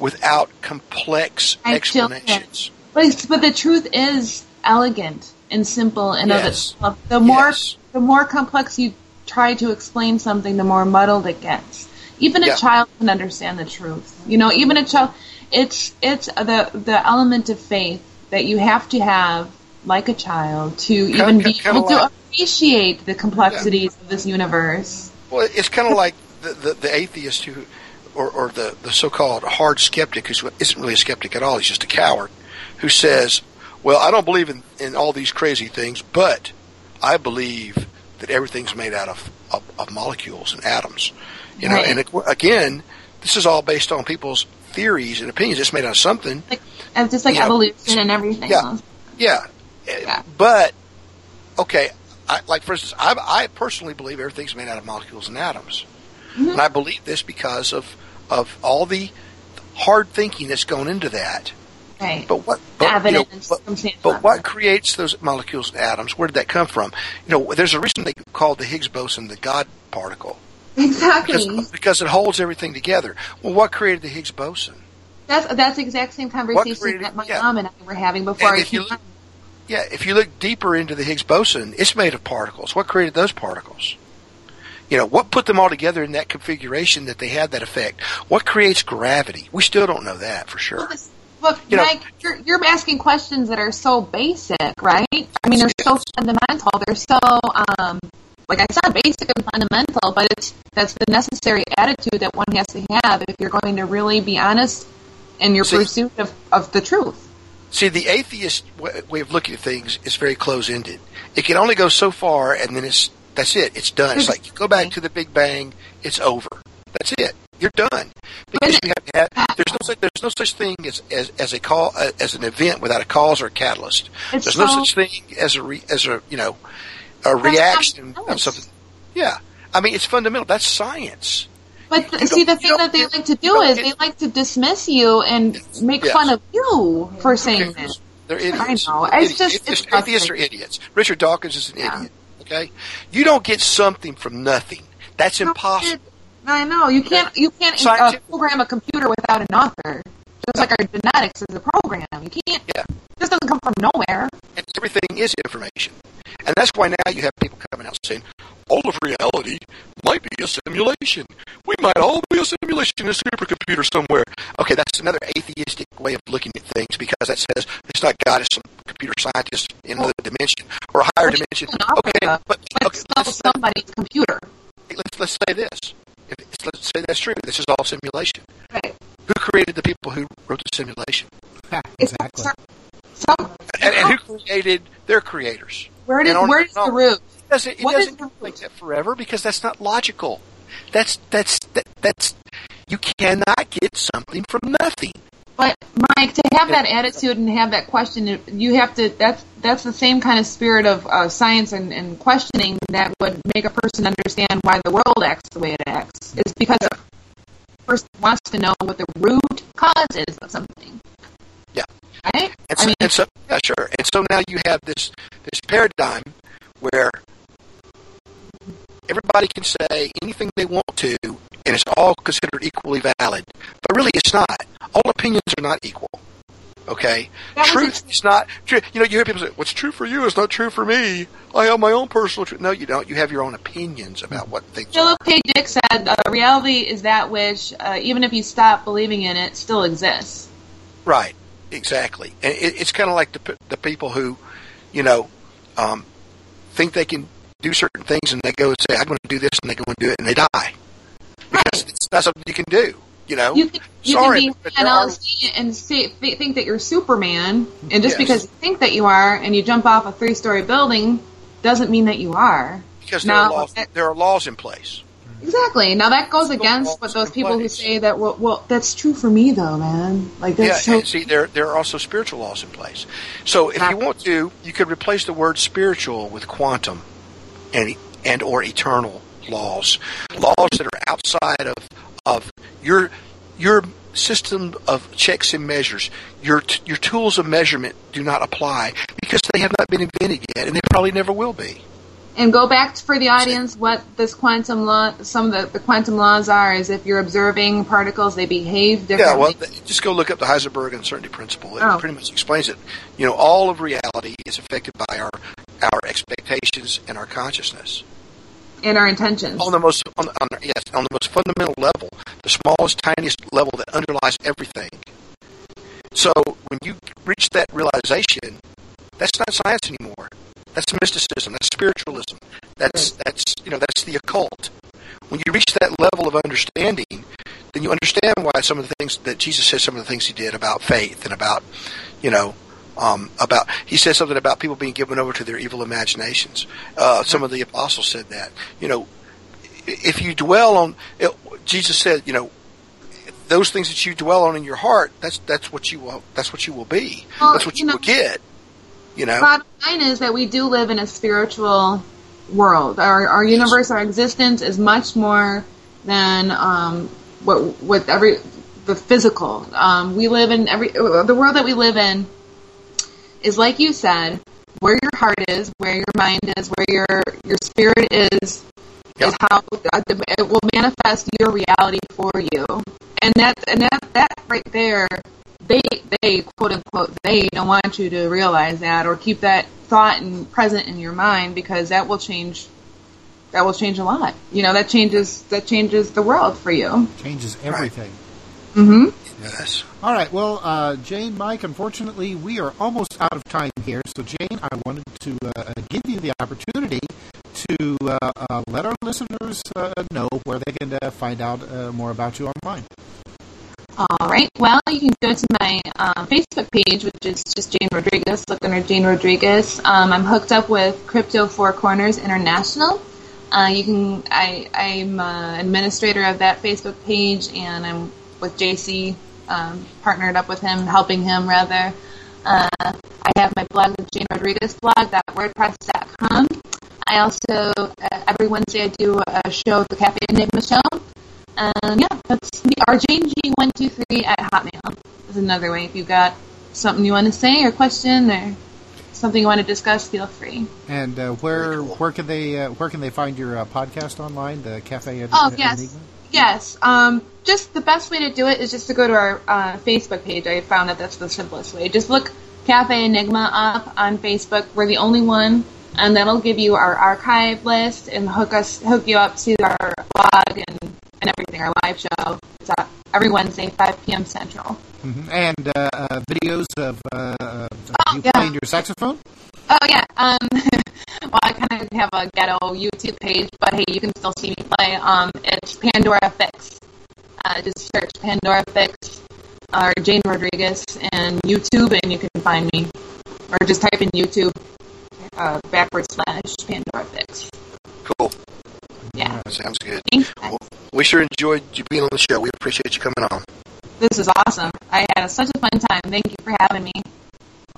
without complex I explanations. But but the truth is elegant and simple and yes. of itself. The more yes. the more complex you try to explain something, the more muddled it gets. Even a yeah. child can understand the truth. You know, even a child it's it's the the element of faith that you have to have like a child to kind even be able like, to appreciate the complexities yeah. of this universe. Well, it's kind of like the, the, the atheist who, or, or the, the so-called hard skeptic who isn't really a skeptic at all. He's just a coward who says, well, I don't believe in, in all these crazy things, but I believe that everything's made out of, of, of molecules and atoms. You know, right. and it, again, this is all based on people's theories and opinions. It's made out of something. Like, just like you evolution know, and everything. Yeah, yeah, yeah. But okay, I, like for instance, I, I, personally believe everything's made out of molecules and atoms, mm-hmm. and I believe this because of of all the hard thinking that's gone into that. Right. But what? But, you know, but, but what creates those molecules and atoms? Where did that come from? You know, there's a reason they called the Higgs boson the God particle Exactly. Because, because, it holds everything together. Well, what created the Higgs boson? That's that's the exact same conversation created, that my yeah. mom and I were having before I came look, Yeah, if you look deeper into the Higgs boson, it's made of particles. What created those particles? You know, what put them all together in that configuration that they had that effect? What creates gravity? We still don't know that for sure. Look, you Mike, know, you're, you're asking questions that are so basic, right? I mean, they're so fundamental. They're so um, like I said, basic and fundamental, but it's that's the necessary attitude that one has to have if you're going to really be honest in your see, pursuit of, of the truth. See, the atheist way of looking at things is very close-ended. It can only go so far, and then it's that's it. It's done. It's like you go back to the Big Bang. It's over. That's it. You're done. Because you have, have, there's no such, there's no such thing as, as, as a call uh, as an event without a cause or a catalyst. It's there's so, no such thing as a re, as a you know a reaction of something. Yeah, I mean it's fundamental. That's science. But you see, the thing that they like to do is they like to dismiss you and make yes. fun of you for saying okay. this. They're idiots. I know. It's just it's atheists are idiots. Richard Dawkins is an yeah. idiot. Okay, you don't get something from nothing. That's impossible. I know you can't. You can't uh, program a computer without an author. Just like our genetics is a program. You can't. Yeah. This doesn't come from nowhere. And everything is information. And that's why now you have people coming out saying, all of reality might be a simulation. We might all be a simulation in a supercomputer somewhere. Okay, that's another atheistic way of looking at things because that says it's not God, it's some computer scientist in another dimension or a higher dimension. Okay, but, but okay, let's, somebody's computer. Let's, let's say this. Let's say that's true. This is all simulation. Right. Who created the people who wrote the simulation? exactly. Some, and, and who created their creators? Where did where's the root? It doesn't, it doesn't go like that forever because that's not logical. That's that's that, that's you cannot get something from nothing. But Mike, to have that attitude and have that question, you have to. That's that's the same kind of spirit of uh, science and, and questioning that would make a person understand why the world acts the way it acts. Is because a person wants to know what the root cause is of something. Yeah. Right. And so, and so, yeah, sure. And so now you have this this paradigm where everybody can say anything they want to, and it's all considered equally valid. But really, it's not. All opinions are not equal. Okay, truth is not. True. You know, you hear people say, "What's true for you is not true for me. I have my own personal truth." No, you don't. You have your own opinions about what things. Philip K. Dick said, uh, "Reality is that which, uh, even if you stop believing in it, still exists." Right. Exactly. And it, it's kind of like the the people who, you know, um, think they can do certain things and they go and say, "I'm going to do this," and they go and do it, and they die because it's not something you can do. You know, You can, you sorry, can be an there are- and th- think that you're Superman, and just Yes. because you think that you are, and you jump off a three-story building, doesn't mean that you are. because there now, are laws. There are laws in place. Exactly. Now that goes against what those people who say that. Well, well, that's true for me though, man. Like Yeah, that's so. and see, there there are also spiritual laws in place. So if you want to, you could replace the word spiritual with quantum, and and or eternal laws, laws that are outside of of your your system of checks and measures. Your t- your tools of measurement do not apply because they have not been invented yet, and they probably never will be. And go back for the audience what this quantum law, some of the, the quantum laws are, is if you're observing particles, they behave differently. Yeah, well, just go look up the Heisenberg uncertainty principle. It Oh. pretty much explains it. You know, all of reality is affected by our our expectations and our consciousness. And our intentions. On the most, on, on, yes, on the most fundamental level, the smallest, tiniest level that underlies everything. So when you reach that realization, that's not science anymore. That's mysticism. That's spiritualism. That's that's you know that's the occult. When you reach that level of understanding, then you understand why some of the things that Jesus said, some of the things he did about faith and about, you know, um, about he says something about people being given over to their evil imaginations. Uh, some of the apostles said that. You know, if you dwell on, it, Jesus said, you know, those things that you dwell on in your heart, that's that's what you will that's what you will be. Well, that's what you you, know- will get. You know. Bottom line is that we do live in a spiritual world. Our our universe, our existence is much more than um, what with every the physical. Um, we live in every the world that we live in is like you said, where your heart is, where your mind is, where your your spirit is, is how it will manifest your reality for you. And that and that that right there, they they quote unquote they don't want you to realize that or keep that thought and present in your mind because that will change. That will change a lot. You know that changes that changes the world for you. Changes everything. Mm-hmm. Yes. All right. Well, uh, Jane, Mike, unfortunately, we are almost out of time here. So, Jane, I wanted to uh, give you the opportunity to uh, uh, let our listeners uh, know where they can uh, find out uh, more about you online. All right. Well, you can go to my uh, Facebook page, which is just Jane Rodriguez. Look under Jane Rodriguez. Um, I'm hooked up with Crypto Four Corners International. Uh, you can. I, I'm uh, administrator of that Facebook page, and I'm with JC, um, partnered up with him, helping him rather. Uh, I have my blog, the Jane Rodriguez blog.wordpress.com. I also uh, every Wednesday I do a show, the Cafe Enigma Show. Um, yeah, that's the rjng123 at Hotmail. Is another way. If you've got something you want to say or question or something you want to discuss, feel free. And uh, where where can they uh, where can they find your uh, podcast online? The Cafe. Ed- Oh Ed- yes, Enigma? Yes. Um, just the best way to do it is just to go to our uh, Facebook page. I found that that's the simplest way. Just look Cafe Enigma up on Facebook. We're the only one, and that'll give you our archive list and hook us hook you up to our blog and, and everything. Our live show. It's uh, every Wednesday, 5 p.m. Central. Mhm. And uh, uh, videos of uh, uh, you yeah. playing your saxophone. Oh yeah. Um, well, I kind of have a ghetto YouTube page, but hey, you can still see me play. Um, it's Pandora Fix. Uh, just search Pandora Fix or Jane Rodriguez and YouTube, and you can find me. Or just type in YouTube uh, backward slash Pandora Fix. Cool. Yeah. That sounds good. Well, we sure enjoyed you being on the show. We appreciate you coming on. This is awesome. I had such a fun time. Thank you for having me.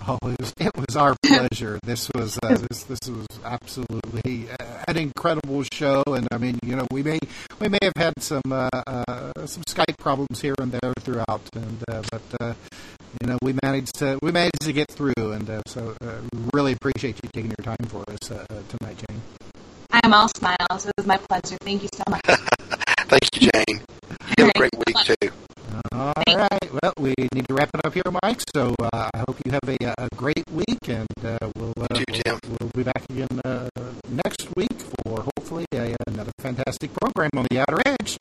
Oh, it was, it was our pleasure. this was uh, this this was absolutely uh, an incredible show, and I mean, you know, we may we may have had some uh, uh, some Skype problems here and there throughout, and uh, but uh, you know, we managed to we managed to get through, and uh, so uh, really appreciate you taking your time for us tonight, Jane. I am all smiles. It was my pleasure. Thank you so much. Thank you, Jane. You have a great week too. All right. Well, we need to wrap it up here, Mike. So uh, I hope you have a, a great week, and uh, we'll, uh, we'll, we'll be back again uh, next week for hopefully a, another fantastic program on the Outer Edge.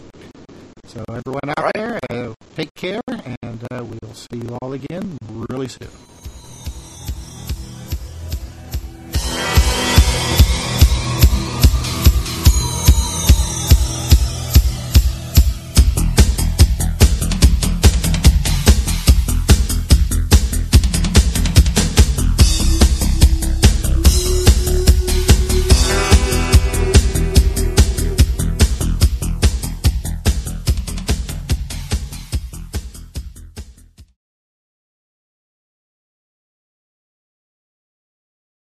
So everyone out there, uh, take care, and uh, we'll see you all again really soon.